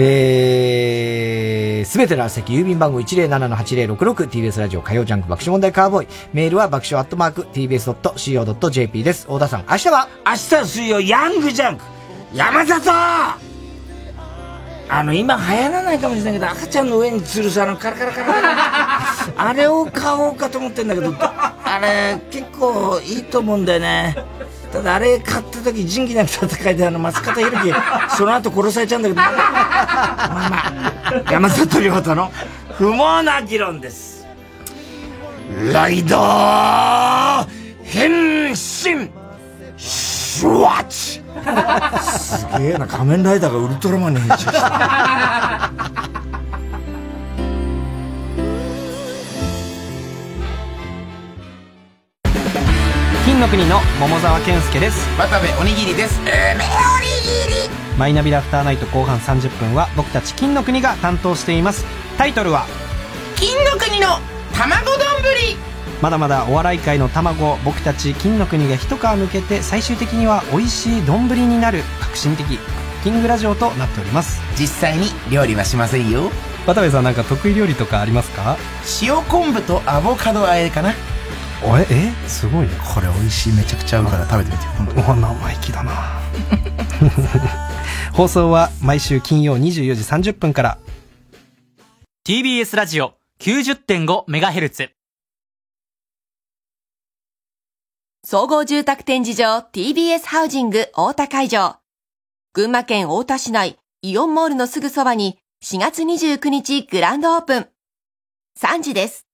えー、すべてのあ席、郵便番号 107-8066TBS ラジオ火曜ジャンク爆笑問題カーボーイ。メールは爆笑アットマーク TBS.CO.JP です。大田さん、明日は？明日は水曜、ヤングジャンク山里あの、今流行らないかもしれないけど、赤ちゃんの上に吊るすあの、カラカラカラカラ。あれを買おうかと思ってんだけど、あれ、結構いいと思うんだよね。ただあれ買った時、仁義なき戦いであの、松方弘樹、その後殺されちゃうんだけど、まあまあ、山里亮太の不毛な議論です。ライド変身シュワッチすげえな、仮面ライダーがウルトラマンに変身した。金の国の桃沢健介です。渡部おにぎりです。マイナビラフターナイト後半30分は僕たち金の国が担当しています。タイトルは？金の国の卵丼。ぶりまだまだお笑い界の卵僕たち金の国が一皮抜けて最終的には美味しい丼になる革新的。キングラジオとなっております。実際に料理はしませんよ。渡部さんなんか得意料理とかありますか？塩昆布とアボカド和えかな。え？え？すごいね。これ美味しい。めちゃくちゃ合うから食べてみて本当にお生意気だな。放送は毎週金曜24時30分から。TBS ラジオ 90.5MHz 総合住宅展示場 TBS ハウジング大田会場。群馬県大田市内イオンモールのすぐそばに4月29日グランドオープン。3時です。